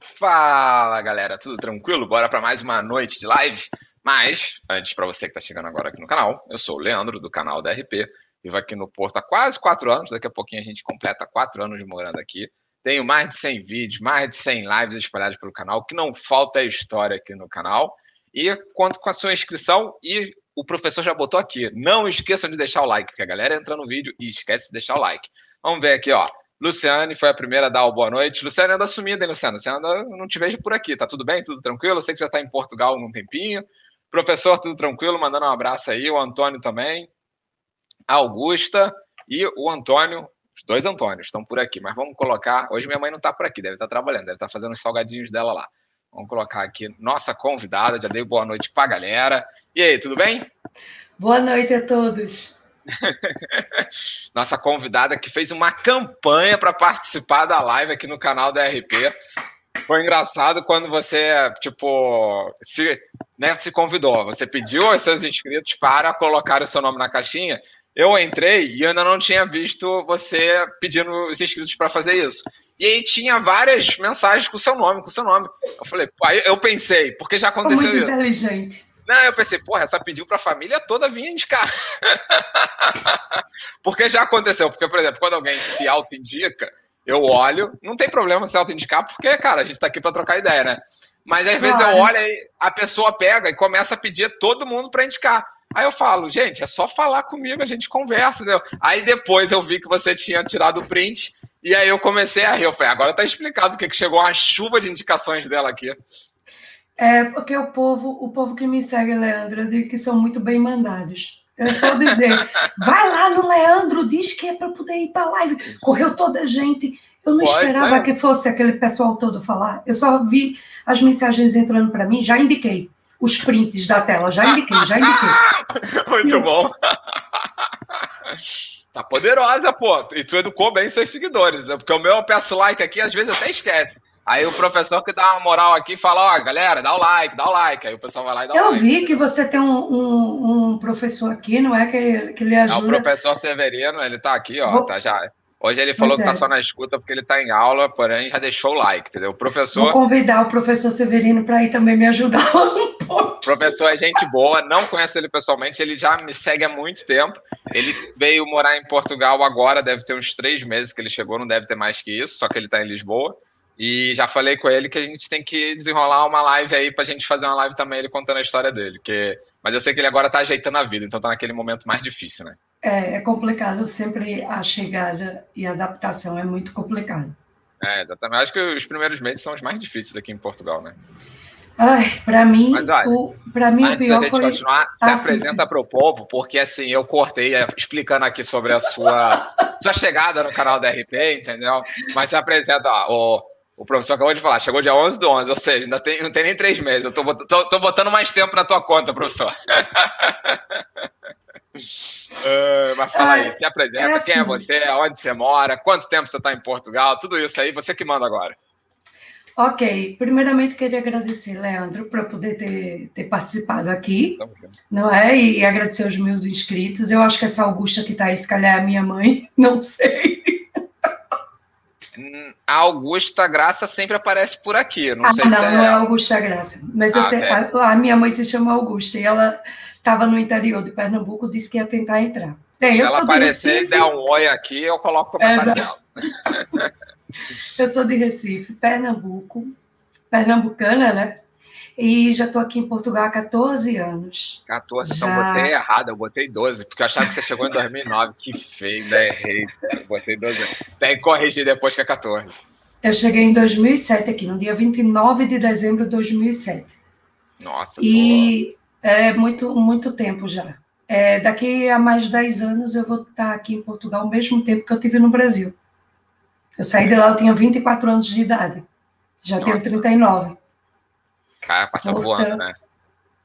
Fala galera, tudo tranquilo? Bora para mais uma noite de live? Mas, antes, para você que está chegando agora aqui no canal, eu sou o Leandro, do canal da RP. Vivo aqui no Porto há quase quatro anos. Daqui a pouquinho a gente completa quatro anos de morando aqui. Tenho mais de 100 vídeos, mais de 100 lives espalhados pelo canal. O que não falta é história aqui no canal. E conto com a sua inscrição. E o professor já botou aqui. Não esqueçam de deixar o like, porque a galera entra no vídeo e esquece de deixar o like. Vamos ver aqui, ó. Luciane foi a primeira a dar o boa noite. Luciane anda sumida, hein, Luciane? Você anda, não te vejo por aqui. Tá tudo bem? Tudo tranquilo? Eu sei que você está em Portugal num tempinho. Professor, tudo tranquilo? Mandando um abraço aí. O Antônio também. A Augusta e o Antônio. Os dois Antônios estão por aqui, mas vamos colocar. Hoje minha mãe não está por aqui, deve estar tá trabalhando, deve estar tá fazendo os salgadinhos dela lá. Vamos colocar aqui nossa convidada. Já dei boa noite para a galera. E aí, tudo bem? Boa noite a todos. Nossa convidada que fez uma campanha para participar da live aqui no canal da RP. Foi engraçado quando você, tipo, se, né, se convidou. Você pediu aos seus inscritos para colocar o seu nome na caixinha. Eu entrei e ainda não tinha visto você pedindo os inscritos para fazer isso. E aí tinha várias mensagens com o seu nome, com o seu nome. Eu falei, aí eu pensei, porque já aconteceu muito isso. inteligente. Não, eu pensei, porra, essa pediu para a família toda vir indicar. porque já aconteceu. Porque, por exemplo, quando alguém se auto-indica, eu olho, não tem problema se auto-indicar, porque, cara, a gente está aqui para trocar ideia, né? Mas às vezes eu olho e a pessoa pega e começa a pedir todo mundo para indicar. Aí eu falo, gente, é só falar comigo, a gente conversa, entendeu? Aí depois eu vi que você tinha tirado o print, e aí eu comecei a rir. Eu falei, agora tá explicado o que chegou uma chuva de indicações dela aqui. É porque o povo, o povo que me segue, Leandro, eu digo que são muito bem mandados. É só dizer, vai lá no Leandro, diz que é para poder ir para a live. Correu toda a gente. Eu não Pode esperava ser. que fosse aquele pessoal todo falar. Eu só vi as mensagens entrando para mim, já indiquei os prints da tela, já indiquei, já indiquei. Muito bom. Tá poderosa, pô. E tu educou bem seus seguidores, né? Porque o meu eu peço like aqui, às vezes até esquece. Aí o professor que dá uma moral aqui fala, ó, galera, dá o like, dá o like. Aí o pessoal vai lá e dá o like. Eu vi que você tem um, um, um, professor aqui, não é que, que lhe ajuda. É o professor Severino, ele tá aqui, ó, Vou... tá já. Hoje ele falou que tá é. só na escuta porque ele tá em aula, porém já deixou o like, entendeu? O professor. Vou convidar o professor Severino para ir também me ajudar um pouco. O professor é gente boa, não conheço ele pessoalmente, ele já me segue há muito tempo. Ele veio morar em Portugal agora, deve ter uns três meses que ele chegou, não deve ter mais que isso, só que ele tá em Lisboa. E já falei com ele que a gente tem que desenrolar uma live aí pra gente fazer uma live também ele contando a história dele. Que... Mas eu sei que ele agora tá ajeitando a vida, então tá naquele momento mais difícil, né? É, é complicado, sempre a chegada e a adaptação é muito complicado. É, exatamente. Acho que os primeiros meses são os mais difíceis aqui em Portugal, né? Ai, para mim, Mas, olha, o, pra mim antes o pior a gente foi... continuar, se ah, apresenta para o povo, porque assim, eu cortei é, explicando aqui sobre a sua, sua chegada no canal da RP, entendeu? Mas se apresenta, ó, o professor acabou de falar, chegou dia 11 do 11, ou seja, ainda tem, não tem nem três meses. Eu tô, tô, tô botando mais tempo na tua conta, professor. uh, mas fala aí, se apresenta, é assim. quem é você, onde você mora, quanto tempo você está em Portugal, tudo isso aí, você que manda agora. Ok, primeiramente queria agradecer, Leandro, por poder ter, ter participado aqui, não é? E agradecer aos meus inscritos. Eu acho que essa Augusta que está aí, se calhar é a minha mãe, não sei. A Augusta Graça sempre aparece por aqui. Não ah, sei não, se é... não é Augusta Graça. Mas ah, te... a, a, minha mãe se chama Augusta e ela estava no interior de Pernambuco, disse que ia tentar entrar. Bem, eu ela aparecer e der um oi aqui, eu coloco o comentário dela. eu sou de Recife, Pernambuco, pernambucana, né? E já estou aqui em Portugal há 14 anos. 14, então já... então botei errado, eu botei 12, porque eu achava que você chegou em 2009. que feio, né? Errei. Botei 12 Tem que corrigir depois que é 14. Eu cheguei em 2007 aqui, no dia 29 de dezembro de 2007. Nossa, E boa. é muito, muito tempo já. É, daqui a mais de 10 anos eu vou estar aqui em Portugal, ao mesmo tempo que eu tive no Brasil. Eu saí de lá, eu tinha 24 anos de idade. Já Nossa. tenho 39. Cara, passa voando, né?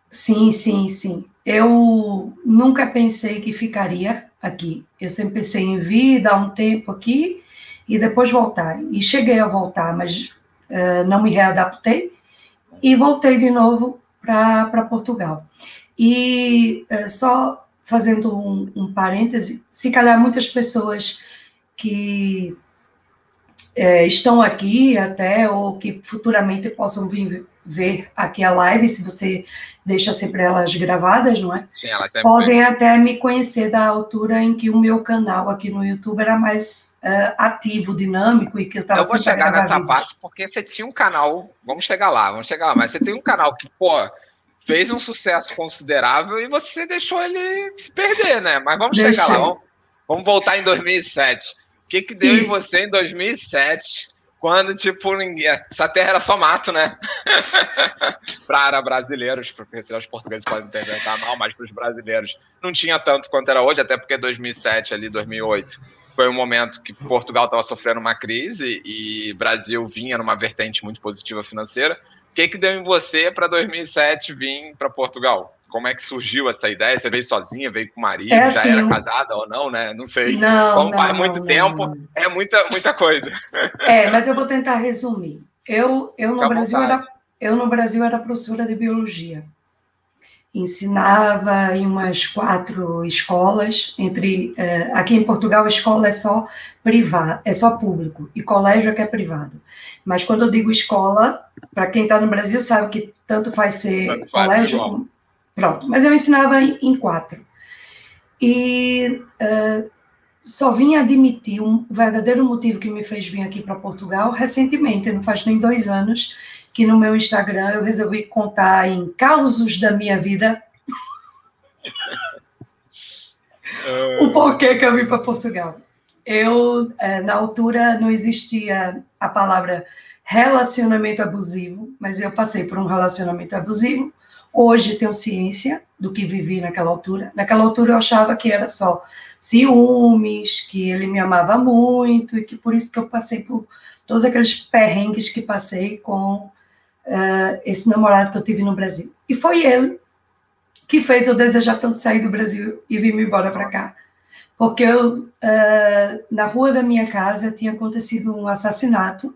Sim, sim, sim. Eu nunca pensei que ficaria aqui. Eu sempre pensei em vir, dar um tempo aqui e depois voltar. E cheguei a voltar, mas uh, não me readaptei e voltei de novo para Portugal. E uh, só fazendo um, um parêntese, se calhar muitas pessoas que é, estão aqui até, ou que futuramente possam vir ver aqui a live, se você deixa sempre elas gravadas, não é? Sim, elas Podem até me conhecer da altura em que o meu canal aqui no YouTube era mais uh, ativo, dinâmico e que eu estava Eu vou chegar nessa vídeos. parte porque você tinha um canal, vamos chegar lá, vamos chegar lá, mas você tem um canal que, pô, fez um sucesso considerável e você deixou ele se perder, né? Mas vamos chegar lá, vamos, vamos, voltar em 2007. O que que deu Isso. em você em 2007 quando, tipo, ninguém... essa terra era só mato, né? para brasileiros, porque os portugueses podem interpretar mal, mas para os brasileiros não tinha tanto quanto era hoje, até porque 2007, ali, 2008, foi um momento que Portugal estava sofrendo uma crise e Brasil vinha numa vertente muito positiva financeira. O que, que deu em você para 2007 vir para Portugal? Como é que surgiu essa ideia? Você veio sozinha, veio com o marido, é assim, já era casada ou não, né? Não sei. Não, Como não, faz muito não, tempo, é muita, muita coisa. É, mas eu vou tentar resumir. Eu, eu, no, Brasil era, eu no Brasil era professora de biologia. Ensinava em umas quatro escolas, entre eh, aqui em Portugal a escola é só privada, é só público, e colégio é que é privado. Mas quando eu digo escola, para quem está no Brasil sabe que tanto faz ser tanto colégio como Pronto, mas eu ensinava em, quatro. E uh, só vim admitir um verdadeiro motivo que me fez vir aqui para Portugal recentemente, não faz nem dois anos, que no meu Instagram eu resolvi contar em causos da minha vida o porquê que eu vim para Portugal. Eu, eh, na altura, não existia a palavra relacionamento abusivo, mas eu passei por um relacionamento abusivo Hoje tenho ciência do que vivi naquela altura. Naquela altura eu achava que era só ciúmes, que ele me amava muito e que por isso que eu passei por todos aqueles perrengues que passei com uh, esse namorado que eu tive no Brasil. E foi ele que fez eu desejar tanto sair do Brasil e vir me embora para cá. Porque eu, uh, na rua da minha casa tinha acontecido um assassinato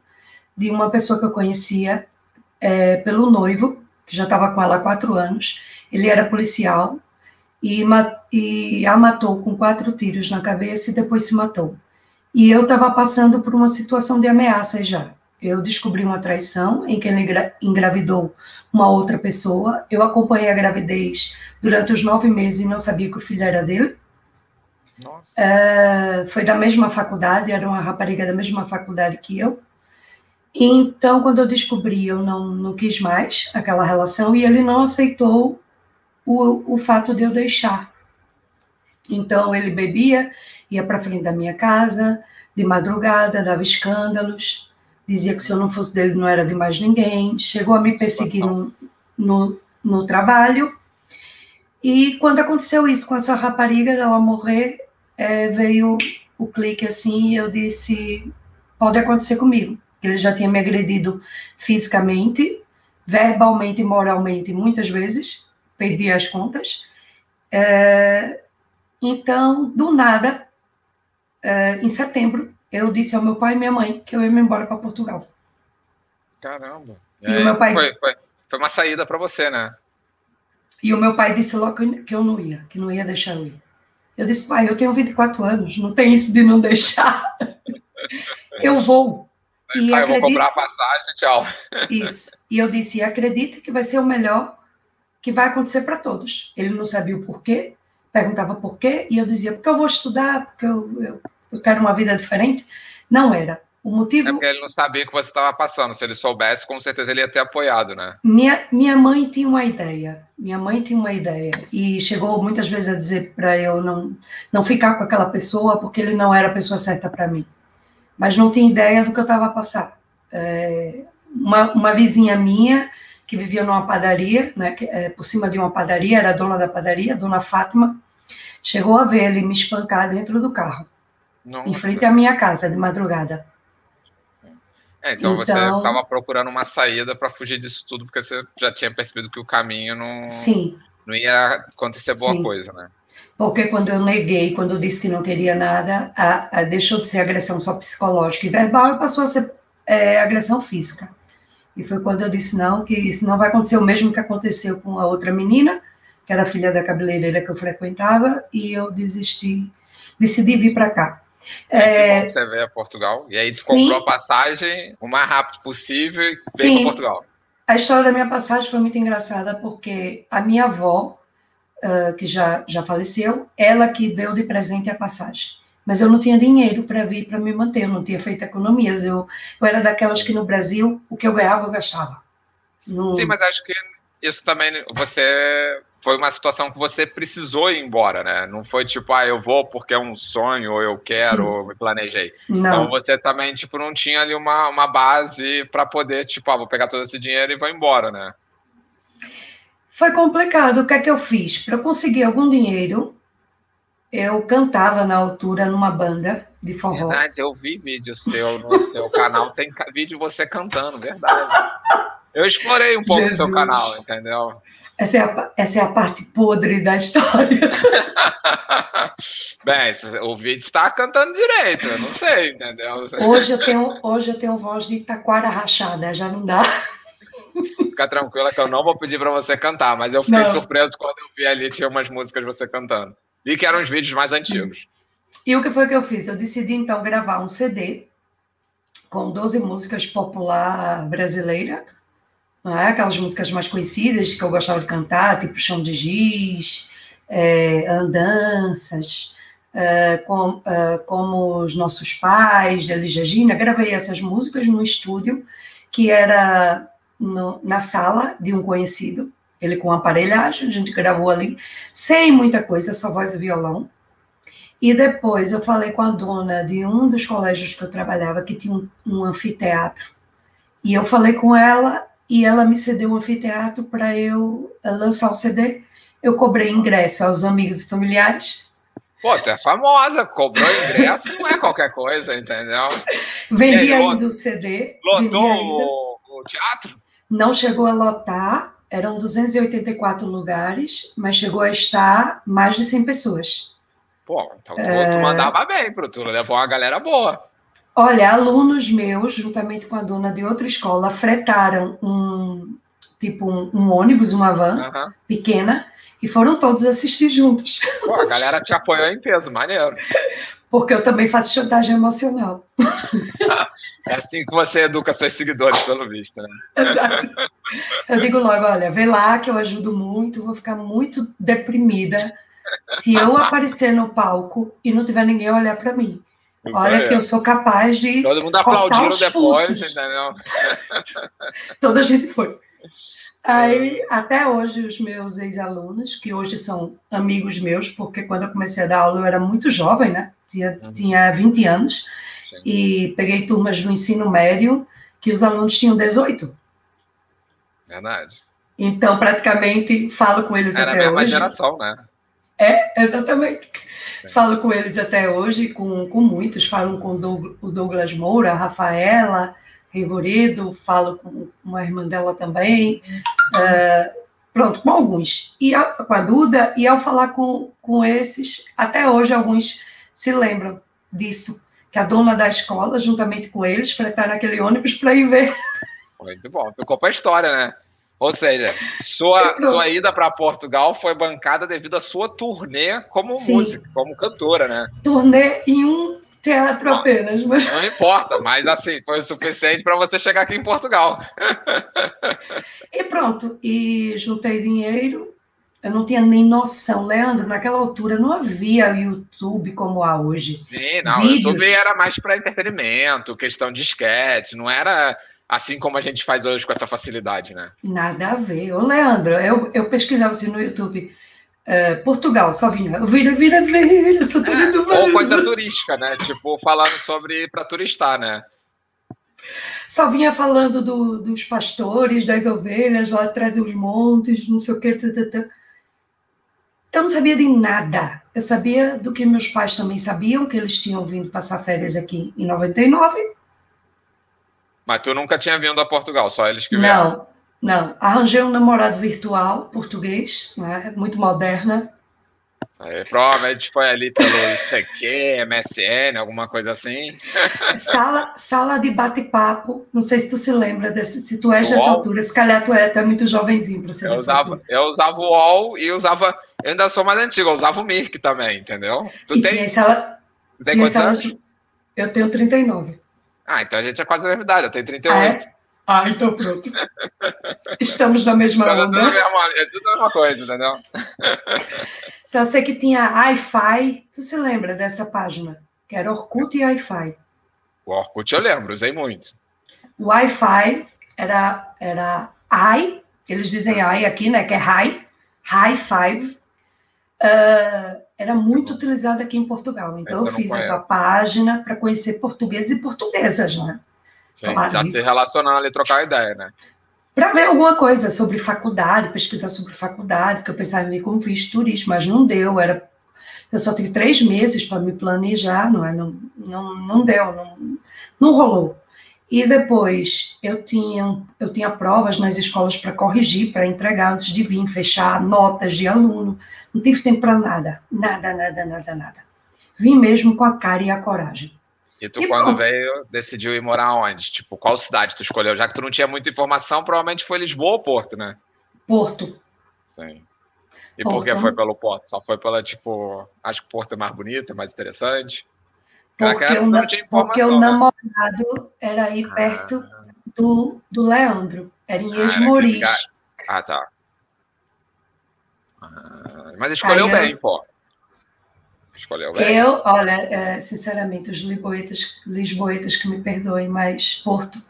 de uma pessoa que eu conhecia é, pelo noivo, que já estava com ela há quatro anos. Ele era policial e, e a matou com quatro tiros na cabeça e depois se matou. E eu estava passando por uma situação de ameaça já. Eu descobri uma traição em que ele engravidou uma outra pessoa. Eu acompanhei a gravidez durante os nove meses e não sabia que o filho era dele. Uh, foi da mesma faculdade, era uma rapariga da mesma faculdade que eu. Então, quando eu descobri, eu não, não quis mais aquela relação e ele não aceitou o, o fato de eu deixar. Então, ele bebia, ia para frente da minha casa, de madrugada, dava escândalos, dizia que se eu não fosse dele não era de mais ninguém, chegou a me perseguir no, no, no trabalho. E quando aconteceu isso com essa rapariga, ela morrer, é, veio o clique assim e eu disse: pode acontecer comigo ele já tinha me agredido fisicamente, verbalmente e moralmente muitas vezes, perdi as contas. É, então, do nada, é, em setembro, eu disse ao meu pai e minha mãe que eu ia me embora para Portugal. Caramba! E é, meu pai... Foi, foi, foi uma saída para você, né? E o meu pai disse logo que eu não ia, que não ia deixar eu ir. Eu disse, pai, eu tenho 24 anos, não tem isso de não deixar. eu vou. E ah, eu vou comprar a passagem, tchau. Isso. E eu disse, acredita que vai ser o melhor que vai acontecer para todos. Ele não sabia o porquê, perguntava por quê, e eu dizia, porque eu vou estudar, porque eu, eu, eu quero uma vida diferente. Não era. O motivo. É porque ele não sabia o que você estava passando. Se ele soubesse, com certeza ele ia ter apoiado, né? Minha, minha mãe tinha uma ideia. Minha mãe tinha uma ideia. E chegou muitas vezes a dizer para eu não, não ficar com aquela pessoa, porque ele não era a pessoa certa para mim mas não tinha ideia do que eu estava a passar. É, uma, uma vizinha minha, que vivia numa padaria, né, que, é, por cima de uma padaria, era dona da padaria, dona Fátima, chegou a ver ele me espancar dentro do carro, Nossa. em frente à minha casa, de madrugada. É, então, então, você estava procurando uma saída para fugir disso tudo, porque você já tinha percebido que o caminho não, sim. não ia acontecer boa sim. coisa, né? Porque quando eu neguei, quando eu disse que não queria nada, a, a deixou de ser agressão só psicológica e verbal e passou a ser é, agressão física. E foi quando eu disse não, que isso não vai acontecer o mesmo que aconteceu com a outra menina, que era filha da cabeleireira que eu frequentava, e eu desisti, decidi vir para cá. É, você veio a Portugal e aí tu sim. comprou a passagem o mais rápido possível e veio para Portugal. A história da minha passagem foi muito engraçada porque a minha avó, uh, que já, já faleceu, ela que deu de presente a passagem. Mas eu não tinha dinheiro para vir para me manter, eu não tinha feito economias. Eu, eu era daquelas que no Brasil o que eu ganhava eu gastava. No... Sim, mas acho que isso também você foi uma situação que você precisou ir embora, né? Não foi tipo, ah, eu vou porque é um sonho, ou eu quero, ou me planejei. Não. Então você também, tipo, não tinha ali uma, uma base para poder, tipo, ah, vou pegar todo esse dinheiro e vou embora, né? Foi complicado. O que é que eu fiz? Para conseguir algum dinheiro, eu cantava na altura numa banda de forró. Verdade, eu vi vídeo seu no seu canal, tem vídeo você cantando, verdade. Eu explorei um pouco o seu canal, entendeu? Essa é, a, essa é a parte podre da história. Bem, o vídeo está cantando direito, eu não sei, entendeu? Hoje eu tenho, hoje eu tenho voz de taquara rachada, já não dá. Fica tranquila que eu não vou pedir para você cantar, mas eu fiquei não. surpreso quando eu vi ali, tinha umas músicas você cantando. E que eram os vídeos mais antigos. E o que foi que eu fiz? Eu decidi então gravar um CD com 12 músicas popular brasileira não é? Aquelas músicas mais conhecidas que eu gostava de cantar, tipo Chão de Giz, é, Andanças, é, com, é, como Os Nossos Pais, de Elis Regina. Gravei essas músicas no estúdio, que era no, na sala de um conhecido, ele com aparelhagem, a gente gravou ali, sem muita coisa, só voz e violão. E depois eu falei com a dona de um dos colégios que eu trabalhava, que tinha um, um anfiteatro. E eu falei com ela e ela me cedeu um anfiteatro para eu eh, lançar o CD. Eu cobrei ingresso aos amigos e familiares. Pô, tu é famosa, cobrou ingresso, não é qualquer coisa, entendeu? Vendi aí, ainda o CD. Lotou o, o teatro? Não chegou a lotar, eram 284 lugares, mas chegou a estar mais de 100 pessoas. Pô, então tu, é... tu mandava bem, pro tu levou uma galera boa. Olha, alunos meus, juntamente com a dona de outra escola, fretaram um tipo um, um ônibus, uma van uhum. pequena, e foram todos assistir juntos. Pô, a galera te apoiou em peso, maneiro. Porque eu também faço chantagem emocional. É assim que você educa seus seguidores, pelo visto, né? Exato. Eu digo logo, olha, vê lá que eu ajudo muito, vou ficar muito deprimida se eu aparecer no palco e não tiver ninguém olhar para mim. Isso Olha é. que eu sou capaz de. Todo mundo aplaudindo depois, entendeu? Toda a gente foi. Aí, até hoje, os meus ex-alunos, que hoje são amigos meus, porque quando eu comecei a dar aula eu era muito jovem, né? Tinha, uhum. tinha 20 anos, Sim. e peguei turmas do ensino médio que os alunos tinham 18. Verdade. Então, praticamente, falo com eles era até hoje. Era a mesma geração, né? É, exatamente. Falo com eles até hoje, com, com muitos. Falo com o Douglas Moura, a Rafaela Revoredo, falo com uma irmã dela também. Uh, pronto, com alguns. E a, com a Duda, e ao falar com, com esses, até hoje alguns se lembram disso. Que a dona da escola, juntamente com eles, fretaram aquele ônibus para ir ver. Muito bom. Ficou para a história, né? Ou seja, sua, sua ida para Portugal foi bancada devido à sua turnê como Sim. música, como cantora, né? Turnê em um teatro não, apenas. Mas... Não importa, mas assim, foi o suficiente para você chegar aqui em Portugal. E pronto, e juntei dinheiro. Eu não tinha nem noção, Leandro, naquela altura não havia YouTube como há hoje. Sim, não, Vídeos... o YouTube era mais para entretenimento, questão de sketch, não era assim como a gente faz hoje com essa facilidade, né? Nada a ver. Ô, Leandro, eu, eu pesquisava assim no YouTube. Uh, Portugal, só vinha, vira, vira, vira, sou tudo é, do Ou coisa turística, né? Tipo, falando sobre para turistar, né? Só vinha falando do, dos pastores, das ovelhas, lá atrás os montes, não sei o que. Eu não sabia de nada. Eu sabia do que meus pais também sabiam, que eles tinham vindo passar férias aqui em 99 mas tu nunca tinha vindo a Portugal, só eles que vieram? Não, não. Arranjei um namorado virtual português, né? muito moderna. Aí, provavelmente foi ali pelo ICQ, MSN, alguma coisa assim. Sala, sala de bate-papo. Não sei se tu se lembra desse, se tu és dessa altura, se calhar tu é até muito jovenzinho para ser eu usava, altura. Eu usava o UOL e usava. Eu ainda sou mais antigo, eu usava o Mirk também, entendeu? Tu e tem. Sala, Tem quantos Tinha anos? Eu tenho 39. Ah, então a gente é quase a mesma idade, eu tenho 38. Ah, então pronto. Estamos na mesma é onda. é tudo a mesma coisa, entendeu? Só sei que tinha Wi-Fi. Tu se lembra dessa página? Que era Orkut e Wi-Fi. O Orkut eu lembro, usei muito. O Wi-Fi era, era i, eles dizem i aqui, né? Que é high, high five. Ah, era muito utilizado aqui em Portugal. Então Eu eu, não fiz conheço. essa página para conhecer portugueses e portuguesas, né? Sim, Claro. já se relacionando ali, trocar ideia, né? Para ver alguma coisa sobre faculdade, pesquisar sobre faculdade, porque eu pensava em vir com visto turístico, mas não deu. Era, eu só tive três meses para me planejar, não é? Não, não, não deu, não, não rolou. E depois eu tinha, eu tinha provas nas escolas para corrigir, para entregar antes de vir, fechar notas de aluno. Não tive tempo para nada, nada, nada, nada, nada. Vim mesmo com a cara e a coragem. E tu, E quando pronto. veio, decidiu ir morar onde? Tipo, qual cidade tu escolheu? Já que tu não tinha muita informação, provavelmente foi Lisboa ou Porto, né? Porto, Sim. E por que Porto. foi pelo Porto? Só foi pela, tipo, acho que o Porto é mais bonito, é mais interessante. porque, o, não porque o né? namorado era aí perto do, do Leandro, era em Ah, Esmoriz. cara. Ah, tá. Ah, mas escolheu eu- bem, Eu, olha, é, sinceramente, os lisboetas, lisboetas que me perdoem, mas Porto,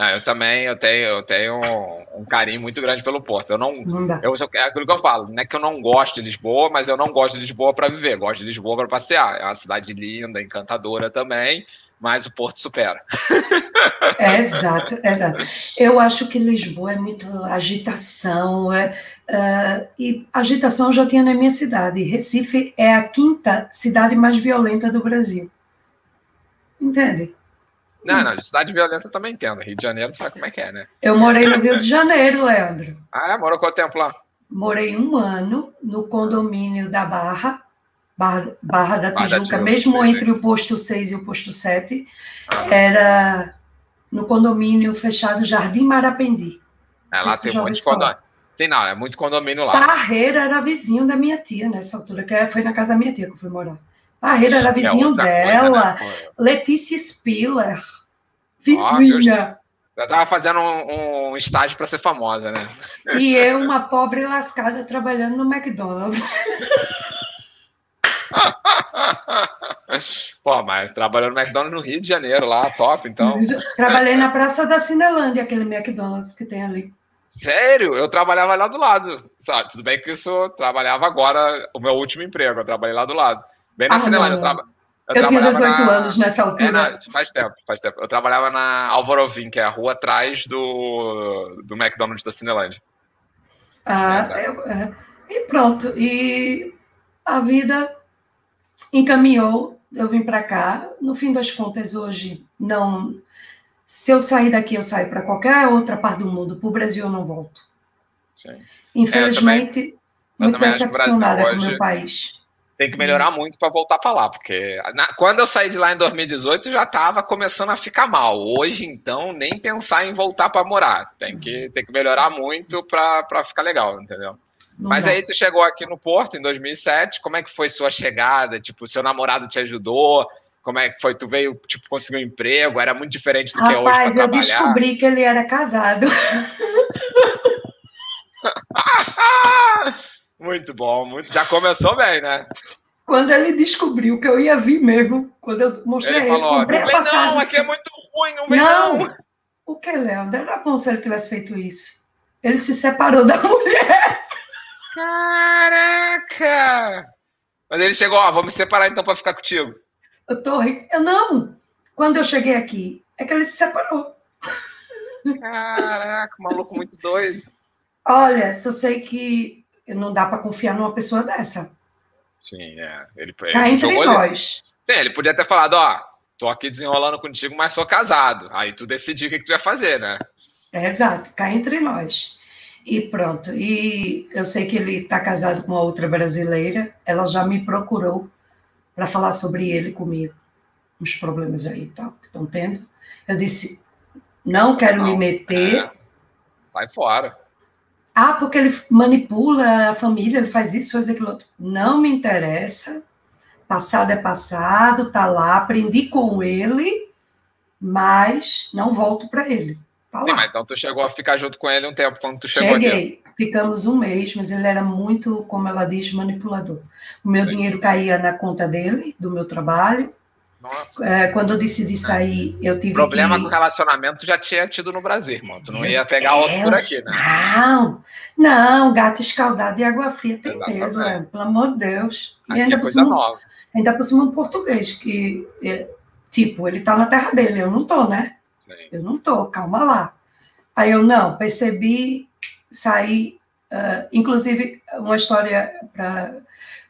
Ah, eu também, eu tenho, eu tenho um, um carinho muito grande pelo Porto. Eu não, não dá. eu, é aquilo que eu falo, não é que eu não gosto de Lisboa, mas eu não gosto de Lisboa para viver, gosto de Lisboa para passear. É uma cidade linda, encantadora também, mas o Porto supera. É, exato, exato. Eu acho que Lisboa é muito agitação, é, é, e agitação eu já tinha na minha cidade. Recife é a quinta cidade mais violenta do Brasil. Entende? Não, não, de cidade violenta eu também entendo. Rio de Janeiro sabe como é que é, né? Eu morei no Rio de Janeiro, Leandro. Ah, é? morou quanto tempo lá? Morei um ano no condomínio da Barra, Barra, Barra da Barra da Tijuca, Tijuca, mesmo entre o posto 6 e o posto 7, Ah, era no condomínio fechado Jardim Marapendi. é, lá tem tu já um monte ouviu de condomínio. Tem não, é muito condomínio lá. Parreira era vizinho da minha tia nessa altura, que foi na casa da minha tia que eu fui morar. Parreira era é vizinho outra dela, coisa, né? Letícia Spiller, Vizinha. Eu tava fazendo um, um estágio para ser famosa, né? e eu, uma pobre lascada, trabalhando no McDonald's. Pô, mas trabalhando no McDonald's no Rio de Janeiro lá, top, então. Trabalhei na Praça da Cinelândia, aquele McDonald's que tem ali. Sério? Eu trabalhava lá do lado. Sabe, tudo bem que isso eu trabalhava agora, o meu último emprego, eu trabalhei lá do lado. Bem na Ah, Cinelândia. Eu, traba... Eu, tinha trabalhava 18 na- anos nessa É, altura. não, faz tempo, faz tempo. Eu trabalhava na Alvorovim, que é a rua atrás do, do McDonald's da Cinelândia. Ah, eu- é. e pronto. E a vida encaminhou. Eu vim para cá. No fim das contas, hoje, não. Se eu sair daqui, eu saio para qualquer outra parte do mundo. Para o Brasil, eu não volto. Sim. Infelizmente, muito também acho que o decepcionada Brasil com o meu hoje- país. Tem que melhorar muito para voltar para lá, porque na- quando eu saí de lá em 2018 já estava começando a ficar mal. Hoje, então, nem pensar em voltar para morar. Tem que, tem que melhorar muito para ficar legal, entendeu? Não Mas dá. aí tu chegou aqui no Porto em 2007, como é que foi sua chegada? Tipo, seu namorado te ajudou? Como é que foi? Tu veio, tipo, conseguir um emprego? Era muito diferente do que é hoje Rapaz, eu trabalhar? descobri que ele era casado. Muito bom, muito. Já começou bem, né? Quando ele descobriu que eu ia vir mesmo, quando eu mostrei Ele ele, falou: comprei não aqui é muito ruim, não vem Não. não. O que, Leandro? Era bom se ele tivesse feito isso. Ele se separou da mulher. Caraca! Mas ele chegou, ó, vou me separar então para ficar contigo. Eu tô Eu não. Quando eu cheguei aqui, é que ele se separou. Caraca, maluco muito doido. Olha, só sei que não dá para confiar numa pessoa dessa. Sim, é. Ele, Cá ele entre jogou nós. Sim, ele podia ter falado, ó, tô aqui desenrolando contigo, mas sou casado. Aí tu decidiu o que, que tu ia fazer, né? É, exato, cá entre nós. E pronto. E eu sei que ele está casado com uma outra brasileira. Ela já me procurou para falar sobre ele comigo. Uns problemas aí e tal, que estão tendo. Eu disse, não quero não. me meter. É. Sai fora. Ah, porque ele manipula a família, ele faz isso, faz aquilo outro. Não me interessa. passado é passado, tá lá, aprendi com ele, mas não volto para ele. Tá Sim, mas então tu chegou a ficar junto com ele um tempo quando tu chegou Cheguei. Aqui. Ficamos um mês, mas ele era muito, como ela diz, manipulador. O meu Sim. dinheiro caía na conta dele, do meu trabalho. Nossa. É, quando eu decidi sair, eu tive Problema que... com relacionamento já tinha tido no Brasil, irmão. Tu não ia pegar Deus, outro por aqui, né? Não, não, gato escaldado e água fria tem medo, né? pelo amor de Deus. Aqui e ainda é coisa cima, nova. Ainda por cima um português, que, é, tipo, ele tá na terra dele, eu não tô, né? Sim. Eu não tô, calma lá. Aí eu, não, percebi, saí, uh, inclusive, uma história para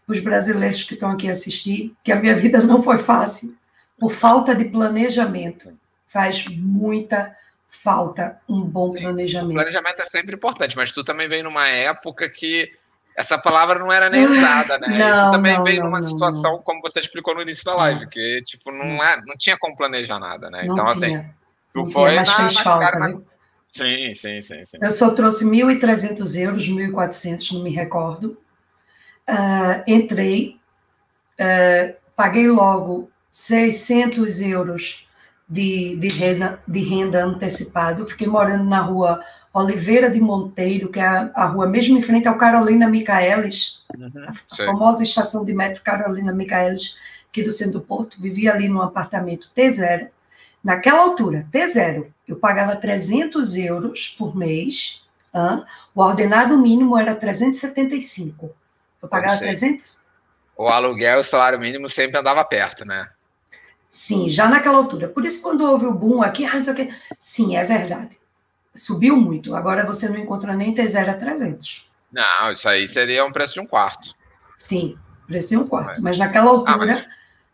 os brasileiros que estão aqui assistir, que a minha vida não foi fácil, por falta de planejamento. Faz muita falta um bom Sim, planejamento. Planejamento é sempre importante, mas tu também vem numa época que essa palavra não era nem usada, né? Não, também não, veio não, numa não, situação, como você explicou no início da live, que tipo, não, é, não tinha como planejar nada, né? Então, assim, tinha. tu foi tinha, mas na, fez na falta, cara? Sim, sim, sim, sim. Eu só trouxe 1.300 euros, 1.400, não me recordo. Uh, entrei, uh, paguei logo 600 euros de, de, renda, de renda antecipado. Fiquei morando na rua Oliveira de Monteiro, que é a, a rua mesmo em frente ao Carolina Micaelis, uhum, a famosa estação de metro Carolina Micaelis, aqui do centro do Porto. Vivia ali num apartamento T0. Naquela altura, T0, eu pagava 300 euros por mês. Hein? o ordenado mínimo era 375. Eu pagava 300? O aluguel e o salário mínimo sempre andava perto, né? Sim, já naquela altura. Por isso, quando houve o boom aqui, ah, não sei o quê. Sim, é verdade subiu muito. Agora você não encontra nem T0 a 300. Não, isso aí seria um preço de um quarto. Sim, preço de um quarto. Mas naquela altura. Ah, mas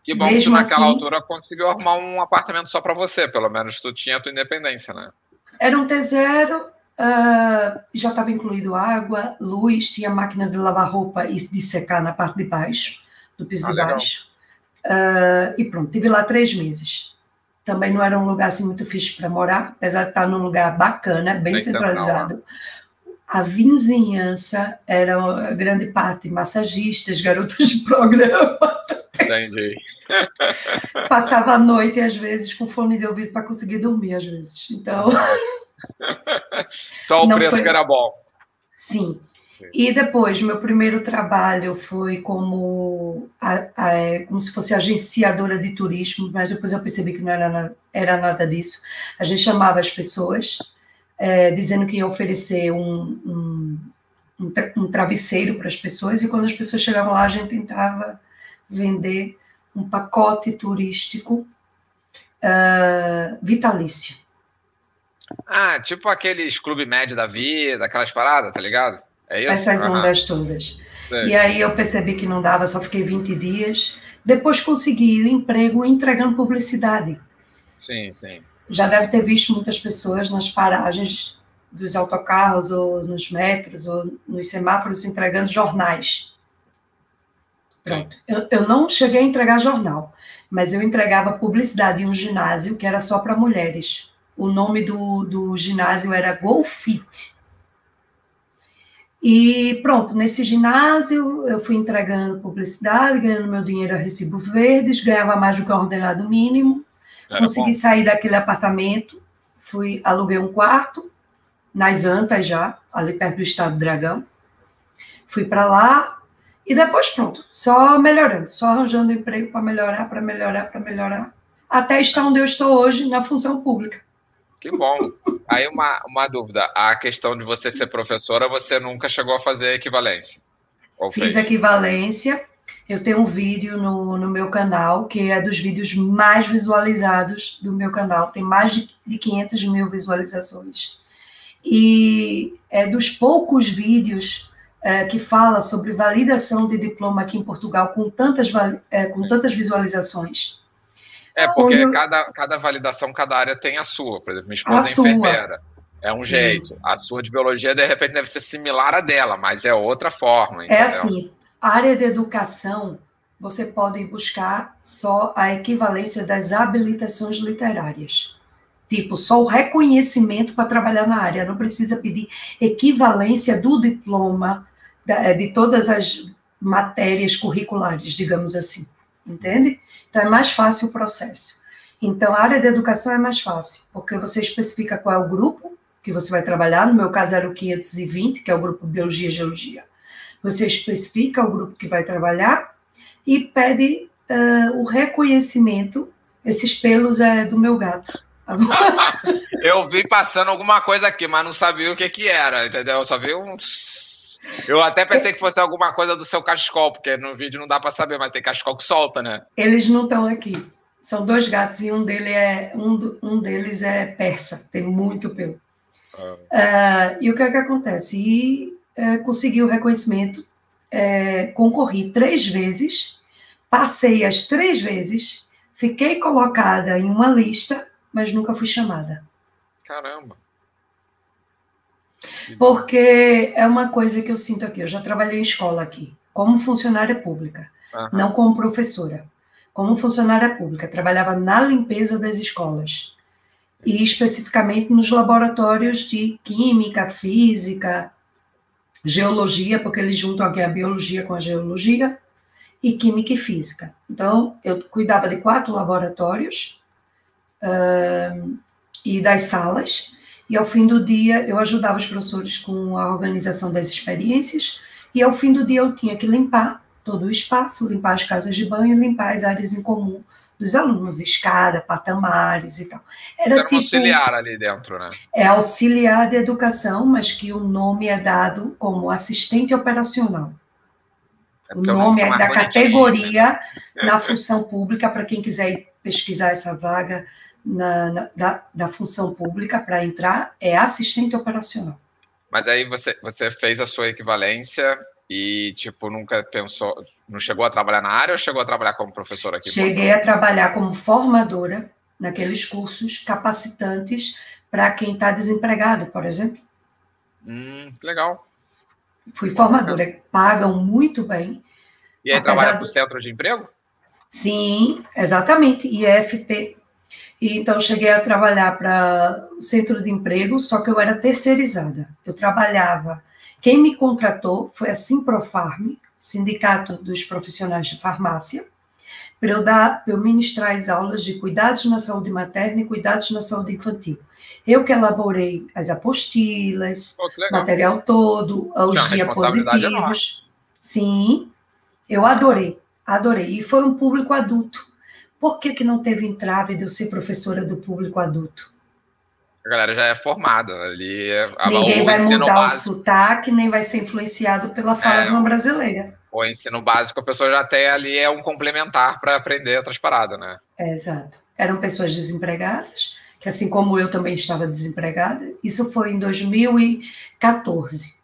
que bom que tu, naquela assim, altura conseguiu arrumar um apartamento só para você, pelo menos tu tinha a tua independência, né? Era um T0, uh, já estava incluído água, luz, tinha máquina de lavar roupa e de secar na parte de baixo, do piso ah, de baixo. Uh, e pronto, tive lá três meses também não era um lugar assim muito fixe para morar, apesar de estar num lugar bacana, bem, bem centralizado. A vizinhança era grande parte massagistas, garotas de programa. Entendi. Passava a noite, às vezes, com fone de ouvido para conseguir dormir, às vezes. Então. Só o preço foi... que era bom. Sim. E depois, meu primeiro trabalho foi como, a, a, como se fosse agenciadora de turismo, mas depois eu percebi que não era, era nada disso. A gente chamava as pessoas, é, dizendo que ia oferecer um, um, um, um travesseiro para as pessoas, e quando as pessoas chegavam lá, a gente tentava vender um pacote turístico uh, vitalício. Ah, tipo aqueles clube médio da vida, aquelas paradas, tá ligado? É isso? Essas uhum. ondas todas. E aí eu percebi que não dava, só fiquei 20 dias. Depois consegui o emprego entregando publicidade. Sim, sim. Já deve ter visto muitas pessoas nas paragens dos autocarros ou nos metros ou nos semáforos entregando jornais. Pronto. Eu, eu não cheguei a entregar jornal, mas eu entregava publicidade em um ginásio que era só para mulheres. O nome do, do ginásio era GoFit. E pronto, nesse ginásio eu fui entregando publicidade, ganhando meu dinheiro a recibos verdes, ganhava mais do que o ordenado mínimo. Era consegui bom. sair daquele apartamento, fui aluguei um quarto nas Antas já, ali perto do Estado do Dragão. Fui para lá e depois pronto, só melhorando, só arranjando emprego para melhorar, para melhorar, para melhorar, até estar onde eu estou hoje na função pública. Que bom. Aí uma, uma dúvida. A questão de você ser professora, você nunca chegou a fazer equivalência? Ou Fiz fez? equivalência. Eu tenho um vídeo no, no meu canal, que é dos vídeos mais visualizados do meu canal. Tem mais de 500 mil visualizações. E é dos poucos vídeos é, que fala sobre validação de diploma aqui em Portugal com tantas, é, com tantas visualizações. É, porque eu... cada, cada validação, cada área tem a sua. Por exemplo, minha esposa a é enfermeira. É um Sim. jeito. A sua de biologia, de repente, deve ser similar à dela, mas é outra forma. É entendeu? É assim, a área de educação, você pode buscar só a equivalência das habilitações literárias. Tipo, só o reconhecimento para trabalhar na área. Não precisa pedir equivalência do diploma de todas as matérias curriculares, digamos assim. entende? Então é mais fácil o processo. Então a área de educação é mais fácil, porque você especifica qual é o grupo que você vai trabalhar, no meu caso era o 520, que é o grupo Biologia e Geologia. Você especifica o grupo que vai trabalhar e pede uh, o reconhecimento. Esses pelos é do meu gato. eu vi passando alguma coisa aqui, mas não sabia o que que era, entendeu? Eu só vi um. Eu até pensei que fosse alguma coisa do seu cachecol, porque no vídeo não dá para saber, mas tem cachecol que solta, né? Eles não estão aqui. São dois gatos e um, dele é, um, um deles é persa, tem muito pelo. Ah. Uh, e o que é que acontece? E uh, consegui o reconhecimento, concorri três vezes, passei as três vezes, fiquei colocada em uma lista mas nunca fui chamada. Caramba! Porque é uma coisa que eu sinto aqui. Eu já trabalhei em escola aqui, como funcionária pública, uhum. não como professora. Como funcionária pública, trabalhava na limpeza das escolas e especificamente nos laboratórios de química, física, geologia, porque eles juntam aqui a biologia com a geologia, e química e física. Então, eu cuidava de quatro laboratórios uh, e das salas, e ao fim do dia eu ajudava os professores com a organização das experiências, e ao fim do dia eu tinha que limpar todo o espaço, limpar as casas de banho, limpar as áreas em comum dos alunos, escada, patamares e tal. Era, Era tipo, auxiliar ali dentro, né? É auxiliar de educação, mas que o nome é dado como assistente operacional. É o nome é da categoria né? na função pública, para quem quiser pesquisar essa vaga, na, na da, da função pública para entrar é assistente operacional. Mas aí você, você fez a sua equivalência e, tipo, nunca pensou, não chegou a trabalhar na área ou chegou a trabalhar como professora aqui? Cheguei a trabalhar como formadora naqueles cursos capacitantes para quem está desempregado, por exemplo. Hum, que legal. Fui formadora, pagam muito bem. E aí trabalha para o centro de emprego? Sim, exatamente. IFP, e então cheguei a trabalhar para o centro de emprego, só que eu era terceirizada. Eu trabalhava. Quem me contratou foi a Simprofarm, Sindicato dos Profissionais de Farmácia, para eu dar, para eu ministrar as aulas de cuidados na saúde materna e cuidados na saúde infantil. Eu que elaborei as apostilas, o material todo, os é diapositivos. Sim, eu adorei, adorei. E foi um público adulto. Por que, que não teve entrave de eu ser professora do público adulto? A galera já é formada ali. Ninguém vai mudar básico. o sotaque, nem vai ser influenciado pela fala é, de uma brasileira. O ensino básico, a pessoa já tem ali é um complementar para aprender outras paradas, né? É, exato. Eram pessoas desempregadas, que assim como eu também estava desempregada. Isso foi em 2014.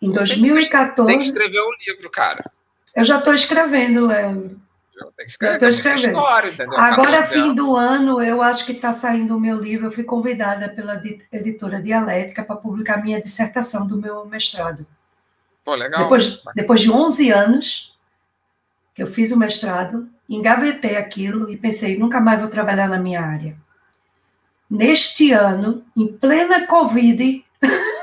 Em 2014. Tem que escrever um livro, cara. Eu já estou escrevendo, Que escrever. Eu escrevendo. História, Agora, fim do ano, eu acho que está saindo o meu livro. Eu fui convidada pela editora Dialética para publicar minha dissertação do meu mestrado. Pô, legal. Depois, depois de 11 anos que eu fiz o mestrado, engavetei aquilo e pensei, nunca mais vou trabalhar na minha área. Neste ano, em plena Covid,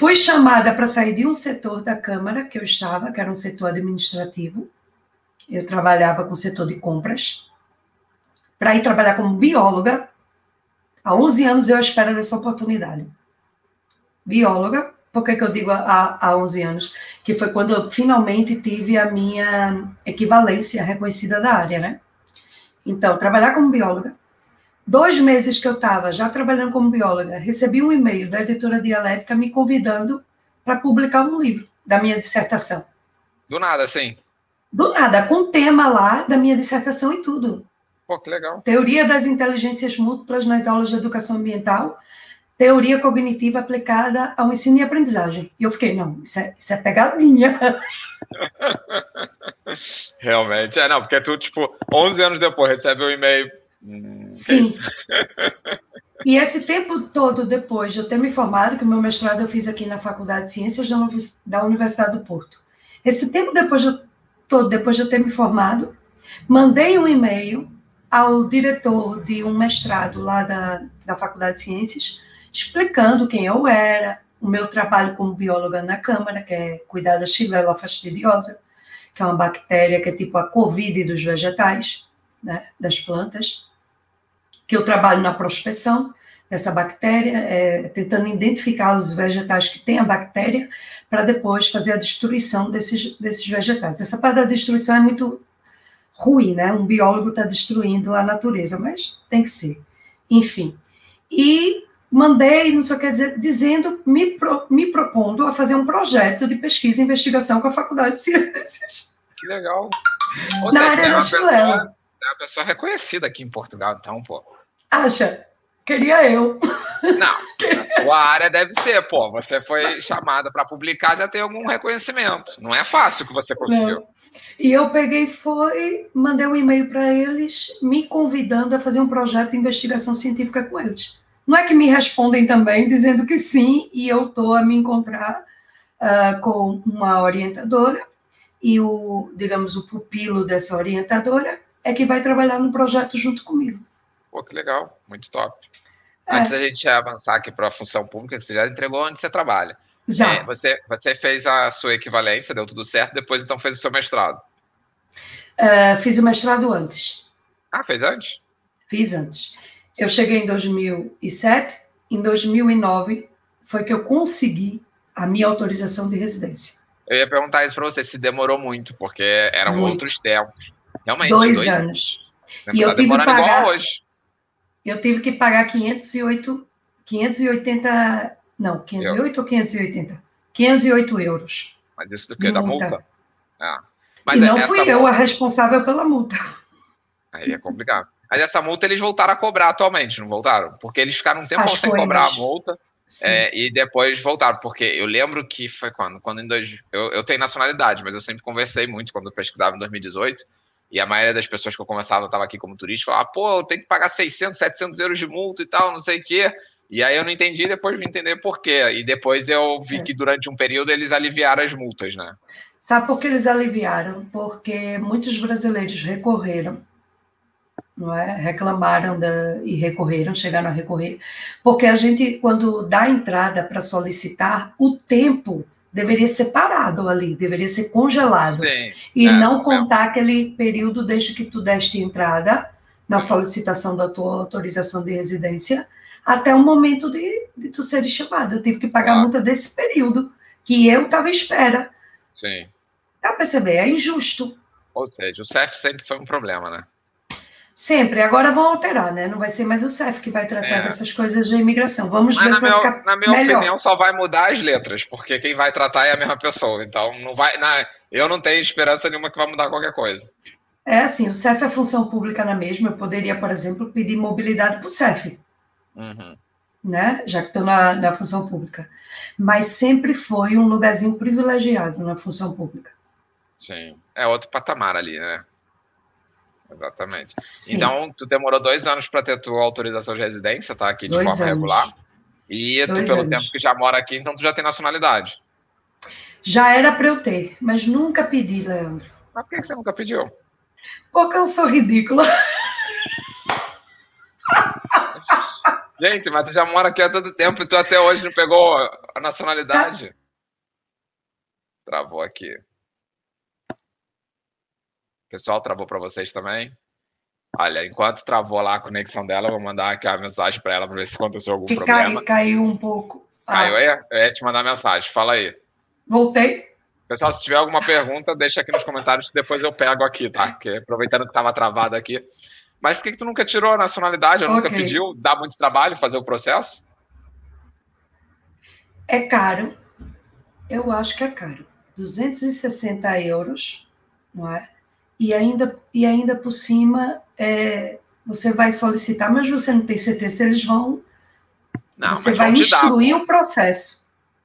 Fui chamada para sair de um setor da Câmara que eu estava, que era um setor administrativo. Eu trabalhava com o setor de compras, para ir trabalhar como bióloga. Há 11 anos eu espero dessa oportunidade. Bióloga, por que, que eu digo há, há 11 anos? Que foi quando eu finalmente tive a minha equivalência reconhecida da área, né? Então, trabalhar como bióloga, Dois meses que eu estava já trabalhando como bióloga, recebi um e-mail da editora Dialética me convidando para publicar um livro da minha dissertação. Do nada, sim. Do nada, com o tema lá da minha dissertação e tudo. Pô, que legal. Teoria das inteligências múltiplas nas aulas de educação ambiental, teoria cognitiva aplicada ao ensino e aprendizagem. E eu fiquei, não, isso é, isso é pegadinha. Realmente, é, não, porque tu, tipo, 11 anos depois recebe um e-mail Sim. E esse tempo todo depois de eu ter me formado, que o meu mestrado eu fiz aqui na Faculdade de Ciências da Universidade do Porto. Esse tempo depois de, todo depois de eu ter me formado, mandei um e-mail ao diretor de um mestrado lá da, da Faculdade de Ciências, explicando quem eu era, o meu trabalho como bióloga na Câmara, que é cuidar da xilela fastidiosa, que é uma bactéria que é tipo a Covid dos vegetais, né, das plantas, que eu trabalho na prospecção dessa bactéria, é, tentando identificar os vegetais que têm a bactéria, para depois fazer a destruição desses, desses vegetais. Essa parte da destruição é muito ruim, né? Um biólogo está destruindo a natureza, mas tem que ser. Enfim. E mandei, não sei o que dizer, dizendo, me, pro, me propondo a fazer um projeto de pesquisa e investigação com a Faculdade de Ciências. Que legal. Na área da chilena. É uma pessoa reconhecida aqui em Portugal, então, pô. Acha? Queria eu. Não, a tua área deve ser, pô. Você foi chamada para publicar, já tem algum reconhecimento. Não é fácil que você conseguiu. Não. E eu peguei foi, mandei um e-mail para eles, me convidando a fazer um projeto de investigação científica com eles. Não é que me respondem também dizendo que sim, e eu estou a me encontrar uh, com uma orientadora, e o, digamos, o pupilo dessa orientadora é que vai trabalhar no projeto junto comigo. Pô, que legal, muito top. É. Antes da gente avançar aqui para a função pública, você já entregou onde você trabalha. Já. É, você, você fez a sua equivalência, deu tudo certo, depois então fez o seu mestrado. Uh, fiz o mestrado antes. Ah, fez antes? Fiz antes. Eu cheguei em 2007, em 2009 foi que eu consegui a minha autorização de residência. Eu ia perguntar isso para você, se demorou muito, porque eram muito. outros tempos. Realmente, dois, dois anos. anos. E eu tive que pagar, hoje. Eu tive que pagar 508, 580, não, 508 eu. ou 580? 508 euros. Mas isso do que? Da multa? Ah. Mas e não fui eu multa... a responsável pela multa. Aí é complicado. Mas essa multa eles voltaram a cobrar atualmente, não voltaram? Porque eles ficaram um tempo sem cobrar mas... a multa. É, e depois voltaram, porque eu lembro que foi quando? Quando em dois, eu, eu tenho nacionalidade, mas eu sempre conversei muito quando eu pesquisava em 2018. E a maioria das pessoas que eu conversava estava aqui como turista, falava, pô, eu tenho que pagar 600, 700 euros de multa e tal, não sei o quê. E aí eu não entendi, depois vim entender por quê. E depois eu vi é. que durante um período eles aliviaram as multas, né? Sabe por que eles aliviaram? Porque muitos brasileiros recorreram, não é? reclamaram da, e recorreram, chegaram a recorrer, porque a gente, quando dá entrada para solicitar, o tempo deveria ser parado ali, deveria ser congelado. Sim, e é, não contar é. aquele período desde que tu deste entrada na solicitação da tua autorização de residência até o momento de, de tu ser chamado. Eu tive que pagar a multa desse período que eu estava à espera. Sim. Dá para perceber, é injusto. Ou seja, o CEF sempre foi um problema, né? Sempre. Agora vão alterar, né? Não vai ser mais o CEF que vai tratar é. dessas coisas de imigração. Vamos Mas ver se meu, vai ficar Na minha melhor. opinião, só vai mudar as letras, porque quem vai tratar é a mesma pessoa. Então, não vai. Na, eu não tenho esperança nenhuma que vai mudar qualquer coisa. É assim, o CEF é função pública na mesma. Eu poderia, por exemplo, pedir mobilidade para o CEF. Uhum. Né? Já que estou na, na função pública. Mas sempre foi um lugarzinho privilegiado na função pública. Sim. É outro patamar ali, né? Exatamente. Sim. Então, tu demorou dois anos para ter tua autorização de residência, tá? Aqui de dois forma anos. regular. E tu, pelo anos. tempo que já mora aqui, então tu já tem nacionalidade. Já era para eu ter, mas nunca pedi, Leandro. Mas por que você nunca pediu? Porque eu sou ridícula. Gente, mas tu já mora aqui há tanto tempo e tu até hoje não pegou a nacionalidade? Sabe? Travou aqui. Pessoal, travou para vocês também? Olha, enquanto travou lá a conexão dela, eu vou mandar aqui a mensagem para ela para ver se aconteceu algum que problema. Caiu, caiu um pouco. Caiu ah. aí? Eu ia te mandar mensagem. Fala aí. Voltei. Pessoal, se tiver alguma pergunta, deixa aqui nos comentários que depois eu pego aqui, tá? Porque aproveitando que estava travado aqui. Mas por que, que tu nunca tirou a nacionalidade? Ou okay. nunca pediu? Dá muito trabalho fazer o processo? É caro. Eu acho que é caro. 260 euros, não é? E ainda, e ainda por cima é, você vai solicitar, mas você não tem certeza se eles vão. Não, você vai instruir o processo.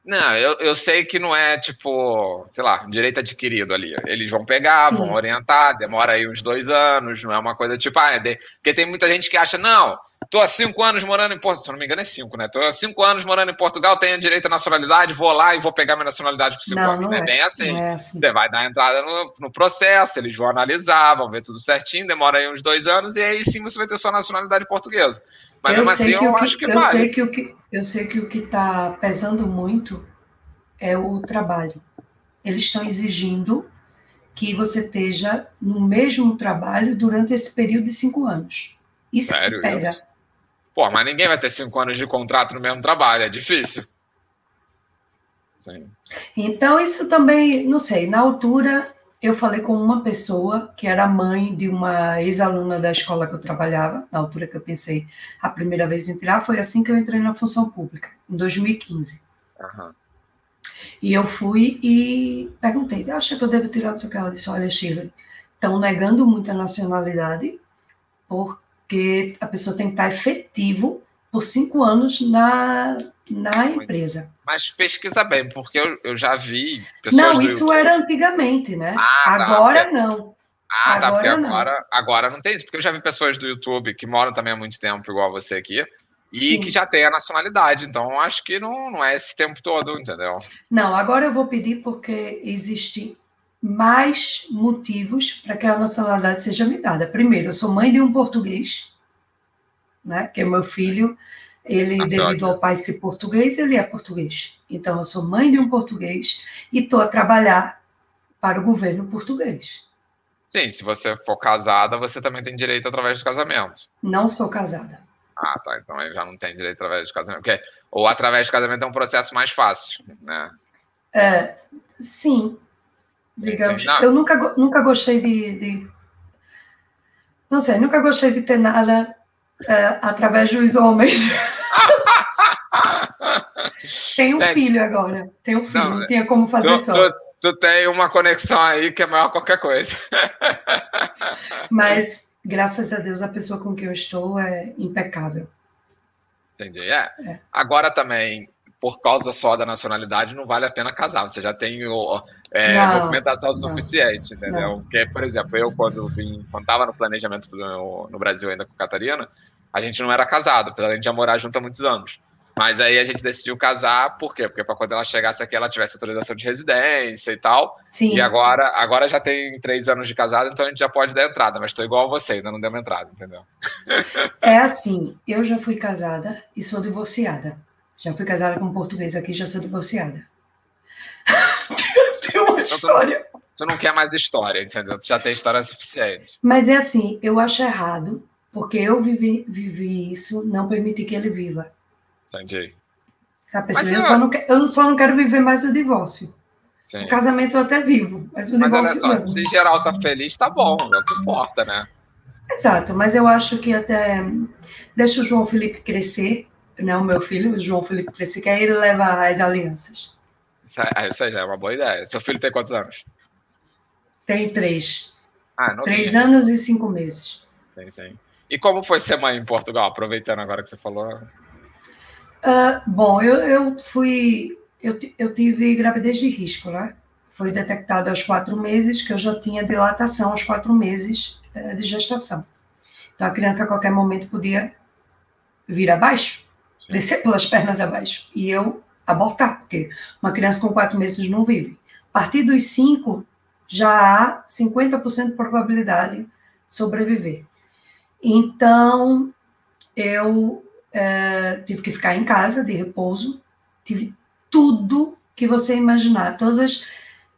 Não, eu, eu sei que não é tipo, sei lá, direito adquirido ali. Eles vão pegar, Sim. vão orientar, demora aí uns dois anos, não é uma coisa tipo, ah, é de... porque tem muita gente que acha, não, Tô há cinco anos morando em Portugal. Se não me engano, é cinco, né? Tô há cinco anos morando em Portugal, tenho direito à nacionalidade, vou lá e vou pegar minha nacionalidade por cinco não, anos. Não, é, bem assim. é assim. Você vai dar entrada no, no, processo, eles vão analisar, vão ver tudo certinho, demora aí uns dois anos, e aí sim você vai ter sua nacionalidade portuguesa. Mas eu mesmo assim, eu que, acho que eu. Sei que o que, eu sei que o que está pesando muito é o trabalho. Eles estão exigindo que você esteja no mesmo trabalho durante esse período de cinco anos. Isso Sério? pega. Pô, mas ninguém vai ter cinco anos de contrato no mesmo trabalho, é difícil. Sim. Então, isso também, não sei, na altura eu falei com uma pessoa que era mãe de uma ex-aluna da escola que eu trabalhava, na altura que eu pensei a primeira vez em entrar, foi assim que eu entrei na função pública, em 2015. Uhum. E eu fui e perguntei, acha que eu devo tirar do que? Ela disse, olha, Shirley, estão negando muita nacionalidade porque a pessoa tem que estar efetivo por cinco anos na, na empresa. Mas pesquisa bem, porque eu, eu já vi. Não, isso era antigamente, né? Ah, tá, agora tá, não. Ah, agora tá, porque não. agora, agora não tem isso. Porque eu já vi pessoas do YouTube que moram também há muito tempo, igual você aqui, e Sim. que já tem a nacionalidade. Então, acho que não, não é esse tempo todo, entendeu? Não, agora eu vou pedir porque existe mais motivos para que a nacionalidade seja me dada. Primeiro, eu sou mãe de um português, né? Que é meu filho ele, ah, devido ao pai ser português, ele é português. Então, eu sou mãe de um português e estou a trabalhar para o governo português. Sim, se você for casada, você também tem direito através de casamento. Não sou casada. Ah, tá. Então ele já não tem direito através de casamento. Porque, ou através de casamento é um processo mais fácil, né? É, sim. Digamos. Sim, eu nunca, nunca gostei de, de. Não sei, nunca gostei de ter nada é, através dos homens. tem um filho agora. Tem um filho, não, não tinha como fazer tu, só. Tu, tu, tem uma conexão aí que é maior que qualquer coisa. Mas, graças a Deus, a pessoa com quem eu estou é impecável. Entendi. É. é. Agora também, por causa só da nacionalidade, não vale a pena casar. Você já tem o, é, não, documentação não, suficiente, entendeu? Não. Porque, por exemplo, eu, quando vim, quando estava no planejamento do, no Brasil ainda com Catarina, a gente não era casado, apesar de a gente já morar junto há muitos anos. Mas aí a gente decidiu casar, por quê? Porque para quando ela chegasse aqui, ela tivesse autorização de residência e tal. Sim. E agora, agora já tem três anos de casado, então a gente já pode dar entrada, mas estou igual a você, ainda não deu entrada, entendeu? É assim, eu já fui casada e sou divorciada. Já fui casada com um português aqui, já sou divorciada. tem uma então, história. Tu, tu não quer mais história, entendeu? Tu já tem história suficiente. Mas é assim, eu acho errado porque eu vivi, vivi isso, não permiti que ele viva. Entendi. Pessoa, eu, só não, eu só não quero viver mais o divórcio. Sim. O casamento eu até vivo, mas o mas divórcio só, não. Se geral tá feliz, tá bom, é o que importa, né? Exato, mas eu acho que até deixa o João Felipe crescer, né, o meu filho, o João Felipe aí ele leva as alianças. Isso, aí já é uma boa ideia. Seu filho tem quantos anos? Tem três. Ah, três anos e cinco meses. Tem sim. E como foi ser mãe em Portugal? Aproveitando agora que você falou. Uh, bom, eu, eu fui. Eu, eu tive gravidez de risco, né? Foi detectado aos quatro meses que eu já tinha dilatação aos quatro meses uh, de gestação. Então a criança a qualquer momento podia vir abaixo, descer pelas pernas abaixo. E eu abortar, porque uma criança com quatro meses não vive. A partir dos cinco, já há 50% de probabilidade de sobreviver. Então, eu é, tive que ficar em casa de repouso, tive tudo que você imaginar, todas as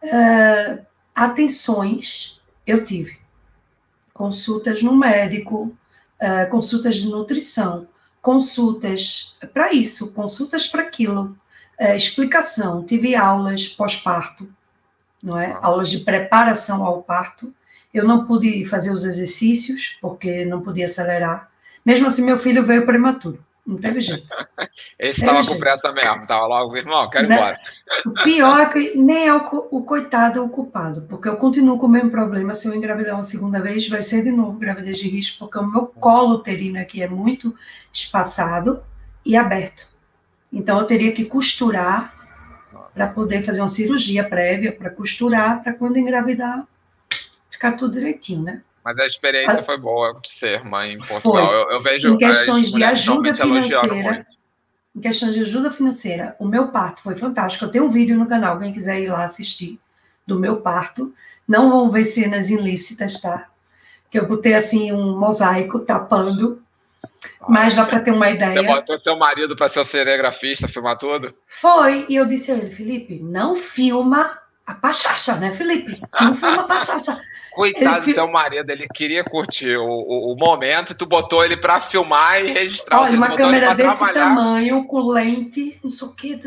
é, atenções eu tive. Consultas no médico, é, consultas de nutrição, consultas para isso, consultas para aquilo, é, explicação. Tive aulas pós-parto, não é? Aulas de preparação ao parto. Eu não pude fazer os exercícios, porque não podia acelerar. Mesmo assim, meu filho veio prematuro. Não teve jeito. Esse estava com pressa mesmo, estava logo, irmão, quero ir né? embora. O pior é que nem é o, o coitado o culpado, porque eu continuo com o mesmo problema. Se eu engravidar uma segunda vez, vai ser de novo gravidez de risco, porque o meu colo uterino aqui é muito espaçado e aberto. Então, eu teria que costurar para poder fazer uma cirurgia prévia, para costurar, para quando engravidar, ficar tudo direitinho, né? Mas a experiência a... foi boa de ser mãe em Portugal. Eu, eu, vejo em questões de ajuda financeira. Em questões de ajuda financeira, o meu parto foi fantástico. Eu tenho um vídeo no canal, quem quiser ir lá assistir, do meu parto. Não vão ver cenas ilícitas, tá? Que eu botei assim um mosaico tapando. Ah, mas dá para ter uma ideia. Você botou seu marido para ser o cinegrafista, filmar tudo? Foi, e eu disse a ele, Felipe, não filma a pachacha, né, Felipe? Não foi uma pachacha. Coitado do teu marido, ele queria curtir o, o, o, momento, tu botou ele para filmar e registrar. Olha, uma câmera desse trabalhar. tamanho, com lente, não sei o quê.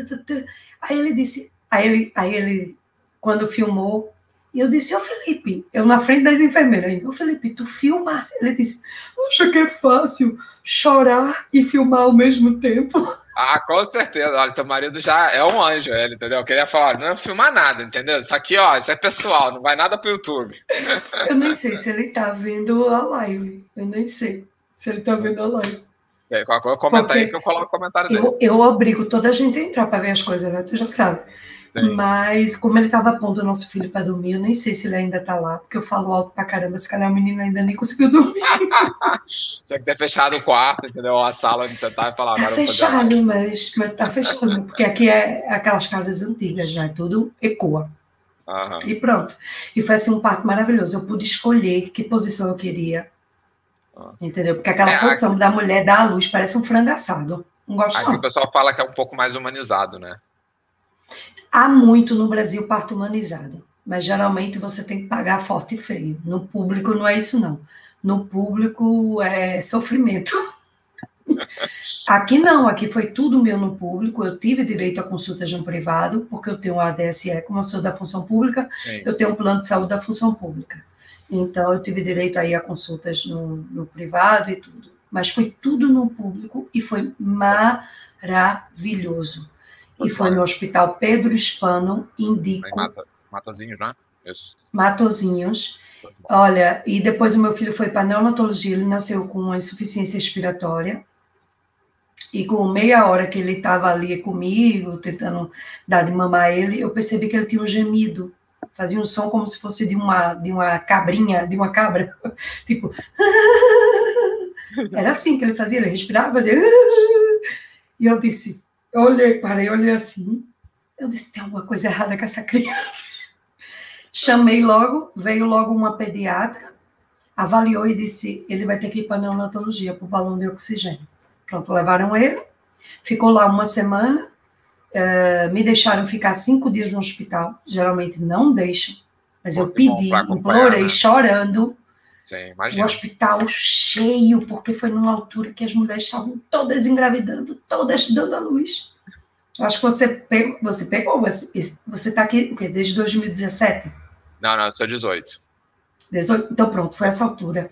Aí ele disse, aí ele, aí ele, quando filmou, eu disse, ô Felipe, eu na frente das enfermeiras, ô Felipe, tu filmasse? Ele disse, acha que é fácil chorar e filmar ao mesmo tempo? Ah, com certeza. Olha, teu marido já é um anjo, ele, entendeu? Eu queria falar, não é filmar nada, entendeu? Isso aqui, ó, isso é pessoal, não vai nada pro YouTube. Eu nem sei se ele tá vendo a live. Eu nem sei se ele tá vendo a live. É, qualquer comentário aí que eu coloco o comentário dele. Eu, eu obrigo toda a gente a entrar para ver as coisas, né? Tu já sabe. Sim. Mas, como ele estava pondo o nosso filho para dormir, eu nem sei se ele ainda está lá, porque eu falo alto pra caramba. Se calhar o menino ainda nem conseguiu dormir. Você que ter fechado o quarto, entendeu? A sala onde você está e falar. Tá fechado, mas, mas tá fechado, porque aqui é aquelas casas antigas já, é tudo ecoa. Uhum. E pronto. E foi assim um parto maravilhoso. Eu pude escolher que posição eu queria. Uhum. Entendeu? Porque aquela é, posição aqui... da mulher dar à luz parece um frango assado. Não gosto Aqui não. o pessoal fala que é um pouco mais humanizado, né? Há muito no Brasil parto humanizado, mas geralmente você tem que pagar forte e feio. No público não é isso, não. No público é sofrimento. Aqui não, aqui foi tudo meu no público. Eu tive direito a consultas no privado, porque eu tenho um ADSE, como eu sou da função pública, Sim. eu tenho um plano de saúde da função pública. Então, eu tive direito aí a consultas no, no privado e tudo. Mas foi tudo no público e foi maravilhoso. E foi no Hospital Pedro Hispano, indico. Mata, Matozinhos, né? Isso. Matozinhos. Olha, e depois o meu filho foi para neonatologia, ele nasceu com uma insuficiência respiratória. E com meia hora que ele estava ali comigo, tentando dar de mamar ele, eu percebi que ele tinha um gemido. Fazia um som como se fosse de uma, de uma cabrinha, de uma cabra. tipo. Era assim que ele fazia, ele respirava, fazia. E eu disse, eu olhei, parei, olhei assim. Eu disse: tem alguma coisa errada com essa criança. Chamei logo, veio logo uma pediatra, avaliou e disse: ele vai ter que ir para a neonatologia, para o balão de oxigênio. Pronto, levaram ele, ficou lá uma semana, uh, me deixaram ficar cinco dias no hospital. Geralmente não deixam, mas Muito eu pedi, implorei, né? chorando. Sim, o hospital cheio, porque foi numa altura que as mulheres estavam todas engravidando, todas dando a luz. Eu acho que você pegou, você pegou, você está aqui o quê? desde 2017? Não, não, eu sou 18. 18. Então pronto, foi essa altura.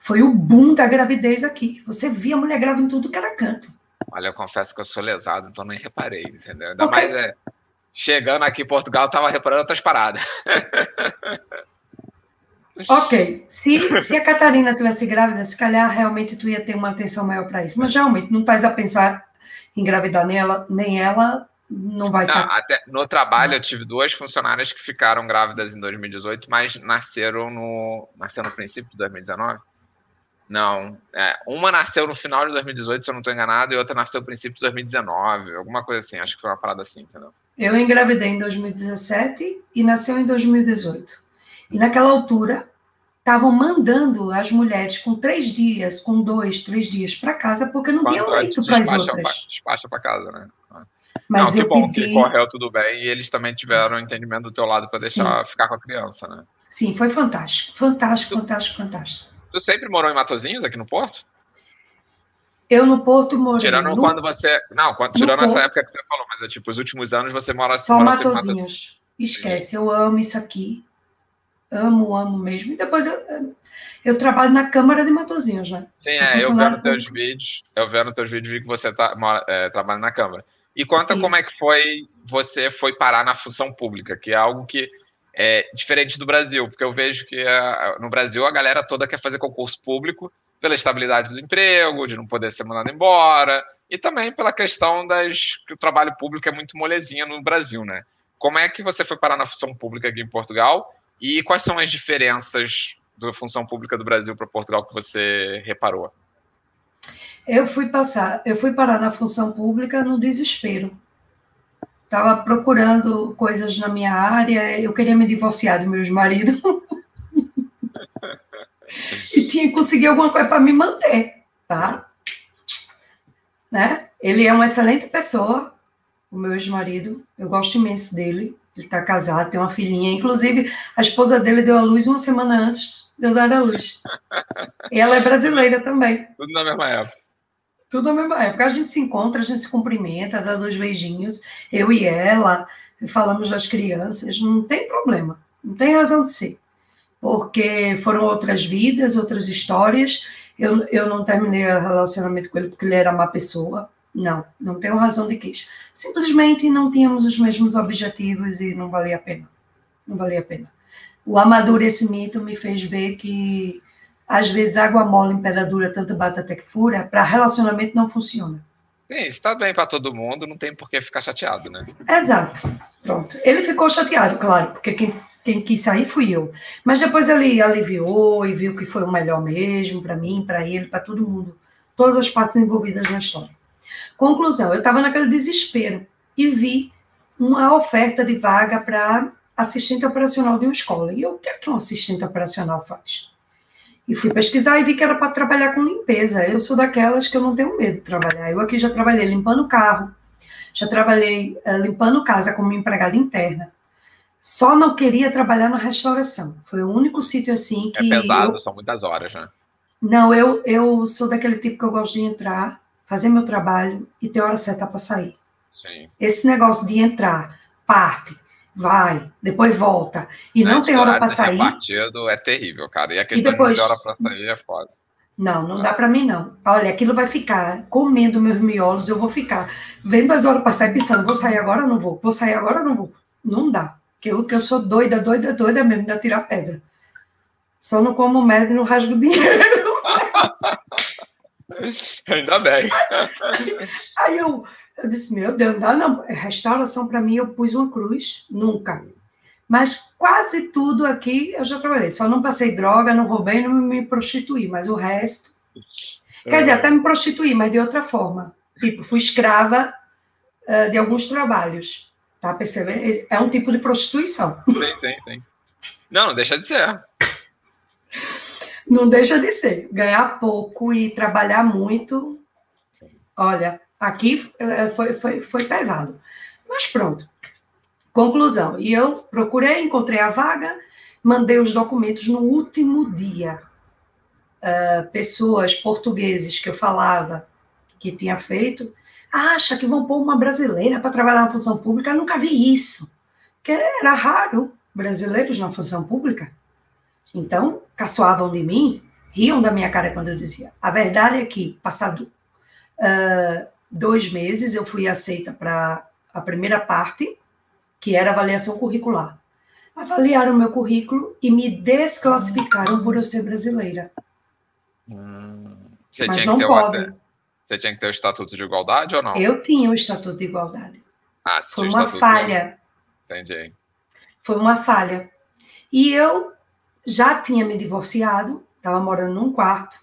Foi o boom da gravidez aqui. Você via a mulher grávida em tudo que era canto. Olha, eu confesso que eu sou lesado, então nem reparei, entendeu? Ainda okay. mais é, chegando aqui em Portugal, eu estava reparando outras paradas. Ok, se, se a Catarina tivesse grávida, se calhar realmente tu ia ter uma atenção maior para isso. Mas realmente não estás a pensar em engravidar nem ela, nem ela não vai não, tá... até no trabalho eu tive duas funcionárias que ficaram grávidas em 2018, mas nasceram no nasceram no princípio de 2019. Não, é, uma nasceu no final de 2018, se eu não estou enganado, e outra nasceu no princípio de 2019, alguma coisa assim. Acho que foi uma parada assim, entendeu? Eu engravidei em 2017 e nasceu em 2018. E naquela altura, estavam mandando as mulheres com três dias, com dois, três dias para casa, porque não tinha leito para as outras. Despacha para casa, né? Mas não, que bom pedi... que correu tudo bem e eles também tiveram entendimento do teu lado para deixar Sim. ficar com a criança, né? Sim, foi fantástico, fantástico, tu, fantástico, fantástico. Tu sempre morou em Matozinhos aqui no Porto? Eu no Porto morei. Tirando no... quando você. Não, quando, tirando essa época que você falou, mas é tipo, os últimos anos você mora Só mora Matozinhos. Esquece, eu amo isso aqui amo, amo mesmo. E depois eu, eu trabalho na Câmara de Matozinhos, né? Sim, é, eu vendo teus vídeos, eu vendo teus vídeos vi que você tá, é, trabalha na Câmara. E conta Isso. como é que foi, você foi parar na função pública, que é algo que é diferente do Brasil, porque eu vejo que a, no Brasil a galera toda quer fazer concurso público pela estabilidade do emprego, de não poder ser mandado embora, e também pela questão das que o trabalho público é muito molezinha no Brasil, né? Como é que você foi parar na função pública aqui em Portugal? E quais são as diferenças da função pública do Brasil para Portugal que você reparou? Eu fui passar, eu fui parar na função pública no desespero. Estava procurando coisas na minha área, eu queria me divorciar do meu ex-marido. e tinha que conseguir alguma coisa para me manter, tá? Né? Ele é uma excelente pessoa, o meu ex-marido, eu gosto imenso dele, Ele está casado, tem uma filhinha. Inclusive, a esposa dele deu à luz uma semana antes de eu dar à luz. E ela é brasileira também. Tudo na mesma época. Tudo na mesma época. A gente se encontra, a gente se cumprimenta, dá dois beijinhos, eu e ela, falamos das crianças, não tem problema, não tem razão de ser. Porque foram outras vidas, outras histórias. Eu, eu não terminei o relacionamento com ele porque ele era má pessoa. Não, não tenho razão de queixa. Simplesmente não tínhamos os mesmos objetivos e não valia a pena. Não valia a pena. O amadurecimento me fez ver que, às vezes, água mole em pedra dura, tanto bate até que fura, para relacionamento não funciona. Sim, está bem para todo mundo, não tem por que ficar chateado, né? Exato. Pronto. Ele ficou chateado, claro, porque quem, quem quis sair fui eu. Mas depois ele aliviou e viu que foi o melhor mesmo para mim, para ele, para todo mundo. Todas as partes envolvidas na história. Conclusão, eu estava naquele desespero e vi uma oferta de vaga para assistente operacional de uma escola. E eu, o que é que um assistente operacional faz? E fui pesquisar e vi que era para trabalhar com limpeza. Eu sou daquelas que eu não tenho medo de trabalhar. Eu aqui já trabalhei limpando carro, já trabalhei uh, limpando casa como empregada interna. Só não queria trabalhar na restauração. Foi o único sítio assim que. É pesado, eu... são muitas horas, né? Não, eu, eu sou daquele tipo que eu gosto de entrar, fazer meu trabalho e ter hora certa para sair. Sim. Esse negócio de entrar, parte, vai, depois volta, e não, não tem hora para sair. partido é terrível, cara. E a questão e depois... de ter hora para sair é foda. Não, não dá para mim, não. Olha, aquilo vai ficar comendo meus miolos, eu vou ficar vendo as horas passar e pensando, vou sair agora ou não vou? Vou sair agora ou não vou? Não dá. Que eu, que eu sou doida, doida, doida mesmo de tirar pedra. Só não como merda e não rasgo dinheiro. Ainda bem. Aí eu, eu disse, meu Deus, não, não, restauração para mim eu pus uma cruz, nunca. Mas quase tudo aqui eu já trabalhei. Só não passei droga, não roubei, não me prostituí, mas o resto. Quer dizer, até me prostituí, mas de outra forma. Tipo, fui escrava uh, de alguns trabalhos. Tá percebendo? É um tipo de prostituição. Tem, tem, tem. Não deixa de ser. Não deixa de ser. Ganhar pouco e trabalhar muito. Sim. Olha, aqui eh, foi, foi, foi pesado. Mas pronto. Conclusão. E eu procurei, encontrei a vaga, mandei os documentos no último dia. Uh, pessoas portugueses que eu falava que tinha feito, acha que vão pôr uma brasileira para trabalhar na função pública. Eu nunca vi isso. Porque era raro brasileiros na função pública. Então, caçoavam de mim, riam da minha cara quando eu dizia. A verdade é que, passado uh, dois meses, eu fui aceita para a primeira parte, que era avaliação curricular. Avaliaram meu currículo e me desclassificaram por eu ser brasileira. Hum, você, Mas tinha não que ter pode. Você tinha que ter o estatuto de igualdade ou não? Eu tinha o estatuto de igualdade. Ah, Foi uma falha. Entendi. Foi uma falha. E eu já tinha me divorciado, estava morando num quarto,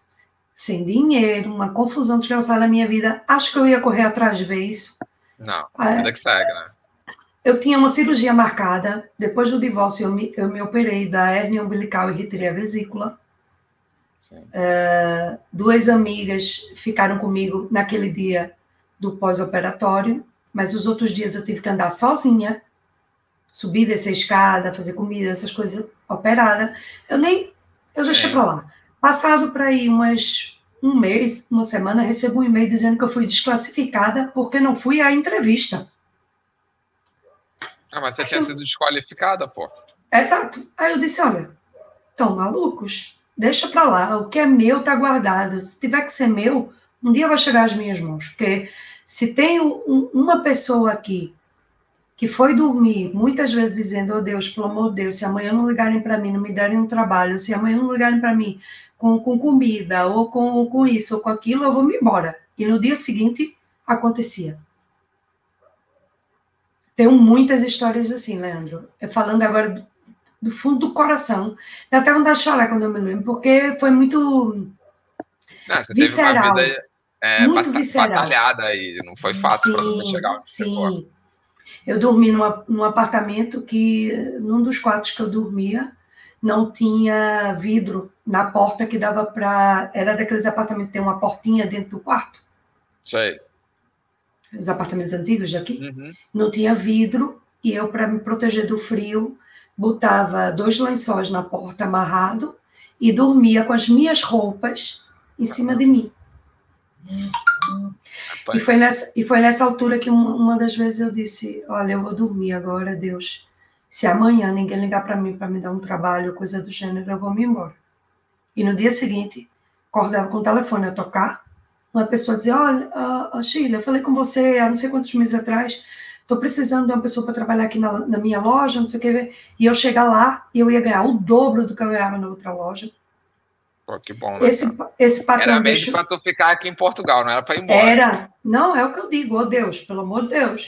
sem dinheiro, uma confusão desgraçada na minha vida. Acho que eu ia correr atrás de ver isso. Não, é, vida que segue, né? Eu tinha uma cirurgia marcada. Depois do divórcio, eu me, eu me operei da hernia umbilical e retirei a vesícula. É, duas amigas ficaram comigo naquele dia do pós-operatório, mas os outros dias eu tive que andar sozinha, subir, descer a escada, fazer comida, essas coisas operada. Eu nem. Eu deixei para lá. Passado para aí umas, um mês, uma semana, recebo um e-mail dizendo que eu fui desclassificada porque não fui à entrevista. Ah, mas você aí tinha eu... sido desqualificada, pô. Exato. Aí eu disse: olha, estão malucos? Deixa para lá. O que é meu está guardado. Se tiver que ser meu, um dia vai chegar às minhas mãos. Porque se tem um, uma pessoa aqui que foi dormir muitas vezes dizendo: Oh Deus, pelo amor de Deus, se amanhã não ligarem para mim, não me derem um trabalho, se amanhã não ligarem para mim com, com comida, ou com, com isso, ou com aquilo, eu vou me embora. E no dia seguinte acontecia. Tenho muitas histórias assim, Leandro. Eu falando agora do, do fundo do coração. Dá até vontade de chorar quando eu me lembro, porque foi muito não, visceral. Vida, é, muito visceral. batalhada e não foi fácil para você chegar onde sim. Eu dormi numa, num apartamento que, num dos quartos que eu dormia, não tinha vidro na porta que dava para. Era daqueles apartamentos que tem uma portinha dentro do quarto. Sei. Os apartamentos antigos daqui. Uhum. Não tinha vidro e eu, para me proteger do frio, botava dois lençóis na porta amarrado e dormia com as minhas roupas em cima de mim. E foi, nessa, e foi nessa altura que uma, das vezes eu disse: Olha, eu vou dormir agora, Deus. Se amanhã ninguém ligar para mim para me dar um trabalho, coisa do gênero, eu vou me embora. E no dia seguinte, acordava com o telefone a tocar, uma pessoa dizia: Olha, uh, Sheila, eu falei com você há não sei quantos meses atrás, estou precisando de uma pessoa para trabalhar aqui na, na, minha loja, não sei o que. E eu chegar lá e eu ia ganhar o dobro do que eu ganhava na outra loja. Pô, que bom, né? Esse, esse patrão era mesmo para tu ficar aqui em Portugal, não era para ir embora. Era. Não, é o que eu digo, oh Deus, pelo amor de Deus.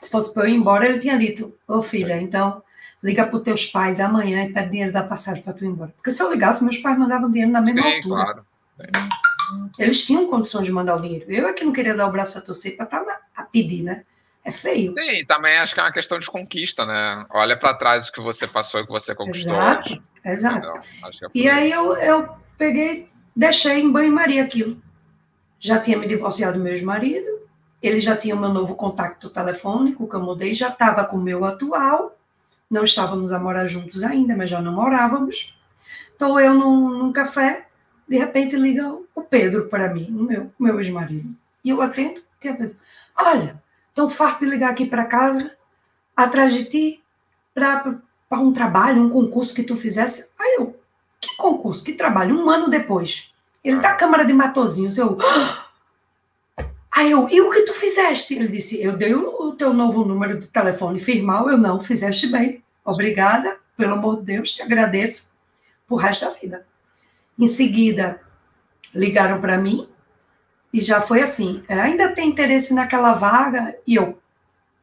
Se fosse para eu ir embora, ele tinha dito, ô oh, filha, então liga para os teus pais amanhã e pede dinheiro da passagem para tu ir embora. Porque se eu ligasse, meus pais mandavam dinheiro na mesma Sim, altura. Claro. Eles tinham condições de mandar o dinheiro. Eu é que não queria dar o braço a torcer para estar a pedir, né? É feio. Sim, também acho que é uma questão de conquista, né? Olha para trás o que você passou e o que você conquistou. Exato, exato. é e aí eu, eu peguei, deixei em banho-maria aquilo. Já tinha me divorciado do meu ex-marido, ele já tinha o meu novo contato telefônico que eu mudei, já estava com o meu atual, não estávamos a morar juntos ainda, mas já não morávamos. Estou eu num, num café, de repente liga o Pedro para mim, o meu, meu ex-marido. E eu atendo, que é Pedro? Olha, Tão farto de ligar aqui para casa, atrás de ti, para um trabalho, um concurso que tu fizesse. Aí eu, que concurso, que trabalho? Um ano depois. Ele da Câmara de Matozinhos, eu. Aí eu, e o que tu fizeste? Ele disse, eu dei o teu novo número de telefone firmal, eu não, fizeste bem. Obrigada, pelo amor de Deus, te agradeço pro resto da vida. Em seguida, ligaram para mim, e já foi assim, é, ainda tem interesse naquela vaga? E eu,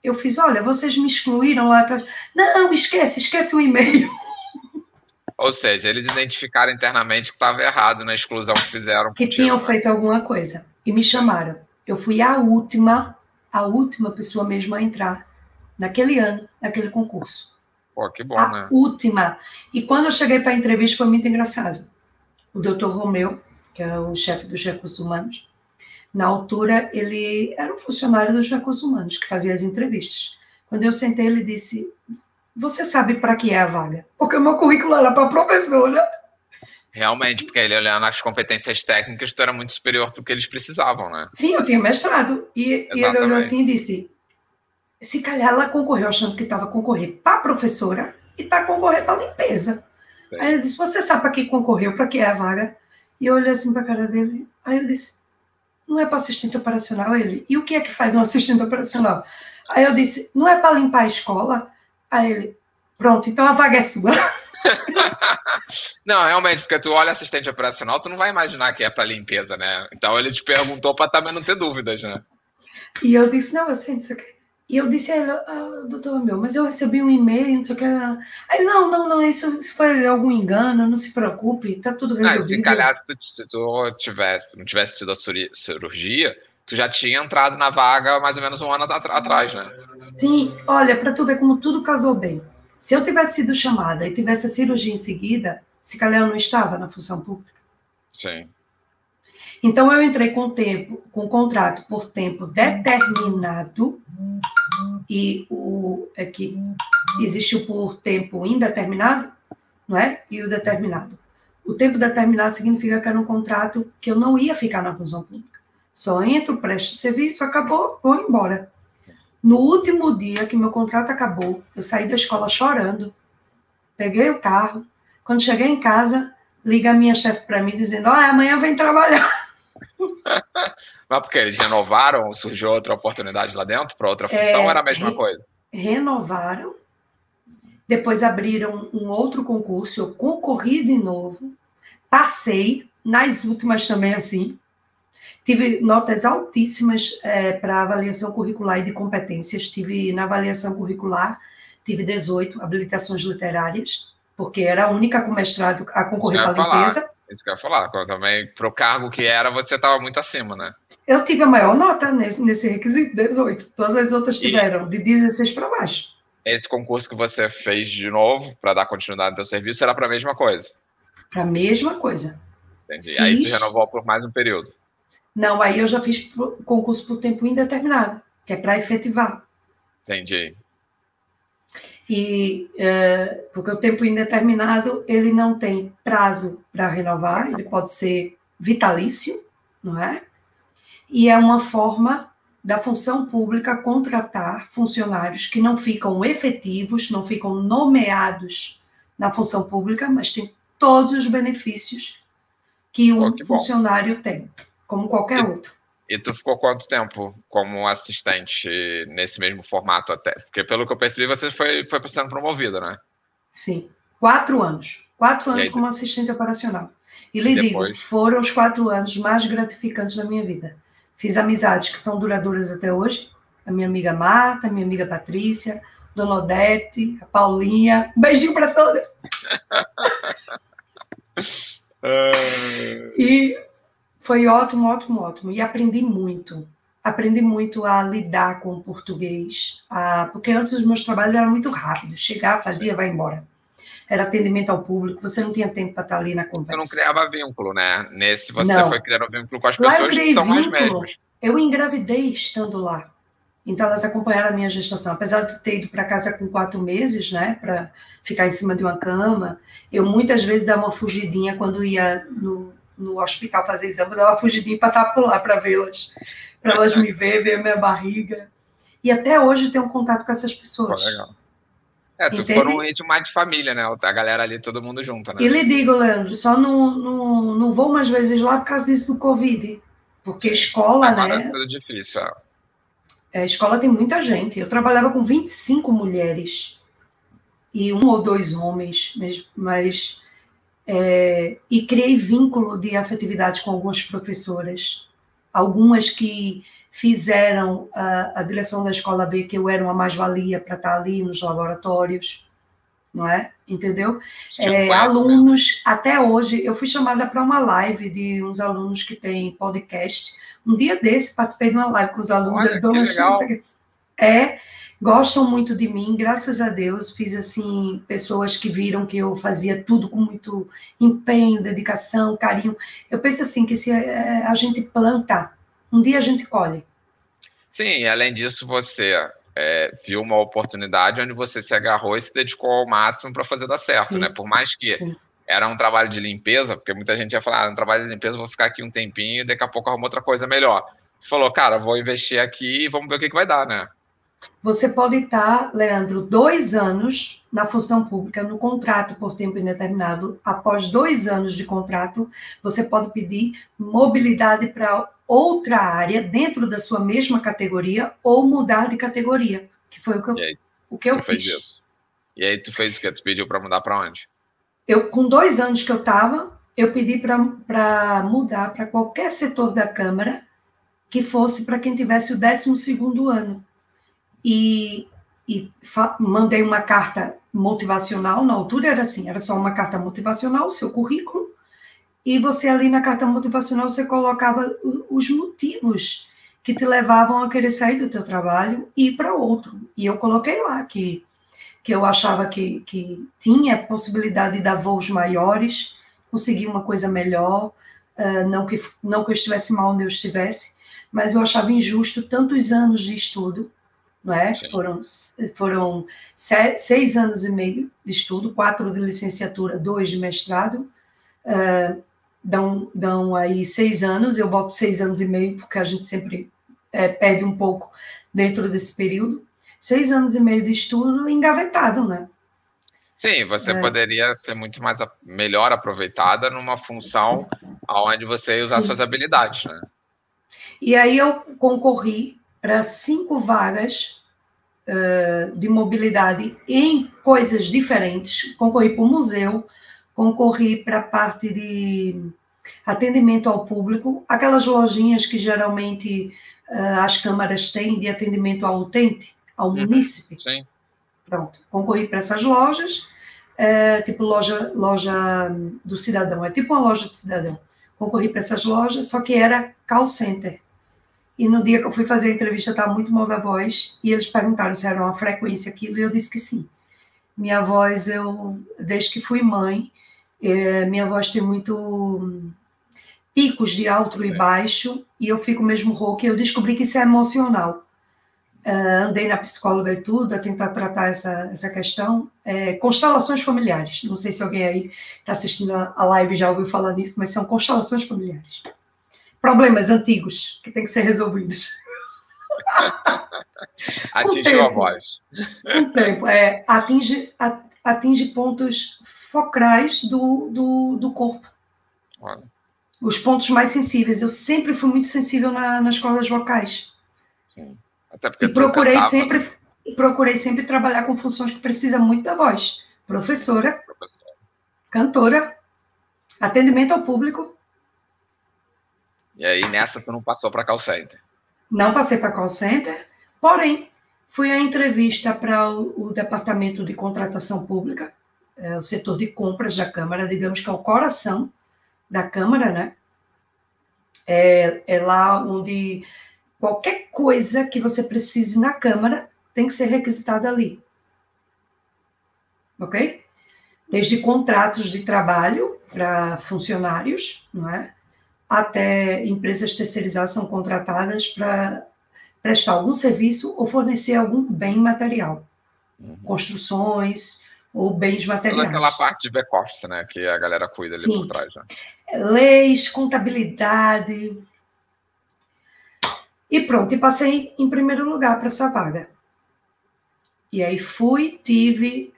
eu fiz, olha, vocês me excluíram lá atrás. Não, esquece, esquece o e-mail. Ou seja, eles identificaram internamente que estava errado na exclusão que fizeram. Que tinham né? feito alguma coisa. E me chamaram. Eu fui a última, a última pessoa mesmo a entrar naquele ano, naquele concurso. Pô, que bom, a né? última. E quando eu cheguei para a entrevista foi muito engraçado. O doutor Romeu, que é o chefe dos recursos humanos, na altura, ele era um funcionário dos recursos humanos que fazia as entrevistas. Quando eu sentei, ele disse: Você sabe para que é a vaga? Porque o meu currículo era para professora. Realmente, porque ele olhando as competências técnicas, tu era muito superior do que eles precisavam, né? Sim, eu tinha mestrado. E, e ele olhou assim e disse: Se calhar ela concorreu achando que estava concorrendo para professora e está concorrendo para limpeza. Sim. Aí ele disse: Você sabe para que concorreu, para que é a vaga? E eu olhei assim para a cara dele. Aí ele disse: não é para assistente operacional ele. E o que é que faz um assistente operacional? Aí eu disse, não é para limpar a escola? Aí ele, pronto, então a vaga é sua. não, realmente, porque tu olha assistente operacional, tu não vai imaginar que é para limpeza, né? Então ele te perguntou para também não ter dúvidas, né? E eu disse, não, eu sei disso aqui. E eu disse a ele, ah, doutor meu, mas eu recebi um e-mail, não sei o que. Aí, não, não, não, isso, isso foi algum engano, não se preocupe, tá tudo resolvido. Ah, se calhar, se tu tivesse, não tivesse tido a cirurgia, tu já tinha entrado na vaga mais ou menos um ano atrás, né? Sim, olha, para tu ver como tudo casou bem. Se eu tivesse sido chamada e tivesse a cirurgia em seguida, se calhar eu não estava na função pública. Sim. Então eu entrei com tempo, com contrato por tempo determinado e o é que existiu por tempo indeterminado, não é? E o determinado. O tempo determinado significa que era um contrato que eu não ia ficar na função pública. Só entro, presto serviço, acabou, vou embora. No último dia que meu contrato acabou, eu saí da escola chorando, peguei o carro. Quando cheguei em casa, liga a minha chefe para mim dizendo: "Ah, amanhã vem trabalhar". Mas porque eles renovaram, surgiu outra oportunidade lá dentro para outra função, é, era a mesma re coisa? Renovaram, depois abriram um outro concurso, eu concorri de novo, passei, nas últimas também assim, tive notas altíssimas é, para avaliação curricular e de competências, tive na avaliação curricular, tive 18 habilitações literárias, porque era a única com mestrado a concorrer para a limpeza. Isso que eu ia falar. Também, para o cargo que era, você estava muito acima, né? Eu tive a maior nota nesse, nesse requisito, 18. Todas as outras tiveram, de 16 para baixo. Esse concurso que você fez de novo, para dar continuidade no seu serviço, era para a mesma coisa? Para a mesma coisa. Entendi. Fiz... Aí tu renovou por mais um período? Não, aí eu já fiz concurso por tempo indeterminado, que é para efetivar. Entendi. E é, porque o tempo indeterminado ele não tem prazo para renovar, ele pode ser vitalício, não é? E é uma forma da função pública contratar funcionários que não ficam efetivos, não ficam nomeados na função pública, mas têm todos os benefícios que um oh, que funcionário tem, como qualquer outro. E tu ficou quanto tempo como assistente nesse mesmo formato até? Porque pelo que eu percebi, você foi, foi sendo promovida, né? Sim, quatro anos. Quatro anos aí, como assistente operacional. E lhe depois... digo, foram os quatro anos mais gratificantes da minha vida. Fiz amizades que são duradouras até hoje. A minha amiga Marta, a minha amiga Patrícia, Dona Odete, a Paulinha. Um beijinho para todas. e foi ótimo, ótimo, ótimo. E aprendi muito. Aprendi muito a lidar com o português. A... Porque antes os meus trabalhos eram muito rápidos. Chegar, fazia, vai embora era atendimento ao público, você não tinha tempo para estar ali na conversa. Você não criava vínculo, né? Nesse você não. foi criando vínculo com as lá pessoas que estão mais médicas. Eu engravidei estando lá. Então elas acompanharam a minha gestação. Apesar de ter ido para casa com quatro meses, né, para ficar em cima de uma cama, eu muitas vezes dava uma fugidinha quando ia no, no hospital fazer exame, uma fugidinha e passava por lá para vê-las, para elas me ver, ver a minha barriga. E até hoje tenho contato com essas pessoas. Pô, legal. É, tu foram um ente mais de família, né? A galera ali, todo mundo junto, né? E lhe digo, Leandro, só não, não, não vou mais vezes lá por causa disso do Covid. Porque Sim. escola, Agora né? É tudo difícil, é. é. A escola tem muita gente. Eu trabalhava com 25 mulheres e um ou dois homens, mas, mas é, e criei vínculo de afetividade com algumas professoras, algumas que fizeram a, a direção da escola B que eu era uma mais-valia para estar ali nos laboratórios, não é? Entendeu? É, alunos, até hoje, eu fui chamada para uma live de uns alunos que têm podcast. Um dia desse, participei de uma live com os alunos. Olha, dona é, gostam muito de mim, graças a Deus. Fiz, assim, pessoas que viram que eu fazia tudo com muito empenho, dedicação, carinho. Eu penso assim, que se é, a gente planta um dia a gente colhe. Sim, além disso, você é, viu uma oportunidade onde você se agarrou e se dedicou ao máximo para fazer dar certo, Sim. né? Por mais que Sim. era um trabalho de limpeza, porque muita gente ia falar, ah, um trabalho de limpeza, vou ficar aqui um tempinho daqui a pouco arrumo outra coisa melhor. Você falou, cara, vou investir aqui e vamos ver o que, que vai dar, né? Você pode estar, Leandro, dois anos na função pública, no contrato por tempo indeterminado. Após dois anos de contrato, você pode pedir mobilidade para outra área dentro da sua mesma categoria ou mudar de categoria, que foi o que eu, aí, o que eu fiz. E aí tu fez o que? Tu pediu para mudar para onde? Eu, com dois anos que eu estava, eu pedi para mudar para qualquer setor da Câmara que fosse para quem tivesse o 12 segundo ano. E, e mandei uma carta motivacional, na altura era assim, era só uma carta motivacional, o seu currículo, e você ali na carta motivacional você colocava os motivos que te levavam a querer sair do teu trabalho e ir para outro. E eu coloquei lá que, que eu achava que, que tinha possibilidade de dar voos maiores, conseguir uma coisa melhor, não, que, não que eu estivesse mal onde eu estivesse, mas eu achava injusto tantos anos de estudo, não é? Foram, foram seis anos e meio de estudo, quatro de licenciatura, dois de mestrado, uh, dão, dão aí seis anos, eu boto seis anos e meio, porque a gente sempre é, perde um pouco dentro desse período. Seis anos e meio de estudo engavetado, né? Sim, você é. poderia ser muito mais melhor aproveitada numa função onde você usar Sim. suas habilidades, né? E aí eu concorri para cinco vagas uh, de mobilidade em coisas diferentes. Concorri para o museu, concorri para a parte de atendimento ao público, aquelas lojinhas que geralmente uh, as câmaras têm de atendimento ao utente, ao uhum, munícipe. Sim. Pronto, concorri para essas lojas, uh, tipo loja, loja do cidadão, é tipo uma loja de cidadão. Concorri para essas lojas, só que era call center. E no dia que eu fui fazer a entrevista, estava muito mal da voz, e eles perguntaram se era uma frequência aquilo, e eu disse que sim. Minha voz, eu, desde que fui mãe, é, minha voz tem muito picos de alto e é. baixo, e eu fico mesmo rouca, e eu descobri que isso é emocional. uh, andei na psicóloga e tudo, a tentar tratar essa, essa questão. É, constelações familiares. Não sei se alguém aí está assistindo a live já ouviu falar disso, mas são constelações familiares. Problemas antigos que têm que ser resolvidos. Atingiu a voz. Um tempo. É, atinge, atinge pontos focrais do, do, do corpo. Olha. Os pontos mais sensíveis. Eu sempre fui muito sensível na, nas cordas vocais. Sim. Até porque e procurei cantava. sempre procurei sempre trabalhar com funções que precisam muito da voz. Professora, cantora, atendimento ao público. E aí nessa tu não passou para call center? Não passei para call center, porém fui à entrevista para o, o, departamento de contratação pública, é, o setor de compras da Câmara, digamos que é o coração da Câmara, né? É, é lá onde Qualquer coisa que você precise na Câmara tem que ser requisitada ali. Ok? Desde contratos de trabalho para funcionários, não é? Até empresas terceirizadas são contratadas para prestar algum serviço ou fornecer algum bem material. Uhum. Construções ou bens materiais. Toda aquela parte de back-office, né? Que a galera cuida ali Sim. por trás. Né? Leis, contabilidade, e pronto, e passei em primeiro lugar para essa vaga. E aí fui, tive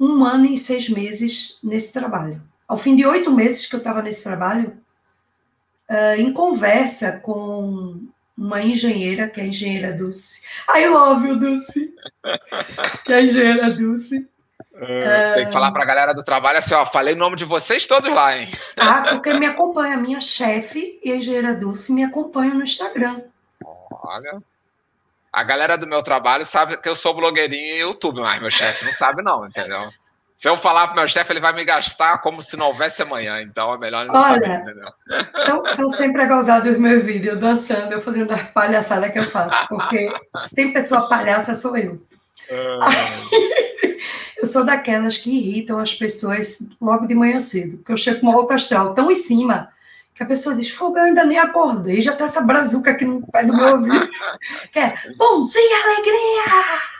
um ano e seis meses nesse trabalho. Ao fim de oito meses que eu estava nesse trabalho, uh, em conversa com uma engenheira, que é a engenheira Dulce. I love you, Dulce! que é a engenheira Dulce. Uh, você tem que falar para a galera do trabalho assim, ó, falei o nome de vocês todos lá, hein? Ah, porque me acompanha, minha chefe e a engenheira Dulce me acompanham no Instagram. Olha. A galera do meu trabalho sabe que eu sou blogueirinho e YouTube, mas meu chefe não sabe, não, entendeu? Se eu falar pro meu chefe, ele vai me gastar como se não houvesse amanhã, então é melhor não Olha, saber, entendeu? Então, eu sempre gozado dos meus vídeos, dançando, eu fazendo as palhaçadas que eu faço, porque se tem pessoa palhaça, sou eu. eu sou daquelas que irritam as pessoas logo de manhã cedo, porque eu chego com uma alta astral tão em cima que a pessoa diz, fogo, eu ainda nem acordei, já tá essa brazuca aqui no pé do meu ouvido. que é, bom dia, alegria!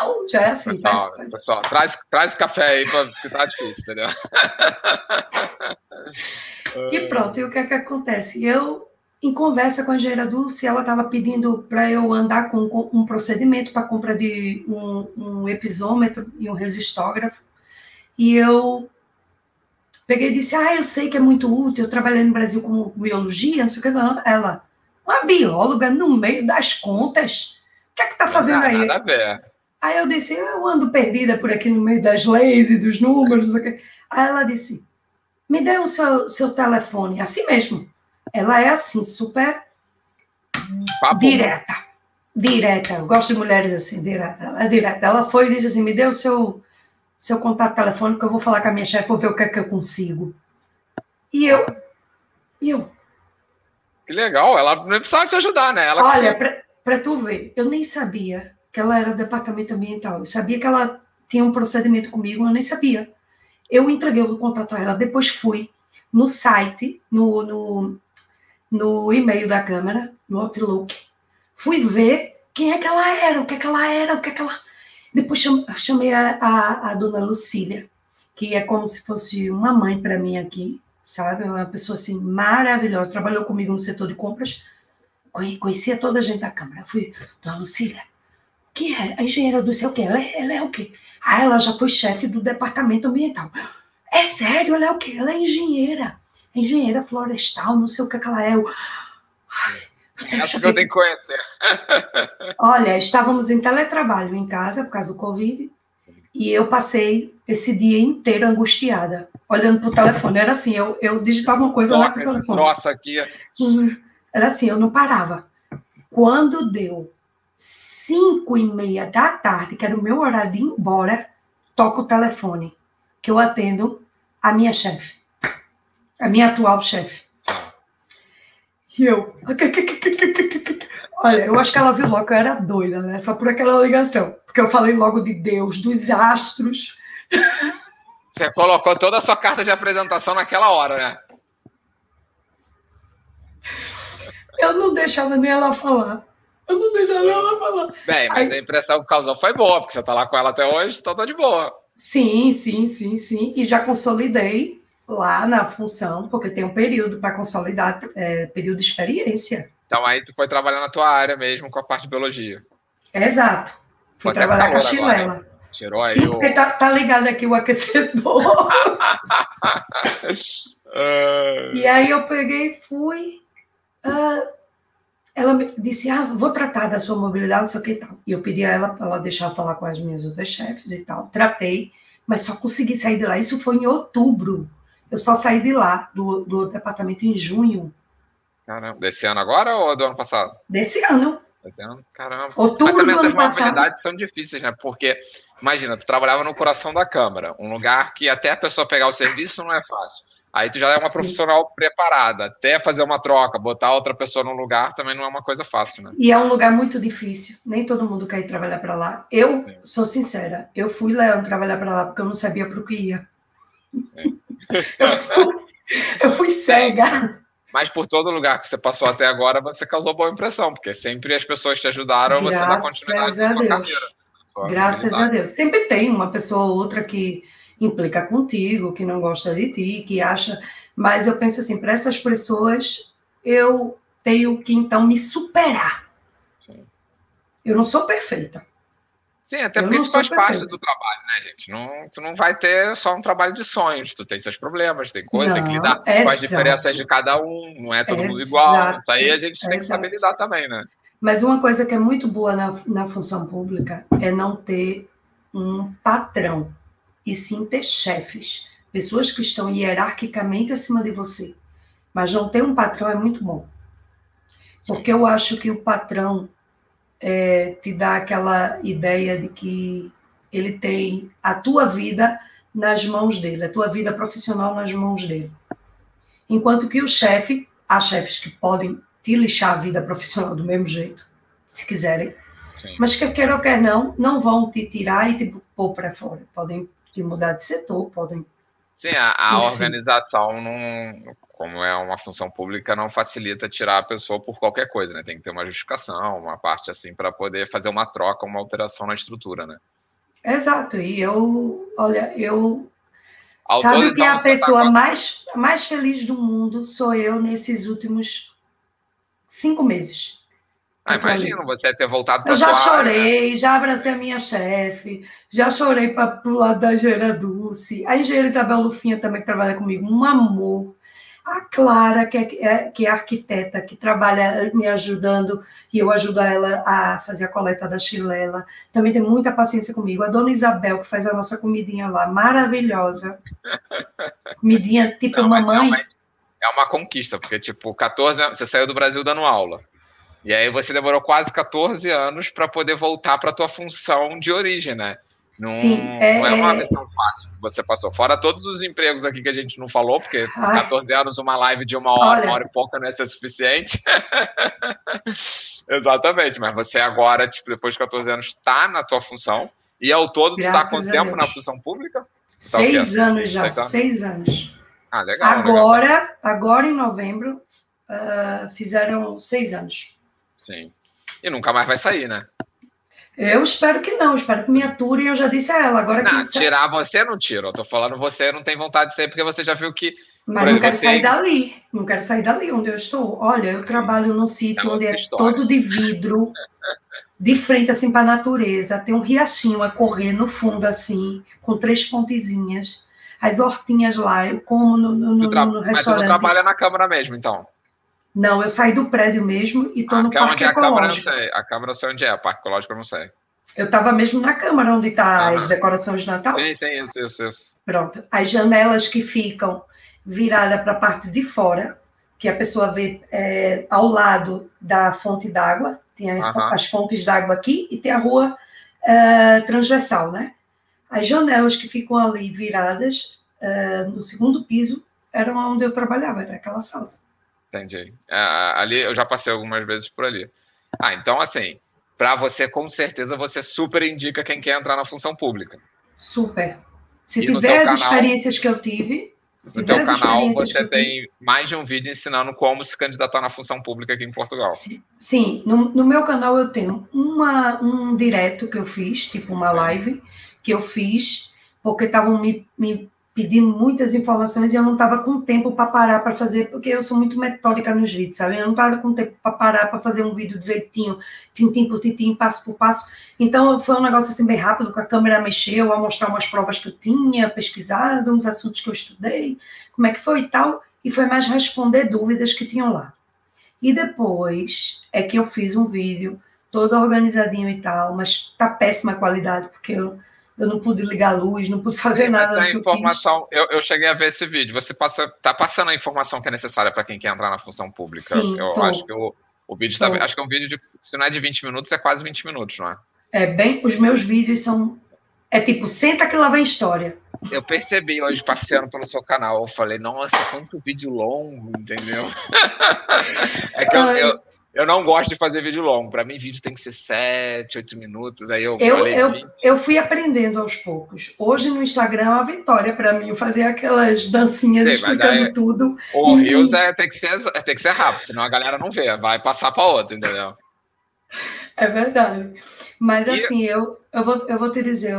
Uau! Já é assim. Pessoal, faz, pessoal traz, traz café aí para ficar difícil, entendeu? e pronto, e o que é que acontece? Eu, em conversa com a engenheira Dulce, ela estava pedindo para eu andar com um procedimento para compra de um, um episômetro e um resistógrafo, e eu Peguei e disse: Ah, eu sei que é muito útil, eu trabalhei no Brasil com biologia, não sei o que. Não. Ela, uma bióloga no meio das contas? O que é que tá fazendo não, aí? Nada a ver. Aí eu disse: Eu ando perdida por aqui no meio das leis e dos números, não sei o que. Aí ela disse: Me dê o seu, seu telefone, assim mesmo. Ela é assim, super Papo. direta. Direta. Eu gosto de mulheres assim, direta. Ela é direta. Ela foi e disse assim: Me dê o seu seu contato telefônico, eu vou falar com a minha chefe, vou ver o que é que eu consigo. E eu. E eu. Que legal, ela não precisava te ajudar, né? Ela Olha, para tu ver, eu nem sabia que ela era do departamento ambiental. Eu sabia que ela tinha um procedimento comigo, eu nem sabia. Eu entreguei o contato a ela, depois fui no site, no, no, no e-mail da Câmara, no Outlook, fui ver quem é que ela era, o que é que ela era, o que é que ela depois chamei a, a, a dona Lucília, que é como se fosse uma mãe para mim aqui, sabe? Uma pessoa assim maravilhosa, trabalhou comigo no setor de compras, conhecia toda a gente da Câmara. Fui, dona Lucília, que é? A engenheira do céu, o quê? Ela é, ela é o quê? Ah, ela já foi chefe do departamento ambiental. É sério, ela é o quê? Ela é engenheira. Engenheira florestal, não sei o que, que ela é. Eu, ai, que eu tenho que conhecer. Olha, estávamos em teletrabalho em casa por causa do Covid e eu passei esse dia inteiro angustiada, olhando para o telefone. Era assim, eu, eu digitava uma coisa lá para o telefone. Nossa, aqui. Uhum. Era assim, eu não parava. Quando deu cinco e meia da tarde, que era o meu horário de ir embora, toco o telefone, que eu atendo a minha chefe, a minha atual chefe. E eu. Olha, eu acho que ela viu logo que eu era doida, né? Só por aquela ligação. Porque eu falei logo de Deus, dos astros. Você colocou toda a sua carta de apresentação naquela hora, né? Eu não deixava nem ela falar. Eu não tenho nada a falar. Bem, mas Aí... a impressão que causou foi boa, porque você tá lá com ela até hoje, então tá de boa. Sim, sim, sim, sim. E já consolidei lá na função, porque tem um período para consolidar, é, período de experiência. Então aí tu foi trabalhar na tua área mesmo com a parte de biologia. Exato. Fui trabalhar com a chilela. Tirou aí Sim, o... porque tá, tá, ligado aqui o aquecedor. e aí eu peguei e fui. Uh, ela me disse: Ah, vou tratar da sua mobilidade, não sei o que e tal. E eu pedi a ela para ela deixar falar com as minhas outras chefes e tal. Tratei, mas só consegui sair de lá. Isso foi em outubro. Eu só saí de lá, do, do departamento, em junho. Caramba, desse ano agora ou do ano passado? Desse ano. Desse ano? Caramba. Outubro Mas do ano passado. são difíceis, né? Porque, imagina, tu trabalhava no coração da Câmara, um lugar que até a pessoa pegar o serviço não é fácil. Aí tu já é uma Sim. profissional preparada. Até fazer uma troca, botar outra pessoa no lugar também não é uma coisa fácil, né? E é um lugar muito difícil. Nem todo mundo quer ir trabalhar para lá. Eu Sim. sou sincera. Eu fui lá trabalhar para lá porque eu não sabia para o que ia. eu, fui, eu fui cega. Mas por todo lugar que você passou até agora, você causou boa impressão, porque sempre as pessoas te ajudaram, Graças você dá continuidade na sua carreira. Graças a Deus. Sempre tem uma pessoa ou outra que implica contigo, que não gosta de ti, que acha. Mas eu penso assim, para essas pessoas, eu tenho que então me superar. Sim. Eu não sou perfeita. Sim, até porque isso faz parte do trabalho, né, gente? Não, tu não vai ter só um trabalho de sonhos, tu tem seus problemas, tem coisa, tem que lidar com as diferenças de cada um, não é todo exato, mundo igual. Isso aí a gente tem que saber lidar também, né? Mas uma coisa que é muito boa na, na função pública é não ter um patrão, e sim ter chefes, pessoas que estão hierarquicamente acima de você. Mas não ter um patrão é muito bom. Porque eu acho que o patrão é, te dá aquela ideia de que ele tem a tua vida nas mãos dele, a tua vida profissional nas mãos dele. Enquanto que o chefe, há chefes que podem te lixar a vida profissional do mesmo jeito, se quiserem, Sim. mas quer queira ou quer não, não vão te tirar e te pôr para fora. Podem te mudar de setor, podem. Sim, a, a organização não, como é uma função pública, não facilita tirar a pessoa por qualquer coisa, né? Tem que ter uma justificação, uma parte assim, para poder fazer uma troca, uma alteração na estrutura, né? Exato, e eu, olha, eu. Sabe o que é a pessoa mais, mais feliz do mundo sou eu nesses últimos cinco meses. Ah, imagino você ter voltado para Eu já chorei, área. já abracei a minha chefe, já chorei para o lado da engenheira Dulce, a engenheira Isabel Lufinha também que trabalha comigo, um amor. A Clara, que é, é, que é arquiteta, que trabalha me ajudando, e eu ajudo ela a fazer a coleta da chilela, também tem muita paciência comigo. A dona Isabel, que faz a nossa comidinha lá, maravilhosa. Comidinha tipo Não, mamãe. É uma conquista, porque, tipo, 14 anos, você saiu do Brasil dando aula. E aí você demorou quase 14 anos para poder voltar para a tua função de origem, né? Não, Sim, é, não é uma missão fácil que você passou. Fora todos os empregos aqui que a gente não falou, porque Ai. 14 anos, uma live de uma hora, Olha. uma hora e pouca não é ser suficiente. Exatamente, mas você agora, tipo, depois de 14 anos, está na tua função. E ao todo, tu está quanto tempo na função pública? Tá seis anos já, seis anos. seis anos. Ah, legal. Agora, legal. agora em novembro, uh, fizeram seis anos. Sim. E nunca mais vai sair, né? Eu espero que não, espero que me aturem, eu já disse a ela. Agora não, que tirar você não tira, eu tô falando você não tem vontade de sair, porque você já viu que. Mas não quero você... sair dali, não quero sair dali onde eu estou. Olha, eu trabalho num sítio é onde é todo de vidro, de frente assim para a natureza, tem um riachinho a correr no fundo assim, com três pontezinhas. As hortinhas lá, eu como no, no, tra... no restaurante. Mas você não trabalha na Câmara mesmo, então? Não, eu saí do prédio mesmo e estou ah, no Parque Ecológico. A Câmara, a Câmara eu sei onde é, o Parque Ecológico eu não sei. Eu estava mesmo na Câmara, onde estão tá as decorações de Natal. Sim, sim, isso, isso, isso. Pronto. As janelas que ficam viradas para a parte de fora, que a pessoa vê é, ao lado da fonte d'água, tem as, as fontes d'água aqui e tem a rua é, transversal, né? As janelas que ficam ali viradas é, no segundo piso eram onde eu trabalhava, era aquela sala. Entendi. É, ali eu já passei algumas vezes por ali. Ah, então assim, para você, com certeza, você super indica quem quer entrar na função pública. Super. Se e tiver as canal... experiências que eu tive, no teu canal você tem mais de um vídeo ensinando como se candidatar na função pública aqui em Portugal. Sim, no, no meu canal eu tenho uma, um direto que eu fiz, tipo uma live, que eu fiz, porque estavam me, me pedindo muitas informações e eu não estava com tempo para parar para fazer, porque eu sou muito metódica nos vídeos, sabe? Eu não estava com tempo para parar para fazer um vídeo direitinho, tintim por tintim, passo por passo. Então foi um negócio assim bem rápido, com a câmera mexeu, a mostrar umas provas que eu tinha pesquisado, uns assuntos que eu estudei, como é que foi e tal, e foi mais responder dúvidas que tinham lá. E depois é que eu fiz um vídeo todo organizadinho e tal, mas tá péssima qualidade, porque eu eu não pude ligar a luz, não pude fazer nada. A informação, eu, eu, cheguei a ver esse vídeo. Você passa, tá passando a informação que é necessária para quem quer entrar na função pública. Sim, eu tô. acho que o, o vídeo está. Acho que é um vídeo de. Se não é de 20 minutos, é quase 20 minutos, não é? É bem. Os meus vídeos são. É tipo, senta que lá vem história. Eu percebi hoje passeando pelo seu canal, eu falei, nossa, quanto vídeo longo, entendeu? é que eu, eu, eu não gosto de fazer vídeo longo. Para mim, vídeo tem que ser 7, 8 minutos. Aí eu, eu, eu, eu, fui aprendendo aos poucos. Hoje no Instagram é uma vitória para mim fazer aquelas dancinhas Sim, explicando tudo. O e... Reels é, tem, que ser, tem que ser rápido, senão a galera não vê, vai passar para outra, entendeu? É verdade. Mas e... assim, eu, eu, vou, eu vou te dizer,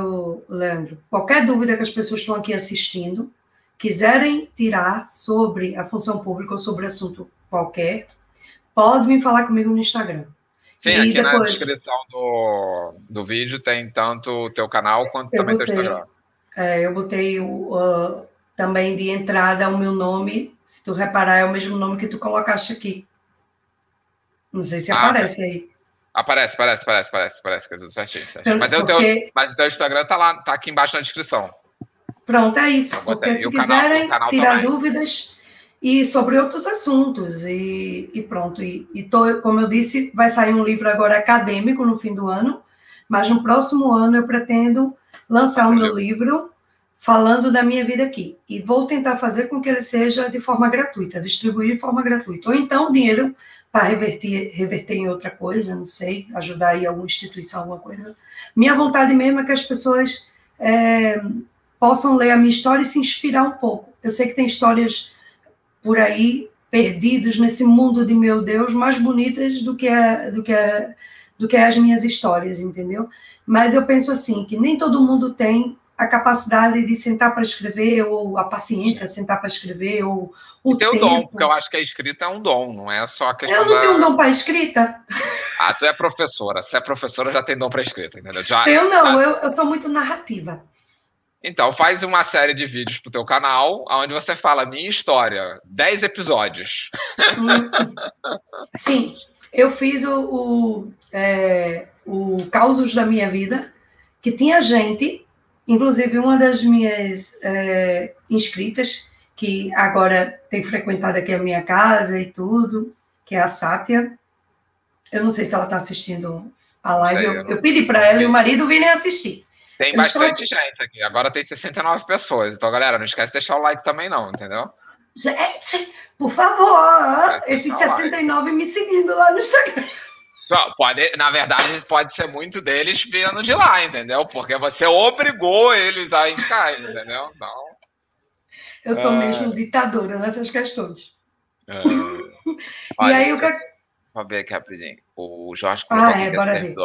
Leandro, qualquer dúvida que as pessoas estão aqui assistindo, quiserem tirar sobre a função pública ou sobre assunto qualquer, pode vir falar comigo no Instagram. Sim, e aqui depois... na descrição do, do vídeo tem tanto o teu canal quanto eu também o teu Instagram. É, eu botei o, uh, também de entrada o meu nome. Se tu reparar, é o mesmo nome que tu colocaste aqui. Não sei se ah, aparece aí. Aparece, aparece, aparece, aparece, aparece, que é tudo certinho. certinho. Mas, porque... teu, mas o teu Instagram tá lá, tá aqui embaixo na descrição. Pronto, é isso. Porque se quiserem canal, tirar também. dúvidas, e sobre outros assuntos. E, e pronto. E, e tô, como eu disse, vai sair um livro agora acadêmico no fim do ano, mas no próximo ano eu pretendo lançar o meu livro falando da minha vida aqui. E vou tentar fazer com que ele seja de forma gratuita, distribuir de forma gratuita. Ou então dinheiro para reverter, reverter em outra coisa, não sei, ajudar aí alguma instituição, alguma coisa. Minha vontade mesmo é que as pessoas é, possam ler a minha história e se inspirar um pouco. Eu sei que tem histórias por aí perdidos nesse mundo de meu Deus mais bonitas do que a, do que a, do que as minhas histórias, entendeu? Mas eu penso assim que nem todo mundo tem a capacidade de sentar para escrever ou a paciência de sentar para escrever ou o e dom, porque eu acho que a escrita é um dom, não é só a questão Eu não da... tenho um dom para escrita. Ah, tu é professora. Se é professora, já tem dom para escrita, entendeu? Já, eu não, eu, eu sou muito narrativa. Então, faz uma série de vídeos pro teu canal, onde você fala minha história, 10 episódios. Sim, eu fiz o, o, é, o Causos da Minha Vida, que tinha gente, inclusive uma das minhas é, inscritas, que agora tem frequentado aqui a minha casa e tudo, que é a Sátia. Eu não sei se ela está assistindo a live. Sei, eu, eu, eu, pedi para ela e o marido virem assistir. Tem bastante gente aqui. Agora tem 69 pessoas. Então, galera, não esquece de deixar o like também, não, entendeu? Gente, por favor, é, esses 69 like. me seguindo lá no Instagram. Pode, na verdade, pode ser muito deles vindo de lá, entendeu? Porque você obrigou eles a indicar, entendeu? Então, Eu sou é... mesmo ditadora nessas questões. É... e aí, o que. Vou ver aqui rapidinho. O Jorge ah, é, bora ver.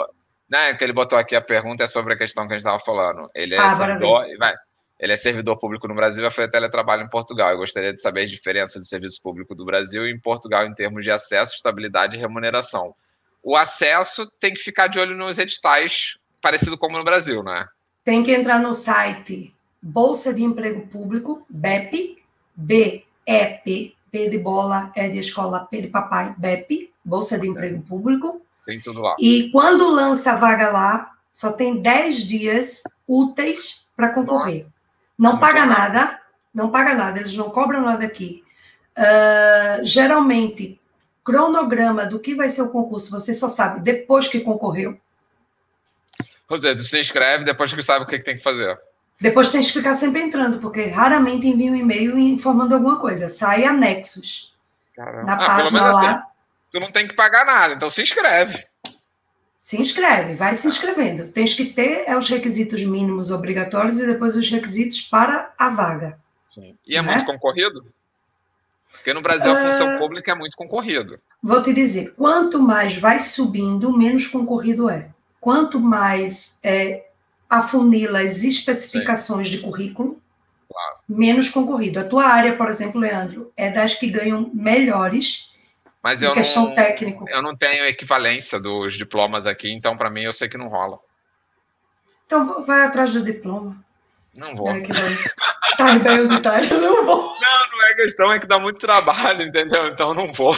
Né, que ele botou aqui a pergunta é sobre a questão que a gente estava falando. Ele é, ah, servidor, vai, ele é servidor público no Brasil e vai fazer teletrabalho em Portugal. Eu gostaria de saber a diferença do serviço público do Brasil e em Portugal em termos de acesso, estabilidade e remuneração. O acesso tem que ficar de olho nos editais, parecido como no Brasil, né? Tem que entrar no site Bolsa de Emprego Público, BEP, B-E-P, P de bola, E de escola, P de papai, BEP, Bolsa de Emprego Público. Tem tudo lá. E quando lança a vaga lá, só tem 10 dias úteis para concorrer. Não paga nada, não paga nada, eles não cobram nada aqui. Uh, geralmente, cronograma do que vai ser o concurso, você só sabe depois que concorreu. José, tu se inscreve depois que sabe o que, que tem que fazer. Depois tem que ficar sempre entrando, porque raramente envia um e-mail informando alguma coisa. Sai anexos. Caramba. Na ah, página lá. Assim tu não tem que pagar nada, então se inscreve. Se inscreve, vai se inscrevendo. Tens que ter é, os requisitos mínimos obrigatórios e depois os requisitos para a vaga. Sim. E é né? muito concorrido? Porque no Brasil a função uh, pública é muito concorrido. Vou te dizer, quanto mais vai subindo, menos concorrido é. Quanto mais é, afunila as especificações Sim. de currículo, claro. menos concorrido. A tua área, por exemplo, Leandro, é das que ganham melhores mas eu não, técnica. Eu não tenho equivalência dos diplomas aqui, então para mim eu sei que não rola. Então vai atrás do diploma. Não vou. É tá bem unitário, não vou. Não, não é questão, é que dá muito trabalho, entendeu? Então não vou.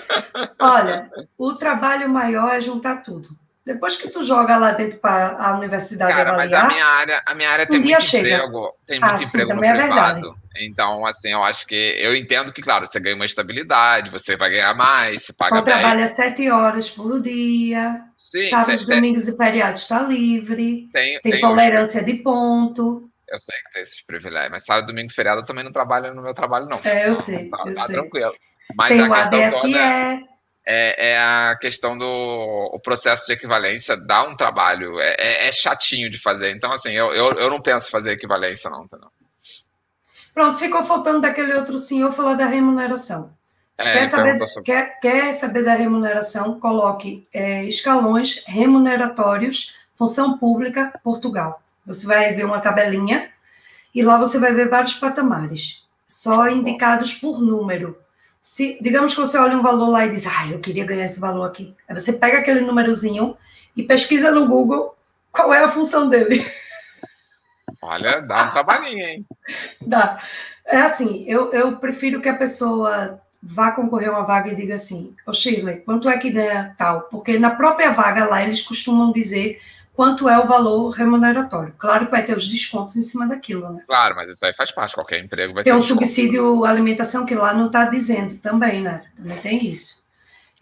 Olha, o trabalho maior é juntar tudo. Depois que tu joga lá dentro para a universidade Cara, avaliar, mas a minha área, a minha área tem muito chega. emprego, tem muito ah, emprego sim, no é privado. Então, assim, eu acho que eu entendo que, claro, você ganha uma estabilidade, você vai ganhar mais, se paga bem. trabalha sete horas por dia. Sim, Sábados, domingos e feriados está livre. Tem, tem, tem tolerância os... de ponto. Eu sei que tem esses privilégios, mas sábado, domingo e feriado eu também não trabalho no meu trabalho, não. É, eu sei. Tá, eu tá sei. tranquilo. Mas tem a o ADSE. É, é, a questão do o processo de equivalência dá um trabalho, é, é, é chatinho de fazer. Então, assim, eu, eu, eu não penso fazer equivalência, não, entendeu? Pronto, ficou faltando daquele outro senhor falar da remuneração. É, quer, saber, quer, quer, saber da remuneração? Coloque é, escalões remuneratórios, função pública, Portugal. Você vai ver uma tabelinha e lá você vai ver vários patamares, só indicados por número. Se, digamos que você olha um valor lá e diz, ah, eu queria ganhar esse valor aqui. Aí você pega aquele númerozinho e pesquisa no Google qual é a função dele. Olha, dá um trabalhinho, hein? Dá. É assim, eu, eu prefiro que a pessoa vá concorrer a uma vaga e diga assim, ô Shirley, quanto é que ganha tal? Porque na própria vaga lá eles costumam dizer quanto é o valor remuneratório. Claro que vai ter os descontos em cima daquilo, né? Claro, mas isso aí faz parte, qualquer emprego vai tem ter. Tem um subsídio alimentação que lá não está dizendo também, né? Também tem isso.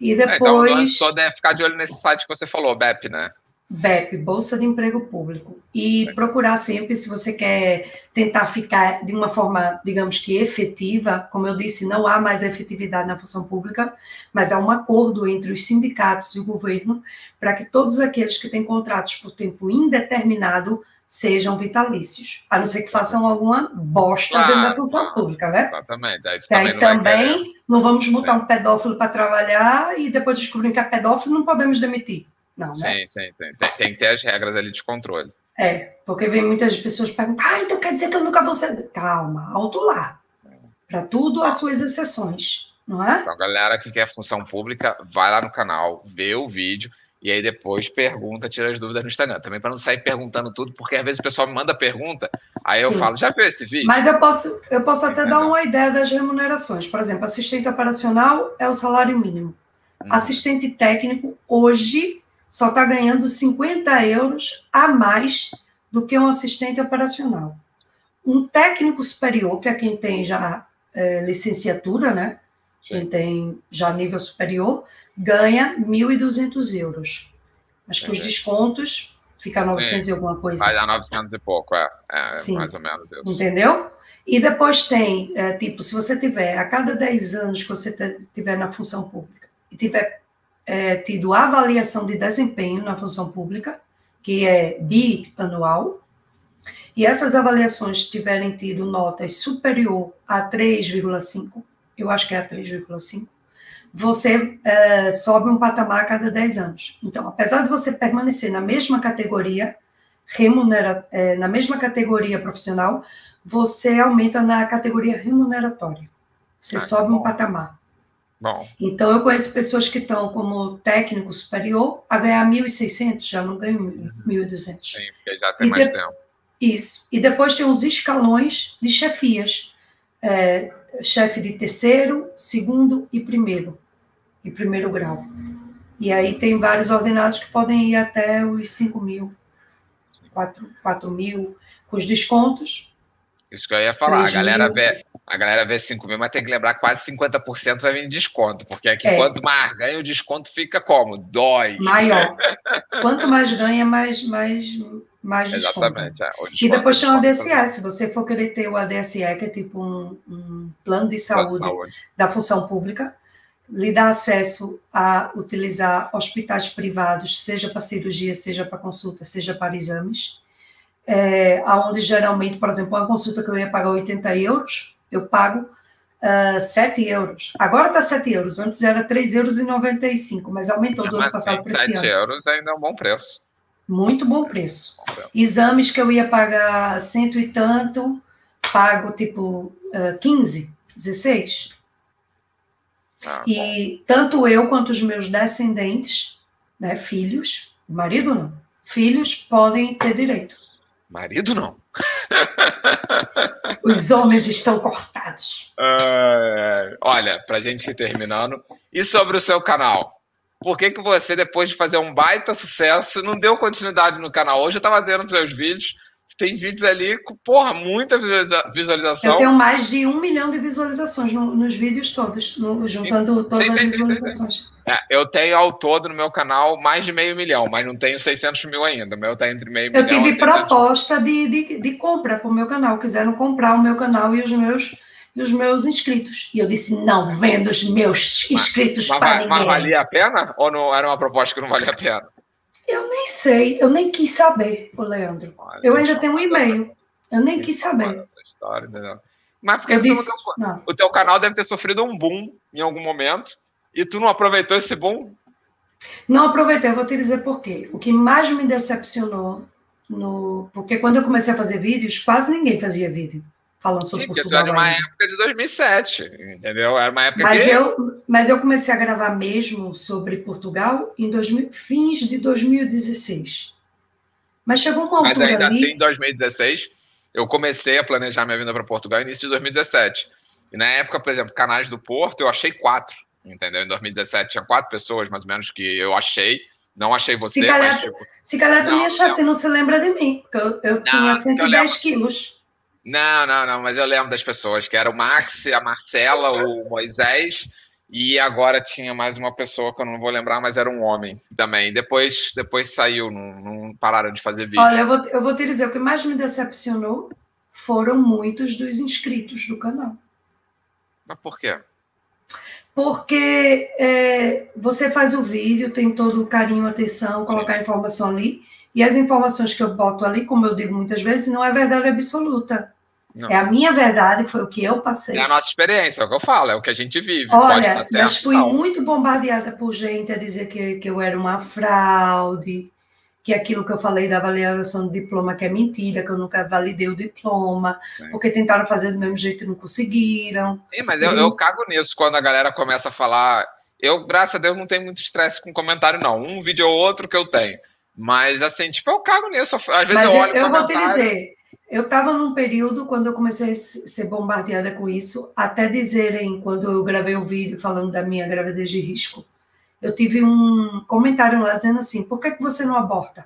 E depois. É, então, só deve ficar de olho nesse site que você falou, BEP, né? BEP, Bolsa de Emprego Público, e procurar sempre, se você quer tentar ficar de uma forma, digamos que efetiva, como eu disse, não há mais efetividade na função pública, mas há um acordo entre os sindicatos e o governo para que todos aqueles que têm contratos por tempo indeterminado sejam vitalícios, a não ser que façam alguma bosta claro, dentro da função pública, né? Exatamente. Aí também, não, também não, vamos botar é. um pedófilo para trabalhar e depois descobrir que é pedófilo, não podemos demitir. Não, né? Sim, sim. Tem, tem, que ter as regras ali de controle. É, porque vem muitas pessoas perguntar, ah, então quer dizer que eu nunca vou ser. Calma, alto lá. Para tudo as suas exceções, não é? Então, galera que quer função pública, vai lá no canal, vê o vídeo e aí depois pergunta, tira as dúvidas no Instagram. Também para não sair perguntando tudo, porque às vezes o pessoal me manda pergunta, aí eu Sim. falo, já viu esse vídeo? Mas eu posso, eu posso até dar uma ideia das remunerações. Por exemplo, assistente operacional é o salário mínimo. Hum. Assistente técnico, hoje, só está ganhando 50 euros a mais do que um assistente operacional. Um técnico superior, que é quem tem já é, licenciatura, né? Sim. Quem tem já nível superior, ganha 1.200 euros. Mas com os descontos, fica 900 Sim. e alguma coisa. Vai dar 900 e pouco, é, é Sim. mais ou menos isso. Entendeu? E depois tem, é, tipo, se você tiver, a cada 10 anos que você tiver na função pública e tiver é, tido avaliação de desempenho na função pública, que é bianual, e essas avaliações tiverem tido notas superior a 3,5, eu acho que é a 3,5, você é, sobe um patamar a cada 10 anos. Então, apesar de você permanecer na mesma categoria, remunera, é, na mesma categoria profissional, você aumenta na categoria remuneratória. Você ah, sobe um patamar. Bom. Então, eu conheço pessoas que estão como técnico superior a ganhar 1.600, já não ganham 1.200. Sim, porque já tem e mais de... tempo. Isso. E depois tem os escalões de chefias. É, chefe de terceiro, segundo e primeiro. E primeiro grau. E aí tem vários ordenados que podem ir até os 5 mil, 4, 4 mil, com os descontos. Isso que eu ia falar. A galera vê, a galera vê 5 mil, mas tem que lembrar que quase 50% vai vir de desconto, porque aqui é. quanto mais ganha, o desconto fica como? Dói. Maior. quanto mais ganha, mais, mais, mais desconto. Exatamente. É. Desconto, e depois tem o ADSE. Se você for querer ter o ADSE, que é tipo um, um plano de saúde, saúde da função pública, lhe dá acesso a utilizar hospitais privados, seja para cirurgia, seja para consulta, seja para exames é, onde geralmente, por exemplo, uma consulta que eu ia pagar 80 euros, eu pago uh, ah, 7 euros. Agora está 7 euros, antes era 3,95 euros, mas aumentou do ano passado para esse 7 euros ainda é um bom preço. Muito bom preço. Exames que eu ia pagar cento e tanto, pago tipo uh, 15, 16. Ah, e bom. tanto eu quanto os meus descendentes, né, filhos, marido não, filhos podem ter direito. Marido não. Os homens estão cortados. Uh, olha, para a gente ir terminando, e sobre o seu canal? Por que, que você, depois de fazer um baita sucesso, não deu continuidade no canal? Hoje eu estava vendo seus vídeos, tem vídeos ali com, porra, muita visualização. Eu tenho mais de um milhão de visualizações no, nos vídeos todos, no, juntando todas as visualizações. É, eu tenho ao todo no meu canal mais de meio milhão, mas não tenho 600 mil ainda. O meu está entre meio eu milhão. Eu tive proposta de, de, de compra para o meu canal. Quiseram comprar o meu canal e os meus e os meus inscritos. E eu disse, não vendo os meus inscritos mas, para mas, ninguém. Mas valia a pena? Ou não era uma proposta que não valia a pena? Eu nem sei, eu nem quis saber, o Leandro. Olha, eu ainda tenho um e-mail. Eu nem quis saber. História, mas porque disse, teu, o teu canal deve ter sofrido um boom em algum momento e tu não aproveitou esse boom? Não aproveitei, eu vou te dizer por quê. O que mais me decepcionou, no... porque quando eu comecei a fazer vídeos, quase ninguém fazia vídeo falando sobre Sim, Portugal. Sim, era uma época de 2007, entendeu? Era uma época mas que... Eu, mas eu comecei a gravar mesmo sobre Portugal em 2000, fins de 2016. Mas chegou uma altura Mas ainda ali... assim, em 2016, eu comecei a planejar minha vinda para Portugal início de 2017. E na época, por exemplo, canais do Porto, eu achei quatro, entendeu? Em 2017 tinha quatro pessoas, mais ou menos, que eu achei. Não achei você, se calhar, mas, tipo, Se calhar tu me achasse, não. não se lembra de mim, porque eu, eu não, tinha 110 eu quilos. Não, não, não, mas eu lembro das pessoas, que era o Max, a Marcela, o Moisés, e agora tinha mais uma pessoa que eu não vou lembrar, mas era um homem também. Depois, depois saiu, não, não pararam de fazer vídeo. Olha, eu vou, eu vou te dizer, o que mais me decepcionou foram muitos dos inscritos do canal. Mas por quê? Porque é, você faz o vídeo, tem todo o carinho, atenção, colocar a informação ali, e as informações que eu boto ali, como eu digo muitas vezes, não é verdade absoluta. Não. É a minha verdade, foi o que eu passei. É a nossa experiência, é o que eu falo, é o que a gente vive. Olha, mas fui muito bombardeada por gente a dizer que, que eu era uma fraude, que aquilo que eu falei da avaliação do diploma que é mentira, que eu nunca validei o diploma, Sim. porque tentaram fazer do mesmo jeito e não conseguiram. Sim, mas eu, eu cago nisso quando a galera começa a falar. Eu, graças a Deus, não tenho muito estresse com comentário, não. Um vídeo ou outro que eu tenho. Mas, assim, tipo, eu cago nisso. Às vezes Mas eu olho. Eu, eu vou te dizer, eu estava num período quando eu comecei a ser bombardeada com isso, até dizerem, quando eu gravei o vídeo falando da minha gravidez de risco, eu tive um comentário lá dizendo assim: por que, que você não aborta?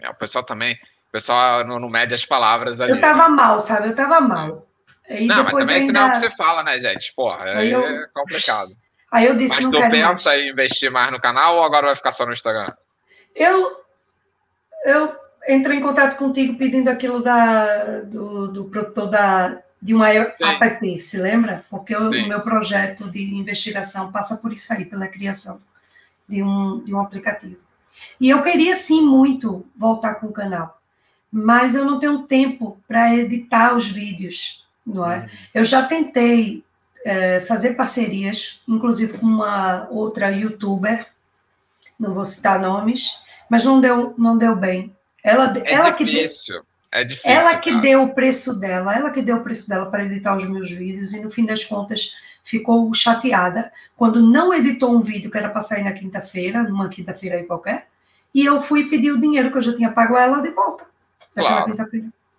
É, o pessoal também, o pessoal não, não mede as palavras ali. Eu estava mal, sabe? Eu estava mal. E não, mas também ainda... não é o que você fala, né, gente? Porra, aí é eu... complicado. Aí eu disse, mas não tu pensa mais. em investir mais no canal ou agora vai ficar só no Instagram? Eu, eu entrei em contato contigo pedindo aquilo da, do, do produtor da, de uma Sim. app, se lembra? Porque o meu projeto de investigação passa por isso aí, pela criação de um, de um aplicativo. E eu queria sim muito voltar com o canal, mas eu não tenho tempo para editar os vídeos, não é? Uhum. Eu já tentei é, fazer parcerias, inclusive com uma outra youtuber, não vou citar nomes, mas não deu, não deu bem. Ela, é ela difícil. que é difícil. Ela que cara. deu o preço dela, ela que deu o preço dela para editar os meus vídeos e no fim das contas ficou chateada quando não editou um vídeo que era para sair na quinta-feira, numa quinta-feira aí qualquer, e eu fui pedir o dinheiro que eu já tinha pago ela de volta. Claro.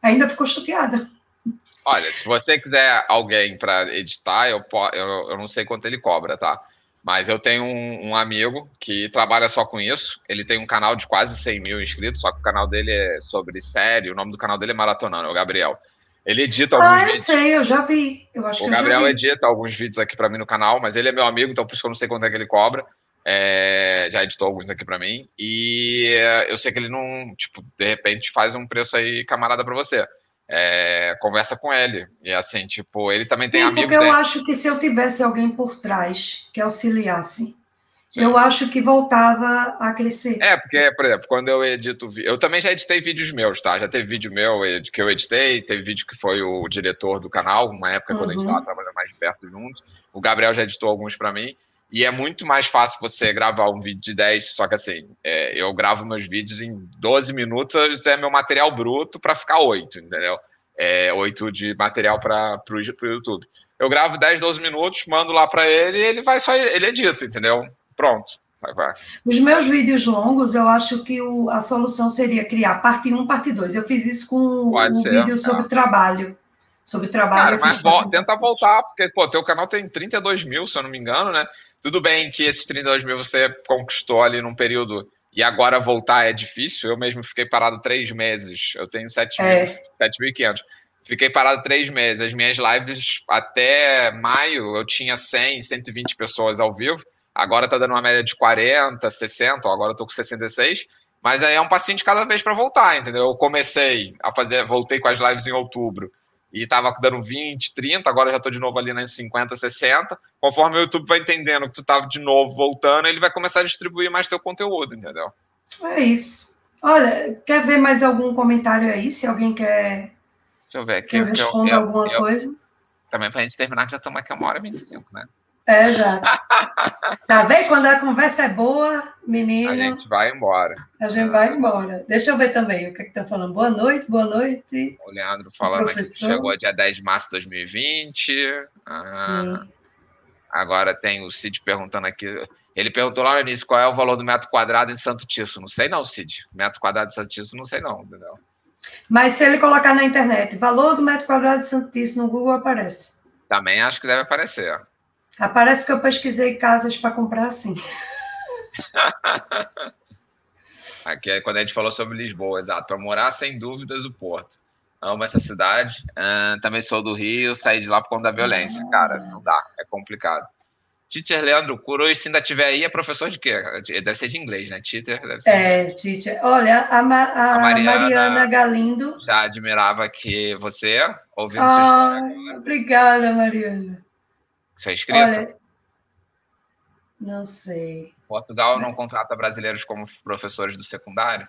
Ainda ficou chateada. Olha, se você quiser alguém para editar, eu, eu, eu não sei quanto ele cobra, tá? Mas eu tenho um, um, amigo que trabalha só com isso. Ele tem um canal de quase 100 mil inscritos, só que o canal dele é sobre série. O nome do canal dele é Maratonando, é o Gabriel. Ele edita alguns ah, vídeos. Ah, eu sei, eu já vi. Eu acho o Gabriel edita alguns vídeos aqui para mim no canal, mas ele é meu amigo, então por isso que eu não sei quanto é que ele cobra. É, já editou alguns aqui para mim. E eu sei que ele não, tipo, de repente faz um preço aí camarada para você é, conversa com ele. E assim, tipo, ele também Sim, tem amigos. Porque eu acho que se eu tivesse alguém por trás que auxiliasse, Sim. Eu acho que voltava a crescer. É, porque, por exemplo, quando eu edito. Eu também já editei vídeos meus, tá? Já teve vídeo meu que eu editei, teve vídeo que foi o diretor do canal, uma época uhum. quando a gente estava uhum. trabalhando mais perto juntos. O Gabriel já editou alguns para mim. E é muito mais fácil você gravar um vídeo de 10, só que assim, é, eu gravo meus vídeos em 12 minutos, é meu material bruto para ficar 8, entendeu? É 8 de material para o YouTube. Eu gravo 10, 12 minutos, mando lá para ele e ele vai só, ele edita, entendeu? Pronto. Vai, vai. Os meus vídeos longos, eu acho que o, a solução seria criar parte 1, parte 2. Eu fiz isso com Pode um ser, vídeo sobre trabalho sobre trabalho. Cara, mas tenta voltar, porque pô, teu canal tem 32 mil, se eu não me engano, né? Tudo bem que esses 32 mil você conquistou ali num período e agora voltar é difícil. Eu mesmo fiquei parado três meses. Eu tenho 7.500. É. Fiquei parado três meses. As minhas lives até maio eu tinha 100, 120 pessoas ao vivo. Agora tá dando uma média de 40, 60. Agora eu tô com 66. Mas aí é um passinho de cada vez para voltar, entendeu? Eu comecei a fazer, voltei com as lives em outubro e estava dando 20, 30, agora já estou de novo ali nas 50, 60. Conforme o YouTube vai entendendo que tu estava de novo voltando, ele vai começar a distribuir mais teu conteúdo, entendeu? É isso. Olha, quer ver mais algum comentário aí? Se alguém quer. Deixa eu ver aqui. Eu respondo alguma eu, coisa. Também para a gente terminar, já estamos aqui uma hora e 25, né? É, exato. tá vendo? Quando a conversa é boa, menino. A gente vai embora. A gente vai embora. Deixa eu ver também o que é que tá falando. Boa noite, boa noite. O Leandro falando que chegou dia 10 de março de 2020. Ah, Sim. Agora tem o Cid perguntando aqui. Ele perguntou lá no início qual é o valor do metro quadrado em Santo Tisso. Não sei não, Cid. Metro quadrado de Santo Tisso, não sei não, entendeu? Mas se ele colocar na internet, valor do metro quadrado de Santo Tisso no Google aparece. Também acho que deve aparecer. Aparece porque eu pesquisei casas para comprar assim. Aqui é quando a gente falou sobre Lisboa, exato. Para morar, sem dúvidas, o Porto. Amo essa cidade. Uh, também sou do Rio, saí de lá por conta da violência. Cara, não dá, é complicado. Teacher Leandro Curo, se ainda tiver aí, é professor de quê? Deve ser de inglês, né? Teacher deve ser. É, teacher. Olha, a, Ma a, a Mariana, Mariana, Galindo. Já admirava que você, ouvindo ah, sua história. Obrigada, Mariana. Você é inscrito? Olha, não sei. Portugal não contrata brasileiros como professores do secundário?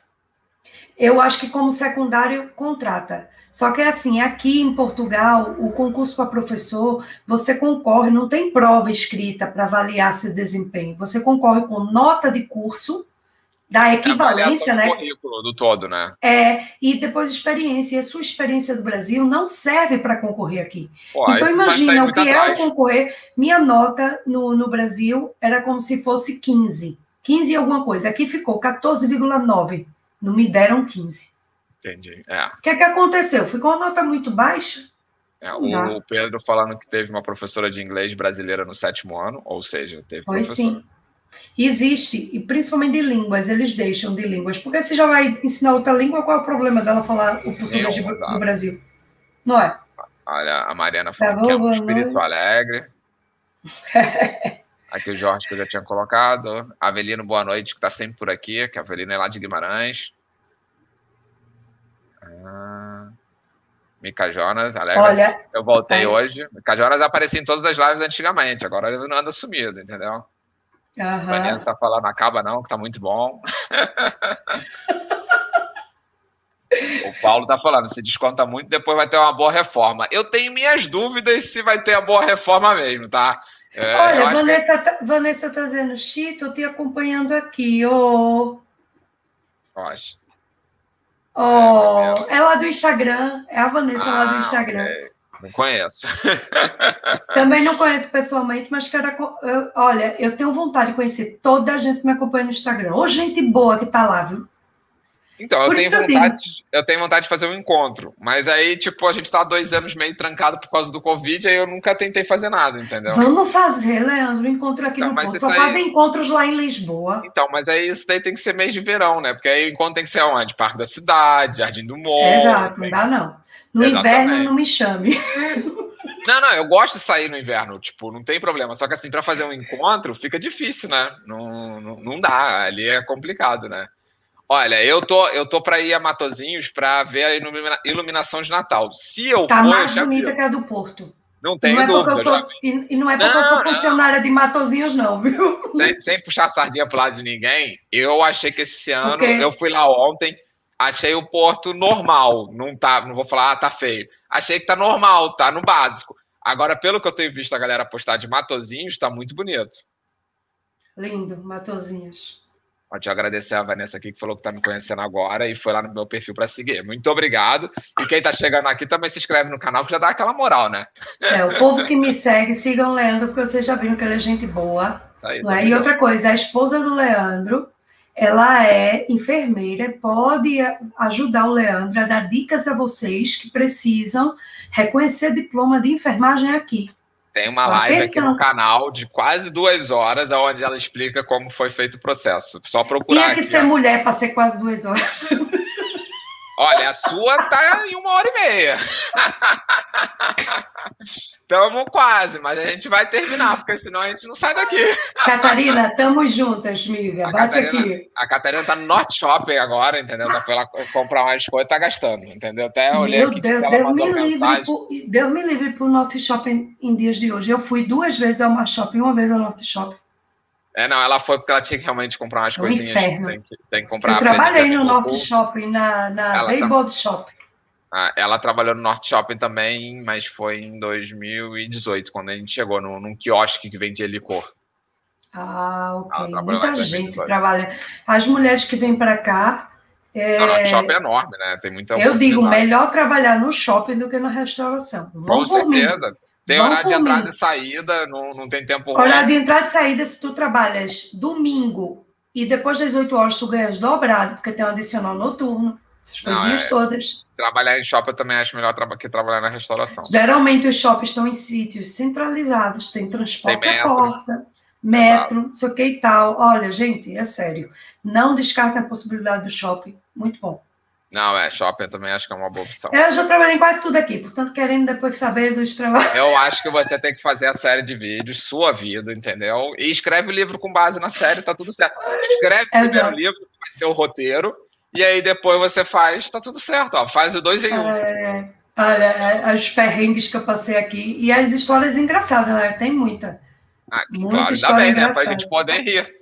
Eu acho que como secundário contrata. Só que é assim, aqui em Portugal, o concurso para professor, você concorre, não tem prova escrita para avaliar seu desempenho. Você concorre com nota de curso da é equivalência, né? currículo do todo, né? É, e depois experiência. E a sua experiência do Brasil não serve para concorrer aqui. Pô, então, imagina o que é o concorrer. Minha nota no, no Brasil era como se fosse 15. 15 e alguma coisa. Aqui ficou 14,9. Não me deram 15. Entendi. É. O que é que aconteceu? Ficou uma nota muito baixa. É, o, o, Pedro falando que teve uma professora de inglês brasileira no sétimo ano, ou seja, teve pois professora. Sim. Existe, e principalmente de línguas, eles deixam de línguas. Porque se já vai ensinar outra língua, qual é o problema dela falar o português do Brasil? Não é? Olha, a Mariana falou tá que é um espírito alegre. aqui o Jorge que eu já tinha colocado. Avelino, boa noite, que está sempre por aqui, que a Avelino é lá de Guimarães. Ah, Mica Jonas, alegre. Olha, eu voltei é. hoje. Mica Jonas aparecia em todas as lives antigamente, agora ele não anda sumido, entendeu? Uhum. Vanessa tá falando, acaba não, que tá muito bom. o Paulo tá falando, se desconta muito, depois vai ter uma boa reforma. Eu tenho minhas dúvidas se vai ter a boa reforma mesmo, tá? É, Olha, Vanessa, que... tá, Vanessa tá dizendo, Chito, eu te acompanhando aqui, ô. Oh. Acho. Oh, é, é lá do Instagram, é a Vanessa ah, lá do Instagram. Okay. Não conheço. Também não conheço pessoalmente, mas quero. Eu, olha, eu tenho vontade de conhecer toda a gente que me acompanha no Instagram. Ou gente boa que tá lá, viu? Então, eu tenho, vontade, eu, eu tenho vontade de fazer um encontro. Mas aí, tipo, a gente tá há dois anos meio trancado por causa do Covid, aí eu nunca tentei fazer nada, entendeu? Vamos fazer, Leandro, encontro aqui então, no Porto. Só aí... fazem encontros lá em Lisboa. Então, mas aí isso daí tem que ser mês de verão, né? Porque aí o encontro tem que ser onde? Parque da Cidade, Jardim do Morro. Exato, não dá não. No Exatamente. inverno, não me chame. Não, não, eu gosto de sair no inverno, tipo, não tem problema. Só que assim, para fazer um encontro fica difícil, né? Não, não, não dá, ali é complicado, né? Olha, eu tô, eu tô para ir a Matozinhos para ver a ilumina, iluminação de Natal. Se eu tá for, mais bonita vi. que a do Porto. Não tem é dúvida. Sou, e, e, não é porque não, eu sou funcionária não. de Matozinhos, não, viu? Sem, sem puxar sardinha pro lado de ninguém, eu achei que esse ano, okay. eu fui lá ontem, achei o Porto normal. Não tá, não vou falar, ah, tá feio. Achei que tá normal, tá no básico. Agora, pelo que eu tenho visto a galera postar de Matozinhos, tá muito bonito. Lindo, Matozinhos. Pode agradecer a Vanessa aqui que falou que está me conhecendo agora e foi lá no meu perfil para seguir. Muito obrigado. E quem está chegando aqui também se inscreve no canal que já dá aquela moral, né? É, o povo que me segue, sigam o Leandro, porque vocês já viram que ele é gente boa. Tá aí, tá E outra coisa, a esposa do Leandro, ela é enfermeira, pode ajudar o Leandro a dar dicas a vocês que precisam reconhecer diploma de enfermagem aqui. Tem uma live aqui no canal de quase duas horas, onde ela explica como foi feito o processo. Só procurar. Tinha que aqui, ser ó. mulher para ser quase duas horas. Olha, a sua tá em uma hora e meia. Tamo quase, mas a gente vai terminar, porque senão a gente não sai daqui. Catarina, tamo juntas, amiga. Bate Catarina, aqui. A Catarina tá no Norte Shopping agora, entendeu? Ela foi lá comprar umas coisas tá gastando, entendeu? Até olhei Meu aqui. Deus, Deus me, livre por, Deus me livre pro Norte Shopping em dias de hoje. Eu fui duas vezes ao Mar Shopping, uma vez ao Norte Shopping. É, não, ela foi porque ela tinha que realmente comprar umas coisinhas. Tem que, tem que comprar. Eu trabalhei no Norte Shopping, na, na Bayboard tá... Shopping. Ah, ela trabalhou no Norte Shopping também, mas foi em 2018, quando a gente chegou no, num quiosque que vendia licor. Ah, ok. Muita gente trabalha. As mulheres que vêm para cá. É... O Norte Shopping é enorme, né? Tem muita Eu digo, melhor trabalhar no shopping do que na restauração. Vamos Com certeza. Tem Vamos horário de entrada e saída, não, não tem tempo. Horário de entrada e saída, se tu trabalhas domingo e depois das 8 horas tu ganhas dobrado, porque tem um adicional noturno, essas coisinhas é... todas. Trabalhar em shopping eu também acho melhor que trabalhar na restauração. Geralmente os shoppings estão em sítios centralizados, tem transporte tem metro. à porta, metro, não sei o que e tal. Olha, gente, é sério. Não descarta a possibilidade do shopping. Muito bom. Não, é, shopping também acho que é uma boa opção. Eu já trabalhei quase tudo aqui, portanto, querendo depois saber dos trabalhos. Eu acho que você tem que fazer a série de vídeos, sua vida, entendeu? E escreve o livro com base na série, tá tudo certo. Escreve o primeiro livro, que vai ser o roteiro, e aí depois você faz, tá tudo certo, ó. Faz o dois em um. É, olha, é, os perrengues que eu passei aqui e as histórias engraçadas, né? Tem muita. Ah, claro, ainda bem, né? Pra gente poder rir.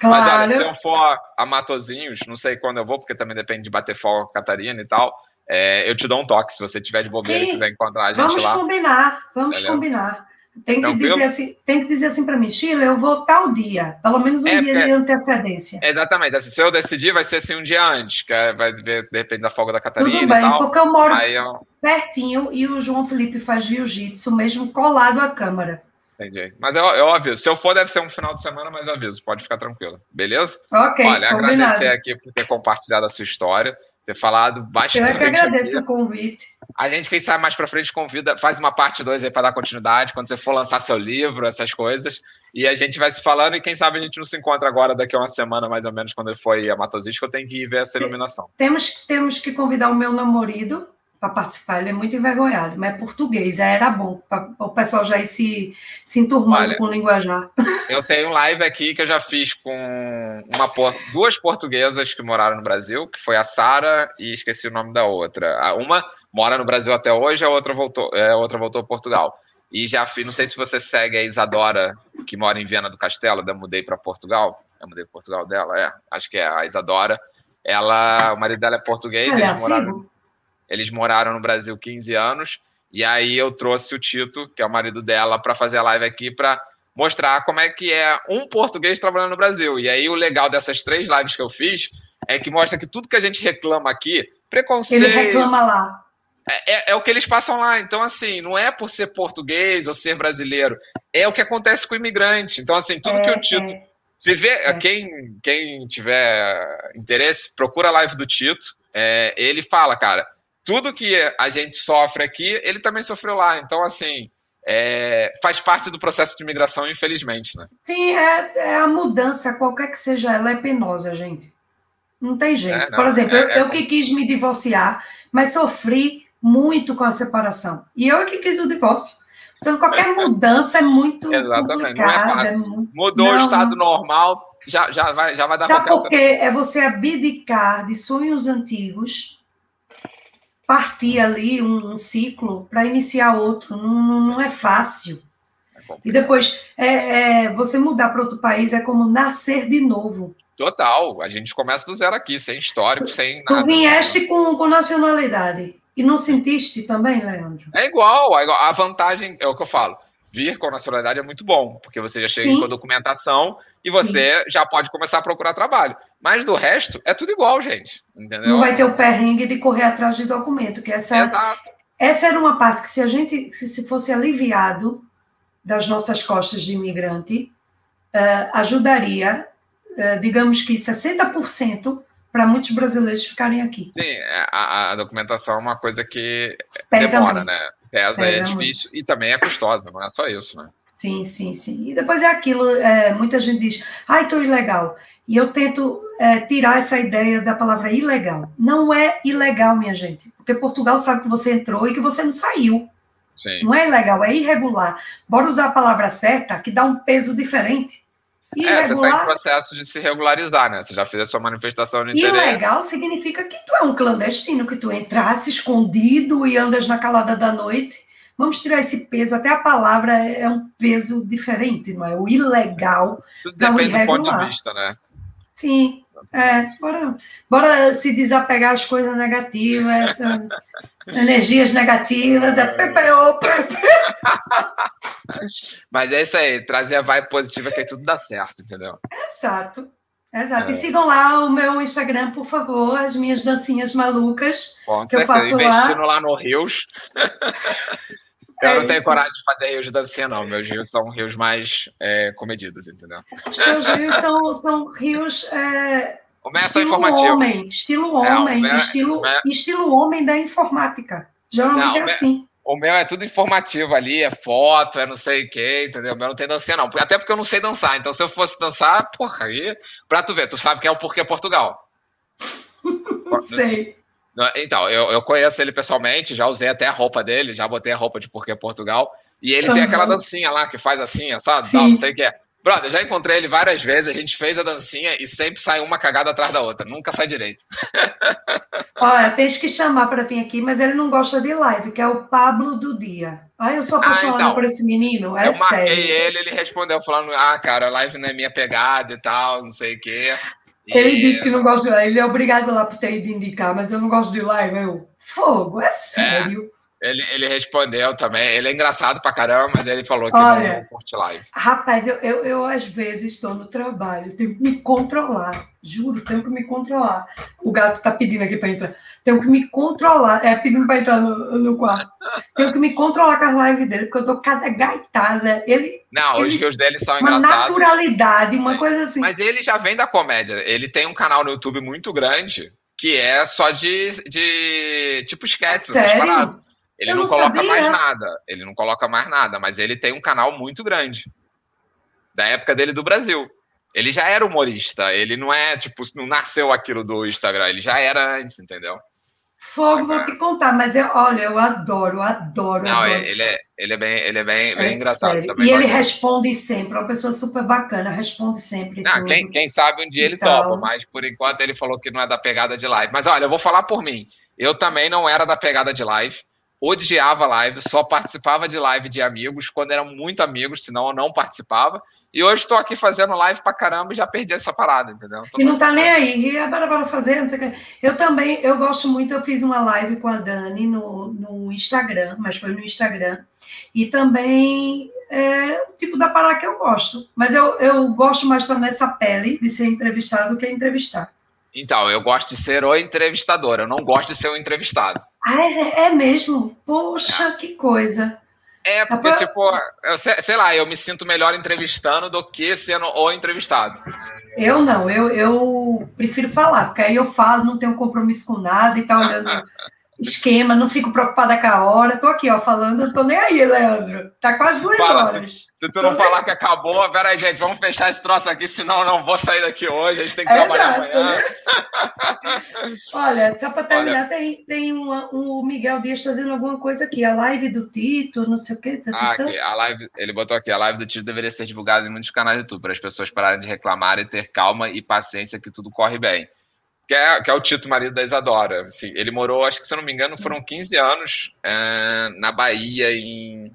Claro. Mas olha, se eu for a Matozinhos, não sei quando eu vou, porque também depende de bater folga com a Catarina e tal. É, eu te dou um toque se você tiver de bobeira Sim, e quiser encontrar a gente vamos lá. Vamos combinar, vamos Beleza? combinar. Tem que, dizer assim, tem que dizer assim para mim, Sheila, eu vou tal dia, pelo menos um é, dia de antecedência. Exatamente. Assim, se eu decidir, vai ser assim um dia antes, que é, vai ver, depende da folga da Catarina. Tudo bem, porque eu moro eu... pertinho e o João Felipe faz jiu-jitsu mesmo colado à câmara. Entendi. Mas eu, eu aviso. Se eu for, deve ser um final de semana, mas eu aviso. Pode ficar tranquilo. Beleza? Ok. Olha, combinado. agradecer aqui por ter compartilhado a sua história, ter falado bastante. Eu é que agradeço aqui. o convite. A gente, quem sabe mais para frente, convida, faz uma parte 2 aí para dar continuidade, quando você for lançar seu livro, essas coisas. E a gente vai se falando, e quem sabe a gente não se encontra agora, daqui a uma semana, mais ou menos, quando ele foi a Matosisco, eu tenho que ir ver essa iluminação. Temos, temos que convidar o meu namorado para participar. Ele é muito envergonhado, mas é português, era bom, o pessoal já ir se, se enturmando Olha, com o linguajar. Eu tenho um live aqui que eu já fiz com uma, duas portuguesas que moraram no Brasil, que foi a Sara e esqueci o nome da outra. Uma mora no Brasil até hoje, a outra voltou, é, a outra voltou a Portugal. E já fiz, não sei se você segue a Isadora, que mora em Viana do Castelo, da mudei para Portugal. Eu mudei para Portugal dela, é, acho que é a Isadora. Ela, o marido dela é português, é, eles moraram eles moraram no Brasil 15 anos. E aí eu trouxe o Tito, que é o marido dela, para fazer a live aqui para mostrar como é que é um português trabalhando no Brasil. E aí o legal dessas três lives que eu fiz é que mostra que tudo que a gente reclama aqui, preconceito. Ele reclama lá. É, é, é, o que eles passam lá. Então, assim, não é por ser português ou ser brasileiro, é o que acontece com o imigrante. Então, assim, tudo é, que o Tito. É. Se vê, é. quem, quem tiver interesse, procura a live do Tito. É, ele fala, cara, tudo que a gente sofre aqui, ele também sofreu lá. Então, assim, é, faz parte do processo de imigração, infelizmente, né? Sim, é, é, a mudança, qualquer que seja ela, é penosa, gente. Não tem jeito. É, não, Por exemplo, eu, é, é eu, que quis me divorciar, mas sofri muito com a separação. E eu que quis o divórcio. Então, qualquer mudança é muito Exatamente, não é fácil. Muito... Mudou não, o estado normal, já, já, vai, já vai dar Sabe por quê? É você abdicar de sonhos antigos partir ali um, um ciclo para iniciar outro. Não, não é fácil. É e depois, é, é, você mudar para outro país é como nascer de novo. Total. A gente começa do zero aqui, sem histórico, sem nada. Tu vieste com, com nacionalidade. E não sentiste também, Leandro? É igual, é igual. A vantagem, é o que eu falo. Vir com nacionalidade é muito bom, porque você já chega Sim. com a documentação e você Sim. já pode começar a procurar trabalho. Mas do resto, é tudo igual, gente. Entendeu? Não vai ter o perrengue de correr atrás de documento, que essa, essa era uma parte que se a gente se fosse aliviado das nossas costas de imigrante, uh, ajudaria é, digamos que 60% para muitos brasileiros ficarem aqui. Sim, é, a, a, documentação é uma coisa que Pesa demora, muito. né? Pesa, Pesa é difícil muito. e também é custosa, não é só isso, né? Sim, sim, sim. E depois é aquilo, é, muita gente diz, ai, estou ilegal. E eu tento é, tirar essa ideia da palavra ilegal. Não é ilegal, minha gente, porque Portugal sabe que você entrou e que você não saiu. Sim. Não é ilegal, é irregular. Bora usar a palavra certa, que dá um peso diferente. Irregular... É, você está em processo de se regularizar, né? Você já fez a sua manifestação de interesse. Ilegal significa que tu é um clandestino, que tu entrasse escondido e andas na calada da noite. Vamos tirar esse peso, até a palavra é um peso diferente, não é? O ilegal. Tudo depende do ponto de vista, né? Sim, é, bora, bora se desapegar as coisas negativas, energias negativas, é PPO, Mas é isso aí, trazer a vibe positiva que aí tudo dá certo, entendeu? Exato. Exato. É. E sigam lá o meu Instagram, por favor, as minhas dancinhas malucas Bom, que eu faço lá. lá no Rios. Eu é não tenho isso. coragem de fazer rios de dancinha, não. Meus rios são rios mais é, comedidos, entendeu? Os teus rios são, são rios. É, o meu é informativo. Homem, estilo homem, é, estilo, é... estilo homem da informática. Geralmente não, é assim. O meu é tudo informativo ali, é foto, é não sei o quê, entendeu? O meu não tem dancinha, não. Até porque eu não sei dançar. Então, se eu fosse dançar, porra, aí. Pra tu ver, tu sabe que é o Porquê Portugal. Não sei. Então, eu, eu conheço ele pessoalmente, já usei até a roupa dele, já botei a roupa de Porquê Portugal. E ele uhum. tem aquela dancinha lá que faz assim, sabe? Não, não sei o que é. Brother, já encontrei ele várias vezes, a gente fez a dancinha e sempre sai uma cagada atrás da outra, nunca sai direito. Olha, tens que chamar para vir aqui, mas ele não gosta de live, que é o Pablo do Dia. Ai, eu sou apaixonada ah, então, por esse menino, é eu sério. Marquei ele, ele respondeu falando, ah, cara, live não é minha pegada e tal, não sei o quê. Ele e... diz que não gosta de live. Ele é obrigado lá por ter ido indicar, mas eu não gosto de live. Eu, fogo, é sério. Ele, ele respondeu também. Ele é engraçado pra caramba, mas ele falou que Olha, não curte live. Rapaz, eu, eu, eu às vezes estou no trabalho, tenho que me controlar. Juro, tenho que me controlar. O gato tá pedindo aqui para entrar. Tenho que me controlar. É pedindo para entrar no, no quarto. Tenho que me controlar com as lives dele, porque eu tô cada gaitada. Ele. Não, ele, os rios dele são uma engraçados. Uma naturalidade, uma coisa assim. Mas ele já vem da comédia. Ele tem um canal no YouTube muito grande que é só de, de tipo sketches, essas paradas. Ele não, não, coloca sabia. mais nada. Ele não coloca mais nada, mas ele tem um canal muito grande. Da época dele do Brasil. Ele já era humorista. Ele não é, tipo, não nasceu aquilo do Instagram. Ele já era antes, entendeu? Fogo, vou te contar, mas eu, olha, eu adoro, adoro. Não, adoro. Ele, é, ele é bem, ele é bem, bem é engraçado também. E ele responde sempre, é uma pessoa super bacana, responde sempre. Não, quem, quem sabe um dia ele então... topa, mas por enquanto ele falou que não é da pegada de live. Mas olha, eu vou falar por mim. Eu também não era da pegada de live odiava live, só participava de live de amigos quando eram muito amigos, senão eu não participava. E hoje estou aqui fazendo live pra caramba e já perdi essa parada, entendeu? Tô e não tá nem aí, e agora bora fazer, não sei o que. Eu também, eu gosto muito, eu fiz uma live com a Dani no, no Instagram, mas foi no Instagram. E também é o tipo da parada que eu gosto. Mas eu, eu gosto mais estar nessa pele de ser entrevistado do que entrevistar. Então, eu gosto de ser o entrevistador, eu não gosto de ser o entrevistado. Ah, é, é mesmo? Poxa, é. que coisa. É, porque, tipo, eu, sei lá, eu me sinto melhor entrevistando do que sendo o entrevistado. Eu não, eu, eu prefiro falar, porque aí eu falo, não tenho compromisso com nada e tá olhando esquema, não fico preocupada com a hora. Tô aqui, ó, falando, não tô nem aí, Leandro. Tá quase duas Fala, horas. Se tu não falar que acabou, peraí, gente, vamos fechar esse troço aqui, senão eu não vou sair daqui hoje, a gente tem que é trabalhar exato. amanhã. Olha, só para terminar, Olha. tem, tem uma, um Miguel Dias fazendo alguma coisa aqui, a live do Tito, não sei o quê. Tá, ah, aqui, a live, ele botou aqui, a live do Tito deveria ser divulgada em muitos canais do YouTube, para as pessoas pararem de reclamar e ter calma e paciência que tudo corre bem. Que é, que é o Tito, marido da Isadora. Assim, ele morou, acho que se eu não me engano, foram 15 anos é, na Bahia, em.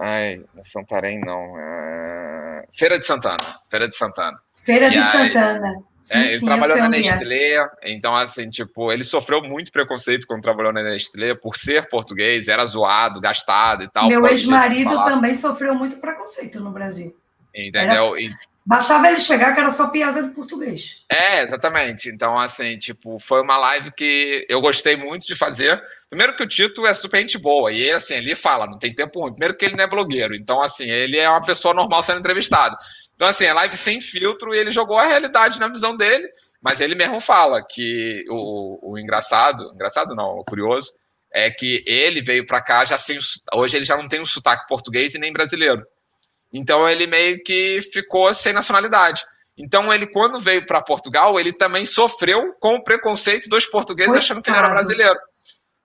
Ai, na Santarém, não. É... Feira de Santana. Feira de Santana. Feira e de aí, Santana. Sim, é, ele sim, trabalhou na é. Nestlé, então, assim, tipo, ele sofreu muito preconceito quando trabalhou na Nestlé por ser português, era zoado, gastado e tal. Meu ex-marido também sofreu muito preconceito no Brasil. Entendeu? Era... Bastava ele chegar que era só piada de português. É, exatamente. Então, assim, tipo, foi uma live que eu gostei muito de fazer. Primeiro que o Tito é super gente boa, e assim, ele fala, não tem tempo ruim. Primeiro que ele não é blogueiro, então, assim, ele é uma pessoa normal sendo entrevistado. Então, assim, é live sem filtro e ele jogou a realidade na visão dele, mas ele mesmo fala que o, o engraçado, engraçado não, o curioso, é que ele veio para cá já sem. Hoje ele já não tem um sotaque português e nem brasileiro. Então ele meio que ficou sem nacionalidade. Então ele, quando veio para Portugal, ele também sofreu com o preconceito dos portugueses achando que ele era brasileiro.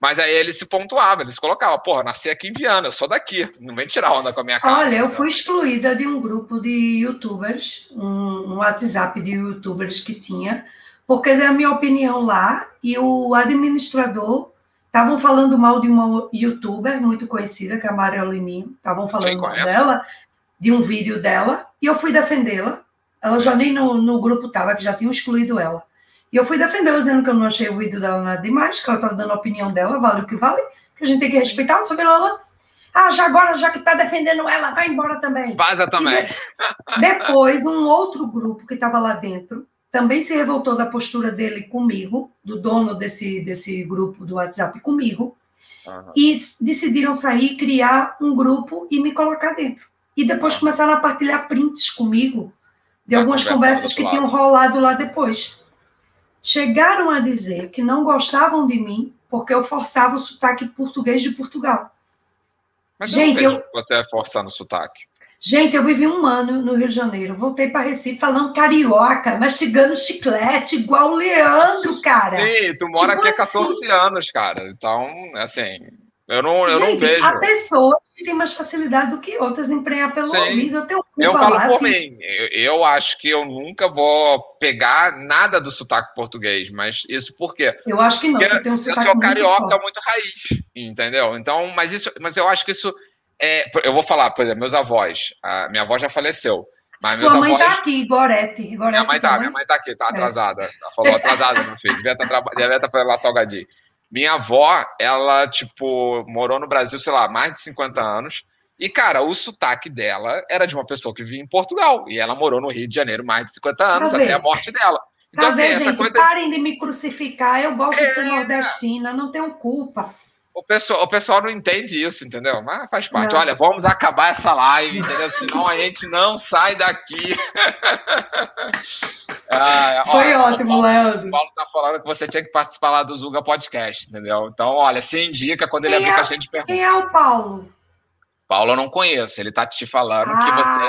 Mas aí ele se pontuava, ele se colocava, porra, nasci aqui em Viana, eu sou daqui, não vem tirar onda com a minha cara. Olha, eu fui excluída de um grupo de youtubers, um, um WhatsApp de youtubers que tinha, porque dei a minha opinião lá e o administrador estavam falando mal de uma youtuber muito conhecida, que é a Maria Lininho, estavam falando Sim, mal dela, de um vídeo dela, e eu fui defendê-la. Ela já nem no, no grupo estava, que já tinham excluído ela. E eu fui defendê-la, dizendo que eu não achei o vídeo dela nada demais, que ela estava dando a opinião dela, vale o que vale, que a gente tem que respeitar, que ela. Ah, já agora, já que está defendendo ela, vai embora também. Vaza também. De... Depois, um outro grupo que estava lá dentro também se revoltou da postura dele comigo, do dono desse, desse grupo do WhatsApp comigo, uhum. e decidiram sair, criar um grupo e me colocar dentro. E depois começaram a partilhar prints comigo de algumas conversas que tinham rolado lá depois chegaram a dizer que não gostavam de mim porque eu forçava o sotaque português de Portugal. Mas gente, eu, você é forçando o sotaque. Gente, eu vivi um ano no Rio de Janeiro, voltei para Recife falando carioca, mastigando chiclete, igual o Leandro, cara. Sim, tu mora tipo aqui há 14 assim. anos, cara. Então, assim, eu não, eu Gente, não vejo. A pessoa tem mais facilidade do que outras empregar pelo Sim. ouvido. Eu, tenho eu falo por assim. mim. Eu, eu, acho que eu nunca vou pegar nada do sotaque português, mas isso por quê? Eu acho que não, porque, tem um sotaque Eu sou carioca muito, muito, raiz, entendeu? Então, mas isso, mas eu acho que isso é. Eu vou falar, por exemplo, meus avós. A minha avó já faleceu. Mas meus Tua mãe avós... tá aqui, Gorete. Gorete minha mãe tá, minha mãe tá aqui, tá é. atrasada. Ela falou atrasada, meu filho. Devia estar tá, tá lá salgadinho. Minha avó, ela, tipo, morou no Brasil, sei lá, mais de 50 anos. E, cara, o sotaque dela era de uma pessoa que vivia em Portugal. E ela morou no Rio de Janeiro mais de 50 anos, até a morte dela. Então, tá assim, essa gente, coisa. Parem de me crucificar, eu gosto é... de ser é. nordestina, não tenho culpa. O pessoal, o pessoal não entende isso, entendeu? Mas faz parte. Não. Olha, vamos acabar essa live, entendeu? Senão a gente não sai daqui. ah, Foi olha, ótimo, Paulo, Leandro. O Paulo tá falando que você tinha que participar lá do Zuga Podcast, entendeu? Então, olha, se indica quando ele abrir é, a gente pergunta. Quem é o Paulo? Paulo eu não conheço. Ele tá te falando ah, que você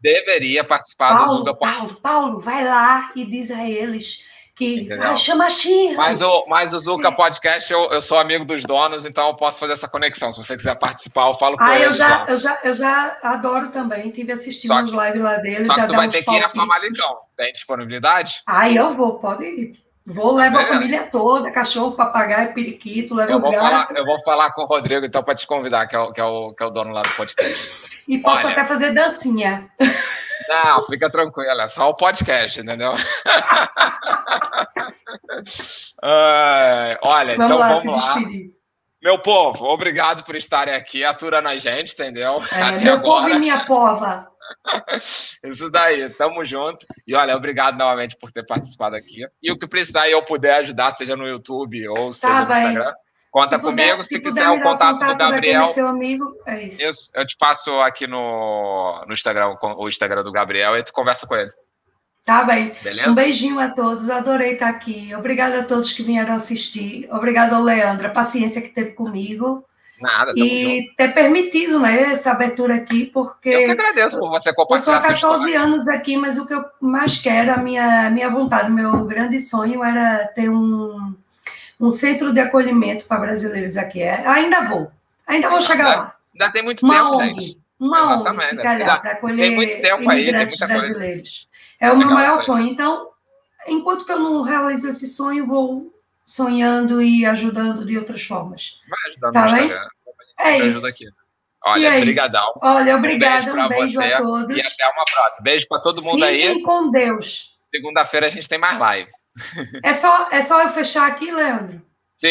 deveria participar Paulo, do Zuga Podcast. Paulo, Paulo, vai lá e diz a eles que ah, chama Shirley. Mas o, mas o Zuka Podcast, eu, eu sou amigo dos donos, então eu posso fazer essa conexão. Se você quiser participar, eu falo com ah, eles. Eu já, eu, já, eu já adoro também. Tive assistindo uns lives lá deles. Só que tu vai ter que ir a Famalicão. Tem disponibilidade? Ah, eu vou, pode ir. Vou levar é. a família toda, cachorro, papagaio, periquito, levo o gato. Falar, eu vou falar com o Rodrigo, então, para te convidar, que é, o, que, é o, que é o dono lá do podcast. E posso Olha, até fazer dancinha. Não, fica tranquilo, é só o podcast, entendeu? olha, vamos então lá, vamos lá. Meu povo, obrigado por estarem aqui aturando a gente, entendeu? É, Até meu agora. povo e minha pova. Isso daí, tamo junto. E olha, obrigado novamente por ter participado aqui. E o que precisar e eu puder ajudar, seja no YouTube ou tá seja no Instagram, conta se comigo. Puder, se, se quiser o contato, contato do Gabriel. Seu amigo, é isso. isso. Eu te passo aqui no, no Instagram, o Instagram do Gabriel, e tu conversa com ele. Tá bem. Beleza? Um beijinho a todos, adorei estar aqui. Obrigada a todos que vieram assistir. Obrigada ao Leandro, a paciência que teve comigo. Nada, E junto. ter permitido né, essa abertura aqui, porque. Eu que agradeço por você compartilhar. Eu estou há 14 anos aqui, mas o que eu mais quero, a minha, minha vontade, o meu grande sonho era ter um, um centro de acolhimento para brasileiros aqui. É, ainda vou, ainda vou chegar ainda, lá. Ainda tem muito Uma tempo, ONG, gente. Uma ONG, se calhar, para acolher imigrantes aí, brasileiros. É o meu maior sonho. Então, enquanto que eu não realizo esse sonho, vou sonhando e ajudando de outras formas. Vai ajudando tá no Instagram. É isso. Aqui. Olha, é brigadão. Olha, obrigada, um beijo, um beijo a todos. E até uma próxima. Beijo para todo mundo Fiquem aí. Fiquem com Deus. Segunda-feira a gente tem mais live. É só, é só eu fechar aqui, Leandro?